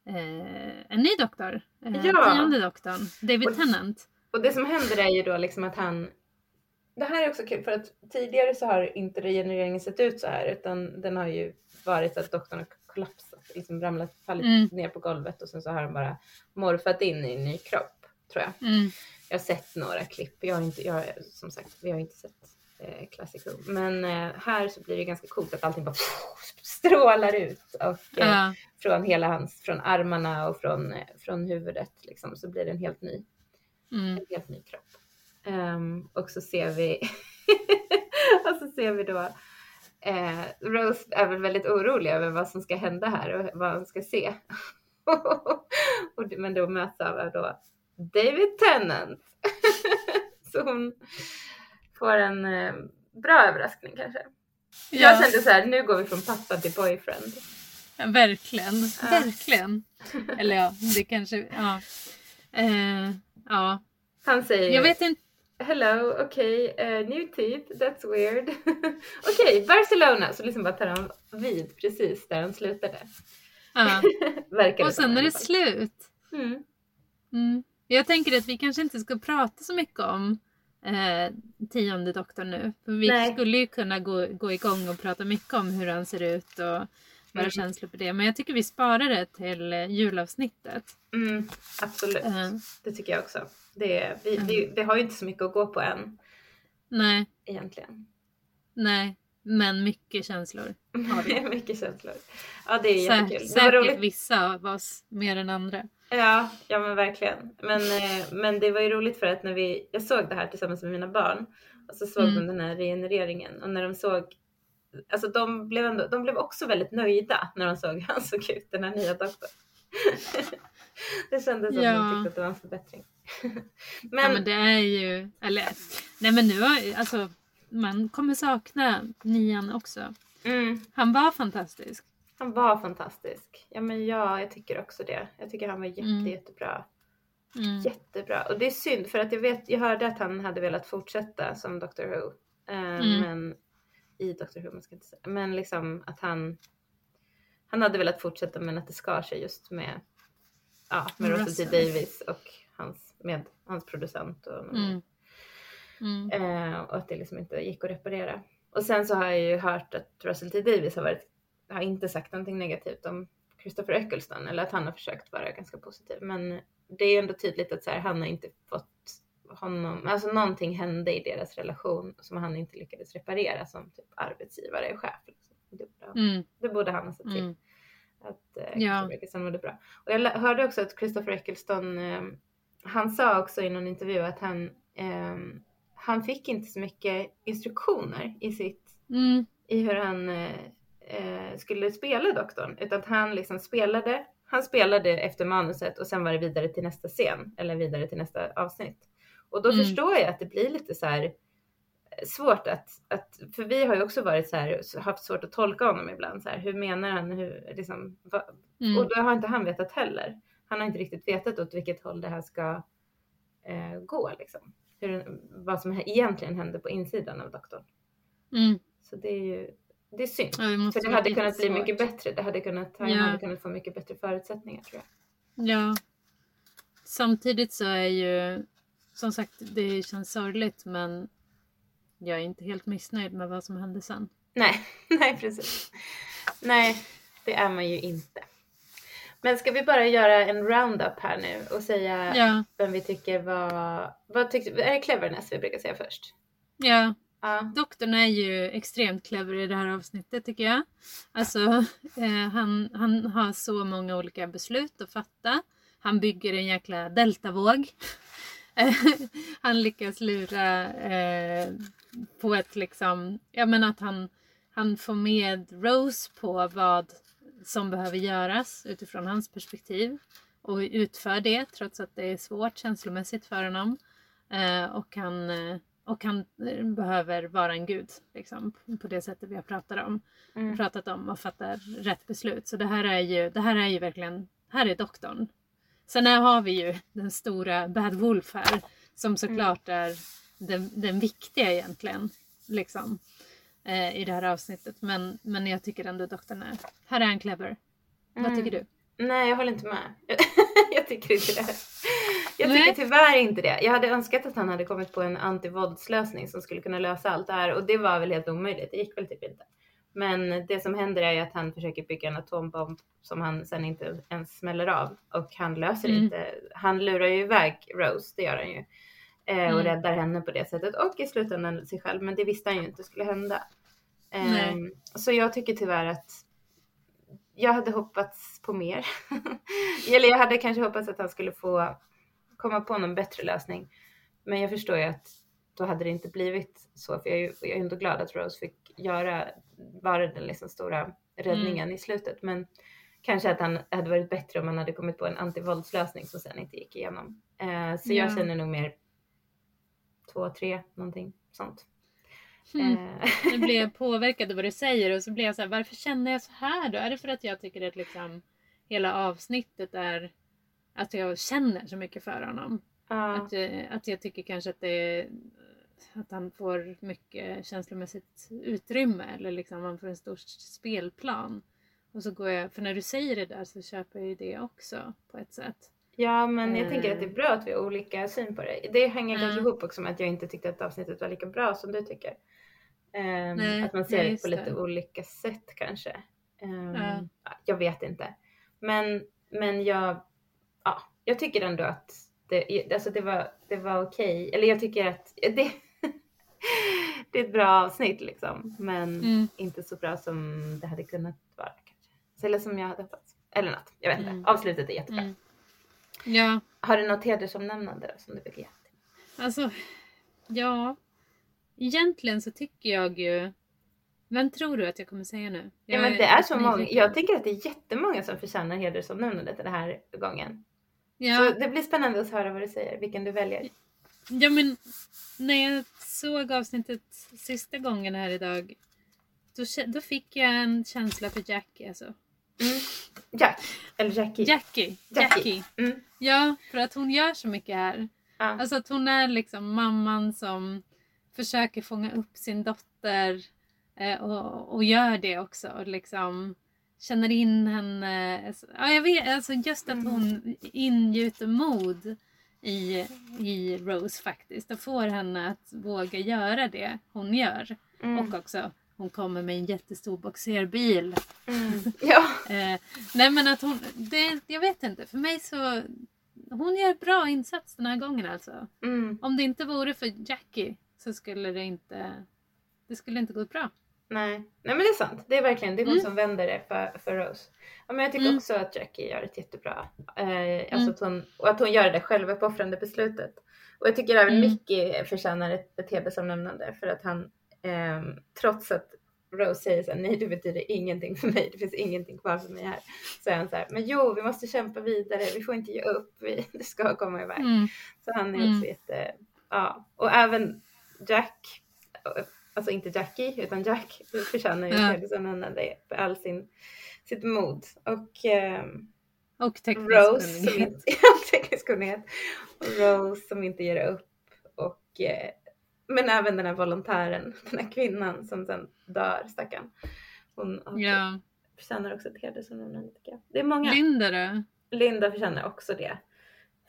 eh, en ny doktor. Eh, Ja. Tionde doktorn, David Och- Tennant. Och det som händer är ju då liksom att han... Det här är också kul för att tidigare så har inte regenereringen sett ut så här utan den har ju varit att doktorn har kollapsat, liksom ramlat, fallit Mm. ner på golvet och sen så har han bara morfat in i en ny kropp tror jag. Mm. Jag har sett några klipp, jag har inte, jag, som sagt, vi har inte sett eh, Classic Who. Men eh, här så blir det ganska coolt att allting bara strålar ut och eh, Ja. från hela hans, från armarna och från, eh, från huvudet liksom så blir det en helt ny Mm. en helt ny kropp. Ehm, och så ser vi, <laughs> och så ser vi då, eh, Rose är väl väldigt orolig över vad som ska hända här och vad hon ska se. <laughs> och, men då möts av då David Tennant. <laughs> så hon får en eh, bra överraskning kanske. Jag Ja, kände så här, nu går vi från pappa till boyfriend. verkligen. Ja. Verkligen. Eller ja, det kanske, ja. Eh, ja. Han säger Jag vet inte. Hello, okej, eh, new teeth, that's weird. <laughs> okej, Barcelona, så liksom bara tar han vid precis där han slutade. Ja. <laughs> Och sen är det slut. Mm. Mm. Jag tänker att vi kanske inte ska prata så mycket om eh, tionde doktorn nu. För vi Nej. skulle ju kunna gå, gå igång och prata mycket om hur han ser ut och våra Mm. känslor på det. Men jag tycker vi sparar det till eh, julavsnittet. Mm, absolut, Eh, det tycker jag också. Det, vi, Mm. vi, vi har ju inte så mycket att gå på än nej, egentligen. nej, men mycket känslor. Har vi. <laughs> Mycket känslor. Ja, det är Sä- jättekul. Säkert roligt. vissa av oss mer än andra. Ja, ja men verkligen. Men, eh, men det var ju roligt för att när vi, jag såg det här tillsammans med mina barn och så såg Mm. de den här regenereringen och när de såg Alltså de blev, ändå, de blev också väldigt nöjda när de såg hur han såg ut, den här nya doktorn. <laughs> det kändes som Ja. att de tyckte att det var en förbättring. <laughs> men, ja, men det är ju, eller nej men nu har alltså man kommer sakna nian också. mm, Han var fantastisk. han var fantastisk. Ja men ja, jag tycker också det. Jag tycker han var jätte, Mm. jättebra. Mm. Jättebra. Och det är synd för att jag vet, jag hörde att han hade velat fortsätta som Doctor Who. Eh, Mm. Men i Doctor Who, man ska inte säga. Men liksom att han han hade velat fortsätta men att det skar sig just med, ja, med Russell T. Davis och hans, med hans producent. Och, Mm. Mm. eh, och att det liksom inte gick att reparera. Och sen så har jag ju hört att Russell T Davis har, varit, har inte sagt någonting negativt om Christopher Eccleston eller att han har försökt vara ganska positiv. Men det är ju ändå tydligt att så här, han har inte fått honom, alltså någonting hände i deras relation som han inte lyckades reparera som typ arbetsgivare och chef. Liksom. Det, borde, Mm. det borde han ha sett till. Att eh, Ja. Mådde bra. Och jag hörde också att Christopher Eccleston, eh, han sa också i någon intervju att han, eh, han fick inte så mycket instruktioner i sitt, Mm. i hur han eh, eh, skulle spela doktorn. Utan att han liksom spelade, han spelade efter manuset och sen var det vidare till nästa scen eller vidare till nästa avsnitt. Och då Mm. förstår jag att det blir lite så här svårt att, att, för vi har ju också varit så här, haft svårt att tolka honom ibland så här, hur menar han, hur, liksom, va, Mm. och då har inte han vetat heller. Han har inte riktigt vetat åt vilket håll det här ska eh, gå liksom. Hur, vad som egentligen händer på insidan av doktorn. Mm. Så det är ju, det är synd. Ja, det För det hade kunnat bli jättesvårt. mycket bättre. Det hade kunnat, han Ja. hade kunnat få mycket bättre förutsättningar tror jag. Ja. Samtidigt så är ju som sagt, det känns sorgligt men jag är inte helt missnöjd med vad som hände sen. Nej, <laughs> nej precis. Nej, det är man ju inte. Men ska vi bara göra en roundup här nu och säga Ja, vem vi tycker var... Vad tyckte, är det cleverness vi brukar säga först? ja. Ja. Doktorn är ju extremt clever i det här avsnittet tycker jag. Alltså, <laughs> eh, han, han har så många olika beslut att fatta. Han bygger en jäkla deltavåg. <laughs> <laughs> Han lyckas lura eh, på ett liksom, ja men att han, han får med Rose på vad som behöver göras utifrån hans perspektiv. Och utför det trots att det är svårt känslomässigt för honom. Eh, och han, eh, och han eh, behöver vara en gud. Liksom, på det sättet vi har pratat om. Mm. pratat om och fattar rätt beslut. Så det här är ju, det här är ju verkligen, här är doktorn. Sen har vi ju den stora Bad Wolf här. Som såklart är den, den viktiga egentligen. Liksom. Eh, I det här avsnittet. Men, men jag tycker ändå doktorn är, här är han clever. Vad Mm. tycker du? Nej, jag håller inte med. <laughs> jag tycker inte det. Jag Nej. tycker tyvärr inte det. Jag hade önskat att han hade kommit på en antivåldslösning som skulle kunna lösa allt det här och det var väl helt omöjligt. Det gick väl typ inte. Men det som händer är att han försöker bygga en atombomb som han sen inte ens smäller av och han löser Mm. inte. Han lurar ju iväg Rose, det gör han ju. Eh, och Mm. räddar henne på det sättet och i slutändan sig själv. Men det visste han ju inte skulle hända. Ehm, så jag tycker tyvärr att jag hade hoppats på mer. <laughs> Eller jag hade kanske hoppats att han skulle få komma på någon bättre lösning. Men jag förstår ju att då hade det inte blivit så. För jag är ju jag är ändå glad att Rose fick göra, vara den liksom stora räddningen i slutet. Men kanske att han hade varit bättre om han hade kommit på en antivåldslösning som sen inte gick igenom. Eh, så jag Ja. känner nog mer två, tre, någonting sånt. Eh, Nu blir jag <laughs> påverkad av vad du säger och så blir jag så här, varför känner jag så här då? Är det för att jag tycker att liksom hela avsnittet är att jag känner så mycket för honom? ja. Att, jag, att jag tycker kanske att det att han får mycket känslomässigt utrymme eller liksom han får en stor spelplan. Och så går jag, för när du säger det där så köper jag ju det också på ett sätt. Ja, men jag Eh. tänker att det är bra att vi har olika syn på det. Det hänger kanske Ja. ihop också med att jag inte tyckte att avsnittet var lika bra som du tycker. Ehm, Nej, att man ser nej, det på lite det. olika sätt kanske. Ehm, Ja. ja, Jag vet inte. Men, men jag, ja, jag tycker ändå att det, alltså det var, det var okej. Eller jag tycker att det, <laughs> det är ett bra avsnitt liksom. Men Mm. inte så bra som det hade kunnat vara kanske. Så- Eller som jag hade hoppats. Eller något. Jag vet inte. Mm. Avslutet är jättebra. Mm. Ja, Har du något hedersomnämnande som du vill ge? Alltså, ja. Egentligen så tycker jag ju... Vem tror du att jag kommer säga nu? Ja, Jag men det är så nyfiken. många. Jag tänker att det är jättemånga som förtjänar hedersomnämnandet den här gången. Ja, Så det blir spännande att höra vad du säger, vilken du väljer. Ja, men när jag såg avsnittet sista gången här idag då, då fick jag en känsla för Jackie alltså. Mm. Jack, eller Jackie. Jackie. Jackie. Jackie. Mm. Ja, för att hon gör så mycket här. Ja. Alltså att hon är liksom mamman som försöker fånga upp sin dotter eh, och, och gör det också. Och liksom känner in henne. Ja, jag vet, alltså just att hon ingjuter mod i, i Rose faktiskt och får henne att våga göra det hon gör. Mm. Och också hon kommer med en jättestor boxerbil. Mm. <laughs> Ja. Eh, nej men att hon, det, jag vet inte, för mig så hon gör bra insats den här gången alltså. Mm. Om det inte vore för Jackie så skulle det inte, det skulle inte gå bra. Nej. Nej men det är sant. Det är verkligen det är hon Mm. som vänder det för, för Rose. Ja, men jag tycker Mm. också att Jackie gör ett jättebra, eh, alltså Mm. att hon, och att hon gör det där självuppoffrande beslutet. Och jag tycker även Mm. Mickey förtjänar ett, ett hedersomnämnande för att han ehm, trots att Rose säger så här, nej det betyder ingenting för mig, det finns ingenting kvar för mig här. Så är han så här, men jo vi måste kämpa vidare, vi får inte ge upp, vi, <laughs> det ska komma iväg. Mm. Så han är Mm. också jätte, ja. Och även Jack, alltså inte Jackie utan Jack förtjänar ju Ja. hedersomnämnande för all sin, sitt mod. Och ehm, Och teknisk Rose som kunnighet. <laughs> ja, teknisk kunnighet. Och Rose som inte ger upp. Och, eh, men även den här volontären, <laughs> den här kvinnan som sen dör, stackarn. Hon har- Ja. förtjänar också ett hedersomnämnande tycker jag. Det är många. Linda då? Linda förtjänar också det.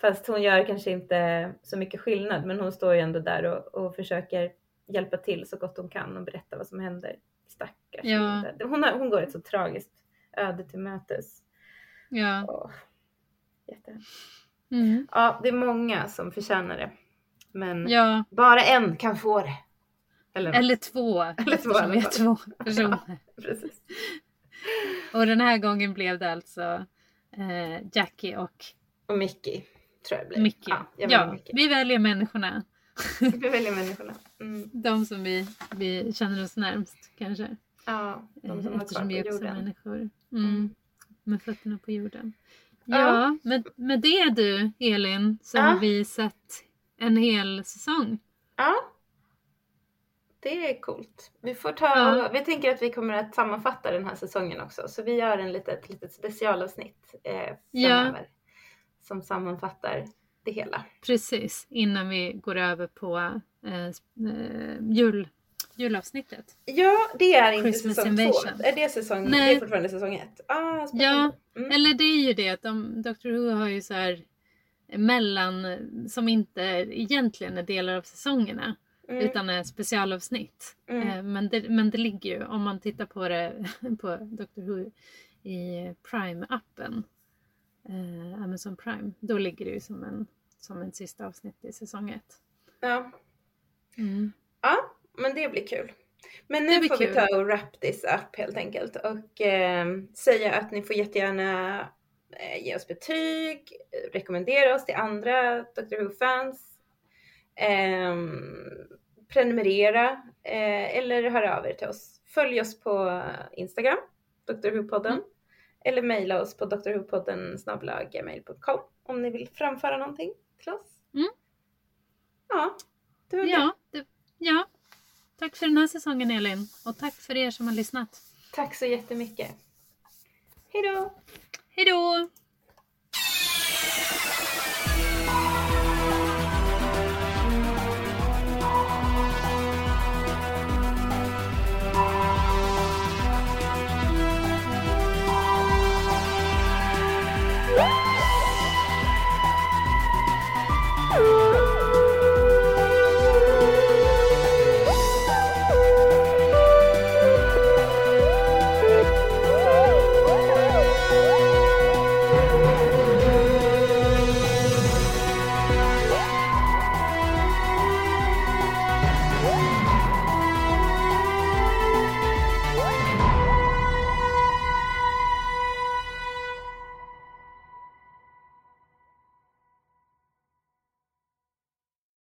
Fast hon gör kanske inte så mycket skillnad men hon står ju ändå där och, och försöker hjälpa till så gott hon kan och berätta vad som händer. Stackars Ja. Hon, har, hon går ett så tragiskt öde till mötes. Ja. Jättehemskt. Mm. Ja, det är många som förtjänar det. Men ja. bara en kan få det. Eller, Eller två. Eller två alla vi är två <laughs> personer. Precis. Och den här gången blev det alltså eh, Jackie och Och Mickey tror jag det blir. Mickey. Ja, Ja, Mickey. vi väljer människorna. Vi väljer människorna. Mm. De som vi, vi känner oss närmst kanske. Ja, de som Eh, Eftersom vi också jorden. människor. Mm. Mm. Med fötterna på jorden. Ja. Ja, med, med det du Elin så Ja. har vi sett en hel säsong. Ja. Det är coolt. Vi får ta, Ja. vi tänker att vi kommer att sammanfatta den här säsongen också. Så vi gör en litet, litet specialavsnitt eh, framöver. Som sammanfattar det hela. Precis, innan vi går över på eh, eh, jul, julavsnittet. Ja, det är inte Christmas säsong Invasion. två. Är det säsong, det Nej. är fortfarande säsong ett? Ah, Ja. Mm. eller det är ju det att de, Doctor Who har ju så här mellan som inte egentligen är delar av säsongerna Mm. utan är specialavsnitt. Mm. Eh, Men, det, men det ligger ju, om man tittar på det <laughs> på Doctor Who i Prime-appen, eh, Amazon Prime, då ligger det ju som en, som en sista avsnitt i säsong ett. Ja. Mm. ja, men det blir kul. Men nu får vi kul. ta och wrap this up helt enkelt och eh, säga att ni får jättegärna eh, ge oss betyg, rekommendera oss till andra Doctor Who-fans, ehm, prenumerera eh, eller höra av er till oss. Följ oss på Instagram, Dr. Who-podden, Mm. Eller mejla oss på drwhopodden om ni vill framföra någonting till oss. Mm. Ja, det var. Ja, det, ja, tack för den här säsongen Elin och tack för er som har lyssnat. Tack så jättemycket. Hej då! Hej då!